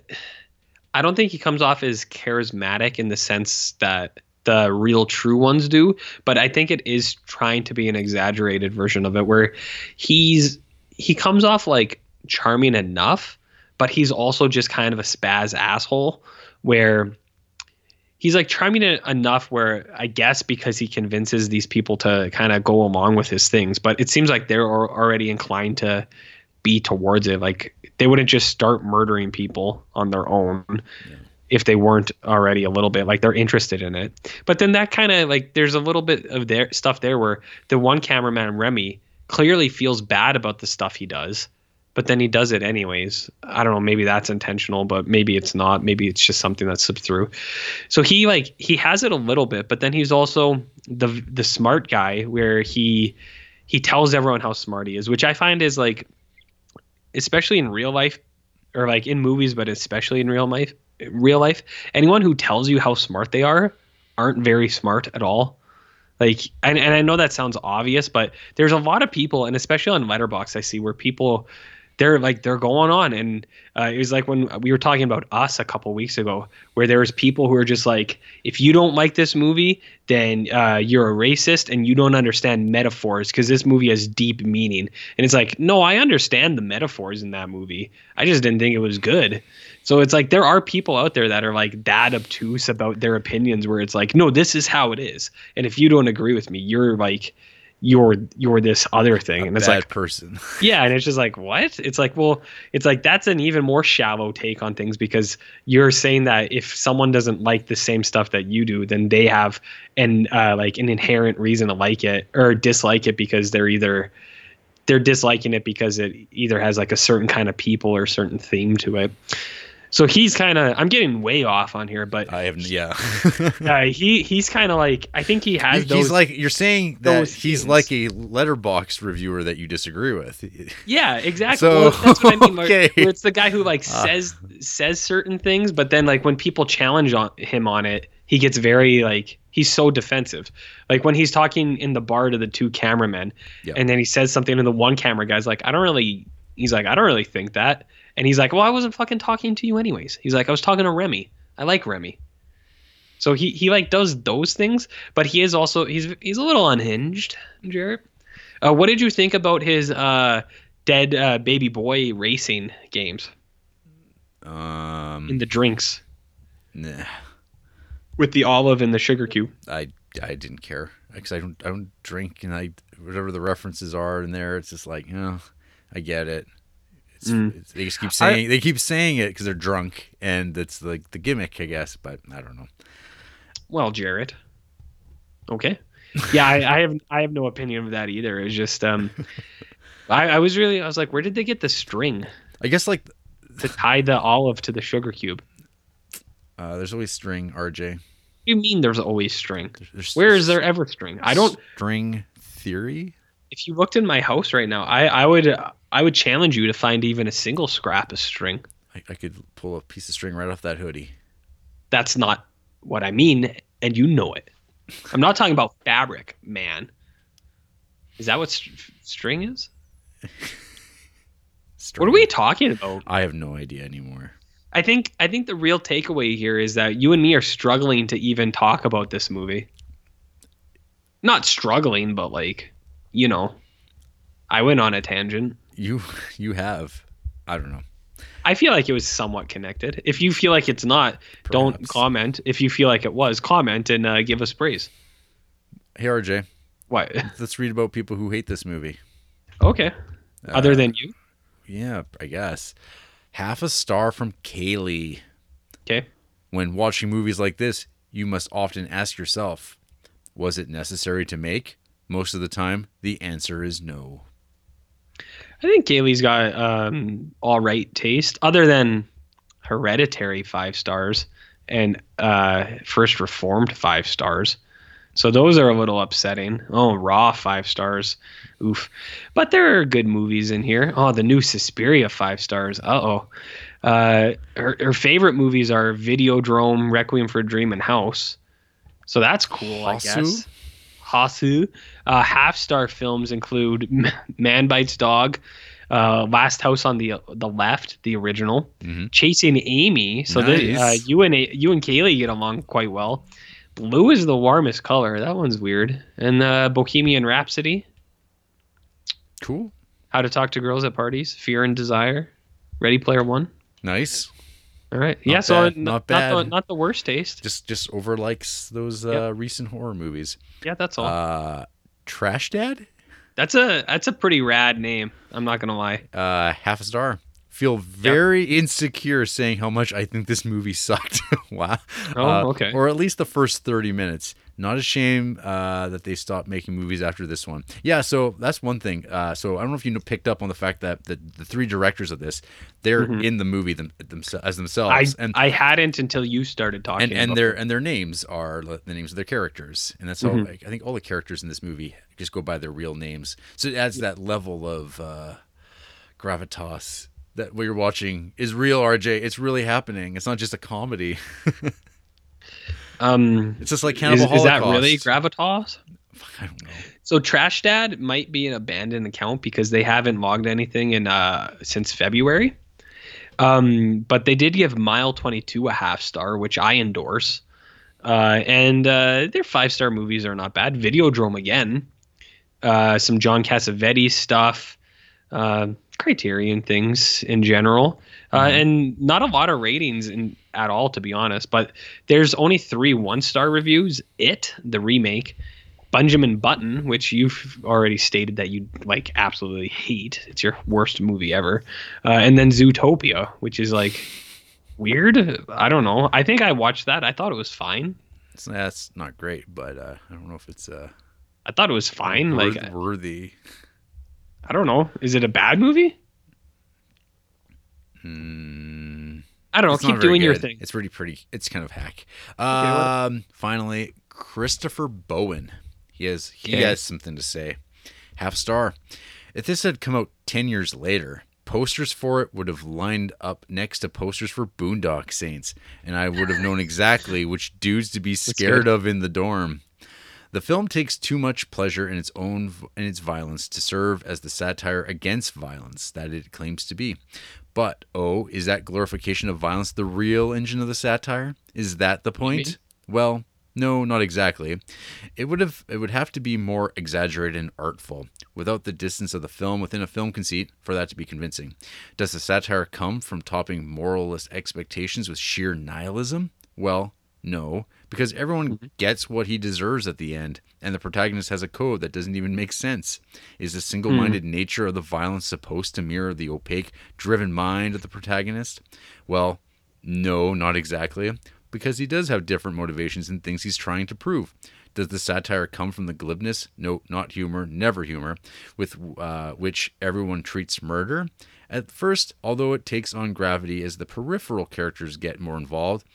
I don't think he comes off as charismatic in the sense that the real true ones do, but I think it is trying to be an exaggerated version of it where he's he comes off like charming enough, but he's also just kind of a spaz asshole where he's like charming enough where I guess because he convinces these people to kind of go along with his things, but it seems like they're already inclined to be towards it. Like they wouldn't just start murdering people on their own if they weren't already a little bit like they're interested in it. But then that kind of like there's a little bit of their stuff there where the one cameraman Remy clearly feels bad about the stuff he does but then he does it anyways. I don't know, maybe that's intentional, but maybe it's not. Maybe it's just something that slipped through. So he like he has it a little bit, but then he's also the the smart guy where he he tells everyone how smart he is, which I find is like especially in real life or like in movies, but especially in real life real life, anyone who tells you how smart they are aren't very smart at all. Like, and, and I know that sounds obvious, but there's a lot of people, and especially on Letterboxd, I see where people, they're like they're going on, and uh, it was like when we were talking about us a couple weeks ago, where there's people who are just like, if you don't like this movie, then uh, you're a racist and you don't understand metaphors because this movie has deep meaning. And it's like, no, I understand the metaphors in that movie. I just didn't think it was good. So it's like there are people out there that are like that obtuse about their opinions where it's like, no, this is how it is. And if you don't agree with me, you're like you're you're this other thing. and it's like person. yeah, and it's just like what? It's like, well, it's like that's an even more shallow take on things because you're saying that if someone doesn't like the same stuff that you do, then they have an uh, like an inherent reason to like it or dislike it because they're either they're disliking it because it either has like a certain kind of people or certain theme to it. So he's kind of I'm getting way off on here, but I have yeah. uh, he he's kind of like I think he has he's those like you're saying that he's things. like a Letterboxd reviewer that you disagree with. Yeah, exactly. So, well, that's what I mean. Where, okay. where it's the guy who like Ah. says says certain things, but then like when people challenge on him on it, he gets very like he's so defensive. Like when he's talking in the bar to the two cameramen, Yep. and then he says something, and the one camera guy's like, "I don't really." He's like, "I don't really think that," and he's like, "Well, I wasn't fucking talking to you anyways." He's like, "I was talking to Remy. I like Remy." So he he like does those things, but he is also he's he's a little unhinged, Jarrett. Uh, what did you think about his uh, dead uh, baby boy racing games um, in the drinks nah, with the olive and the sugar cube? I I didn't care because I don't I don't drink and I whatever the references are in there. It's just like, you know, I get it. It's, Mm. it's, they just keep saying they keep saying it because they're drunk and it's like the gimmick, I guess. But I don't know. Well, Jarrett. Okay. Yeah, I, I have I have no opinion of that either. It's just um, I, I was really I was like, where did they get the string I guess like to tie the olive to the sugar cube? uh, there's always string, RJ. What do you mean there's always string? There's Where is there ever string? I don't. string theory. If you looked in my house right now, I I would I would challenge you to find even a single scrap of string. I, I could pull a piece of string right off that hoodie. That's not what I mean, and you know it. I'm not talking about fabric, man. Is that what st- string is? String. What are we talking about? I have no idea anymore. I think I think the real takeaway here is that you and me are struggling to even talk about this movie. Not struggling, but like, you know, I went on a tangent. You you have. I don't know. I feel like it was somewhat connected. If you feel like it's not, don't comment. If you feel like it was, comment and uh, give us praise. Hey RJ, What? let's read about people who hate this movie. Okay. Other Uh, than you. Yeah, I guess. Half a star from Kaylee. Okay. When watching movies like this, you must often ask yourself, was it necessary to make? Most of the time, the answer is no. I think Kaylee's got um, all right taste, other than Hereditary five stars and uh, First Reformed five stars. So those are a little upsetting. Oh, Raw five stars, oof. But there are good movies in here. Oh, the new Suspiria five stars. Uh-oh. Uh Her her favorite movies are Videodrome, Requiem for a Dream, and House. So that's cool, I guess. Hausu. Uh, half star films include Man Bites Dog, uh, Last House on the the Left, the original, Mhm. Chasing Amy. So the, uh, you and you and Kaylee get along quite well. Blue is the warmest color. That one's weird. And uh, Bohemian Rhapsody, Cool. How to Talk to Girls at Parties, Fear and Desire, Ready Player One. Nice. All right. yeah. Not So bad, n- not not bad. the, not the worst taste. Just just over likes those uh, recent horror movies. Yeah, that's all. Uh, Trash Dad? that's a that's a pretty rad name. I'm not gonna lie. Uh, half a star. Feel very insecure saying how much I think this movie sucked. wow. Oh, Uh, okay. Or at least the first 30 minutes. Not a shame uh, that they stopped making movies after this one. Yeah, so that's one thing. Uh, so I don't know if you picked up on the fact that the, the three directors of this, they're in the movie them, themse- as I themselves. and I hadn't until you started talking. and, and their it. and their names are the names of their characters, and that's all. Mm-hmm. Like, I think all the characters in this movie just go by their real names, so it adds that level of uh, gravitas that what you're watching is real. RJ, it's really happening. It's not just a comedy. um. It's just like Is, Cannibal is that really gravitas? I don't know. So Trash Dad might be an abandoned account because they haven't logged anything in uh since February. Um, but they did give Mile 22 a half star, which I endorse. Uh, and uh, their five star movies are not bad. Videodrome again, uh, some John Cassavetes stuff, uh, Criterion things in general, uh, and not a lot of ratings in at all, to be honest. But there's only three one star reviews. It, the remake, Benjamin Button, which you've already stated that you like absolutely hate. It's your worst movie ever. Uh, and then Zootopia, which is like weird. I don't know. I think I watched that. I thought it was fine. That's not great, but uh, I don't know if it's uh, I thought it was fine. worth- Like worthy. I don't know. Is it a bad movie? Hmm. I don't know. Keep doing your thing. It's pretty pretty. It's kind of hack. Um, finally, Christopher Bowen. He has he Okay. has something to say. Half star. If this had come out ten years later, posters for it would have lined up next to posters for Boondock Saints, and I would have known exactly which dudes to be scared of in the dorm. The film takes too much pleasure in its own in its violence to serve as the satire against violence that it claims to be. But oh, is that glorification of violence the real engine of the satire? Is that the point? Well, no, not exactly. It would have it would have to be more exaggerated and artful, without the distance of the film within a film conceit for that to be convincing. Does the satire come from topping moralist expectations with sheer nihilism? Well, No, because everyone Mm-hmm. gets what he deserves at the end, and the protagonist has a code that doesn't even make sense. Is the single minded Hmm. nature of the violence supposed to mirror the opaque, driven mind of the protagonist? Well, no, not exactly, because he does have different motivations and things he's trying to prove. Does the satire come from the glibness? No, not humor, never humor, with uh, which everyone treats murder? At first, although it takes on gravity as the peripheral characters get more involved,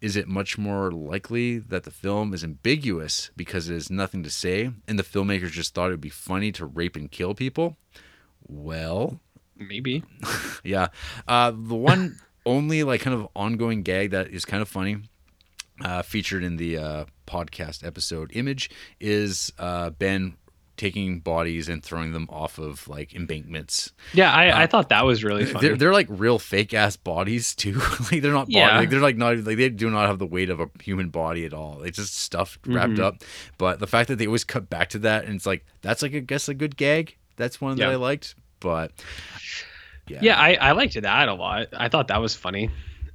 is it much more likely that the film is ambiguous because it has nothing to say and the filmmakers just thought it would be funny to rape and kill people? Well, Maybe. yeah. Uh, the one only like kind of ongoing gag that is kind of funny, uh, featured in the uh, podcast episode image, is uh, Ben taking bodies and throwing them off of like embankments. Yeah, I, I thought that was really funny. Uh, They're, they're like real fake ass bodies too. like they're not body, Yeah. like they're like not like they do not have the weight of a human body at all. It's just stuffed wrapped Mm-hmm. up. But the fact that they always cut back to that and it's like that's like I guess a good gag. That's one that I liked. But yeah, Yeah, I, I liked that a lot. I thought that was funny.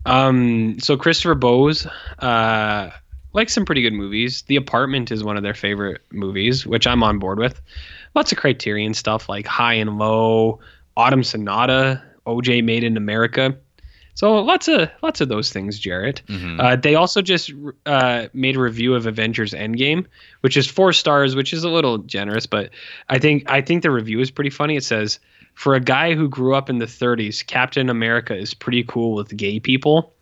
Um, so Christopher Bose, uh, likes some pretty good movies. The Apartment is one of their favorite movies, which I'm on board with. Lots of Criterion stuff like High and Low, Autumn Sonata, OJ Made in America. So lots of lots of those things, Jarrett. Mhm. Uh, they also just uh, made a review of Avengers Endgame, which is four stars, which is a little generous, but I think I think the review is pretty funny. It says, "For a guy who grew up in the 30s, Captain America is pretty cool with gay people,"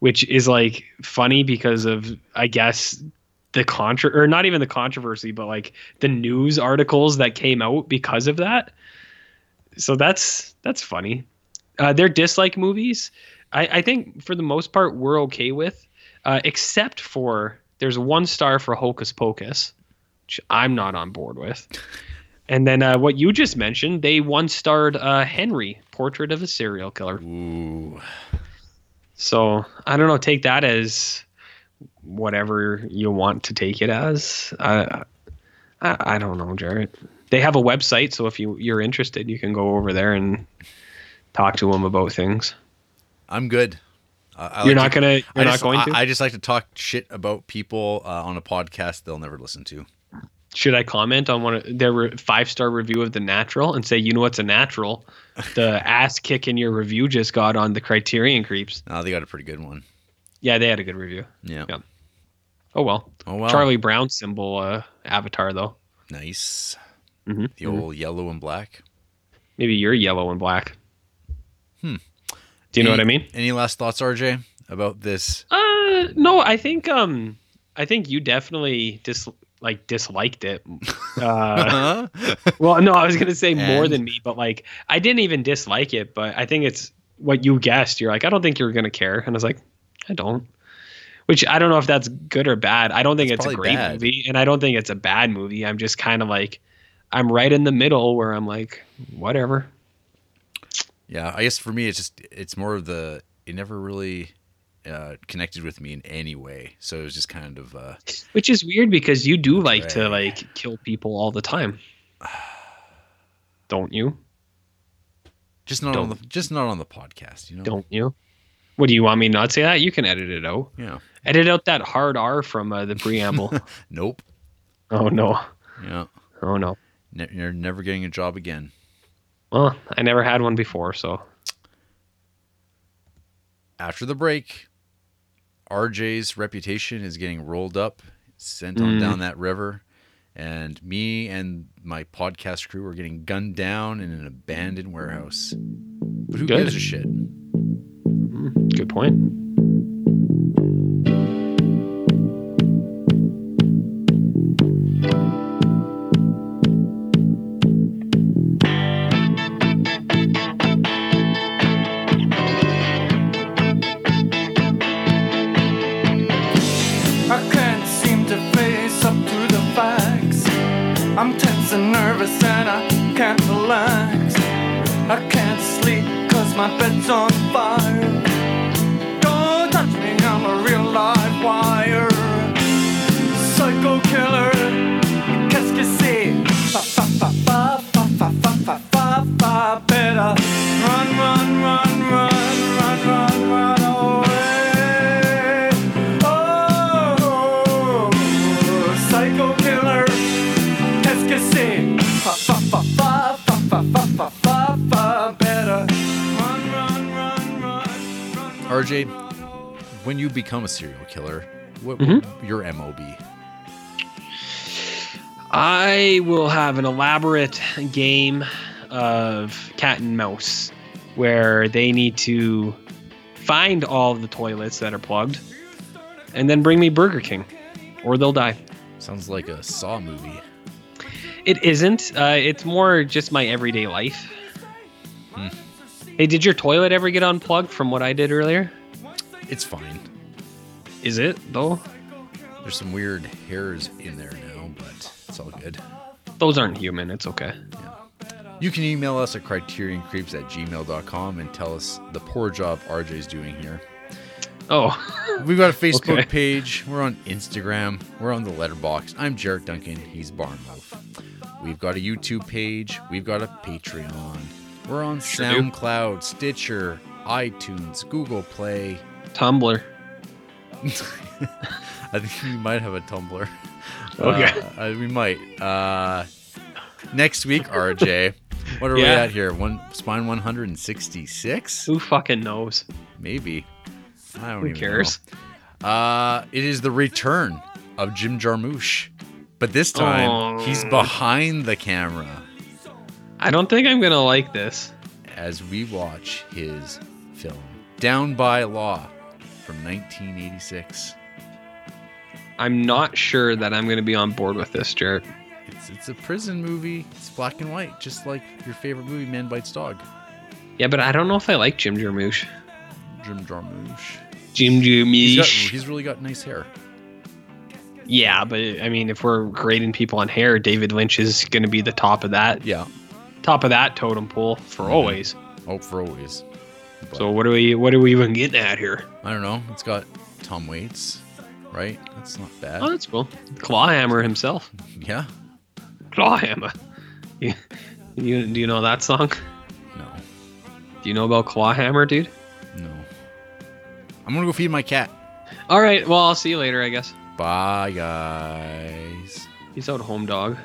which is like funny because of I guess the contra or not even the controversy, but like the news articles that came out because of that. So that's that's funny. Uh, their dislike movies, I, I think for the most part we're okay with, uh, except for there's one star for Hocus Pocus, which I'm not on board with. And then uh, what you just mentioned, they one starred uh, Henry, Portrait of a Serial Killer. Ooh. So I don't know. Take that as whatever you want to take it as. I I, I don't know, Jarrett. They have a website, so if you you're interested, you can go over there and talk to them about things. I'm good. I- I You're like not to- gonna. I You're not just, going I, to. I just like to talk shit about people uh, on a podcast they'll never listen to. Should I comment on one of their five star review of The Natural and say, you know what's a natural? The ass kick in your review just got on the Criterion Creeps. No, they got a pretty good one. Yeah, they had a good review. Yeah. Yeah. Oh well. Oh well. Charlie Brown symbol uh, avatar though. Nice. Mhm, The old yellow and black. Maybe you're yellow and black. Hmm. Do you know what I mean? Any last thoughts, RJ, about this? Uh, no. I think um, I think you definitely dis like disliked it. Uh, well, no, I was gonna say more than me, but like I didn't even dislike it, but I think it's what you guessed. You're like, I don't think you're gonna care, and I was like, I don't. Which I don't know if that's good or bad. I don't think It's it's, a great bad. movie, and I don't think it's a bad movie. I'm just kind of like, I'm right in the middle where I'm like, whatever. yeah, I guess for me, it's just it's more of the it never really uh, connected with me in any way. So it was just kind of uh, Which is weird because you do like to like kill people all the time, don't you? just not on the just not on the podcast. You know? Don't you? What do you want me not to say that? You can edit it out. Yeah. Edit out that hard R from uh, the preamble. Nope. oh no. Yeah. Oh no. Ne- you're never getting a job again. Well, I never had one before, so After the break, RJ's reputation is getting rolled up, sent on Mm. down that river, and me and my podcast crew are getting gunned down in an abandoned warehouse. But who Good. gives a shit? mm, good point. My bed's on when you become a serial killer, what Mhm. will your MO be? I will have an elaborate game of cat and mouse where they need to find all the toilets that are plugged and then bring me Burger King or they'll die. Sounds like a Saw movie. It isn't. Uh, it's more just my everyday life. Hmm. Hey, did your toilet ever get unplugged from what I did earlier? It's fine. Is it, though? There's some weird hairs in there now, but it's all good. Those aren't human. It's okay. Yeah. You can email us at criterioncreeps at gmail.com and tell us the poor job RJ's doing here. Oh, We've got a Facebook Okay. page. We're on Instagram. We're on the Letterboxd. I'm Jarrett Duncan. He's Barnwolf. We've got a YouTube page. We've got a Patreon. We're on Sure do. SoundCloud, Stitcher, iTunes, Google Play. Tumblr. I think we might have a Tumblr. Okay. Uh, we might. Uh, next week, RJ. What are we at here? One spine 166? Who fucking knows? Maybe. I don't Who even cares? know. Uh, it is the return of Jim Jarmusch, but this time he's behind the camera I don't think I'm gonna like this. as we watch his film Down by Law from 1986. I'm not sure that I'm gonna be on board with this, Jarrett. It's it's a prison movie. It's black and white, just like your favorite movie, Man Bites Dog. Yeah, but I don't know if I like Jim Jarmusch. Jim Jarmusch. Jim He's, got, Jarmusch. he's really got nice hair. Yeah, but I mean, if we're grading people on hair, David Lynch is gonna be the top of that, Yeah. top of that totem pole for Mhm. always. Oh, for always. But, So what do we, what are we even getting at here? I don't know. It's got Tom Waits, right? That's not bad. Oh, that's cool. Clawhammer himself. Yeah. Clawhammer. You, you, do you know that song? No. Do you know about Clawhammer, dude? No. I'm gonna go feed my cat. All right. Well, I'll see you later, I guess. Bye, guys. He's out home dog.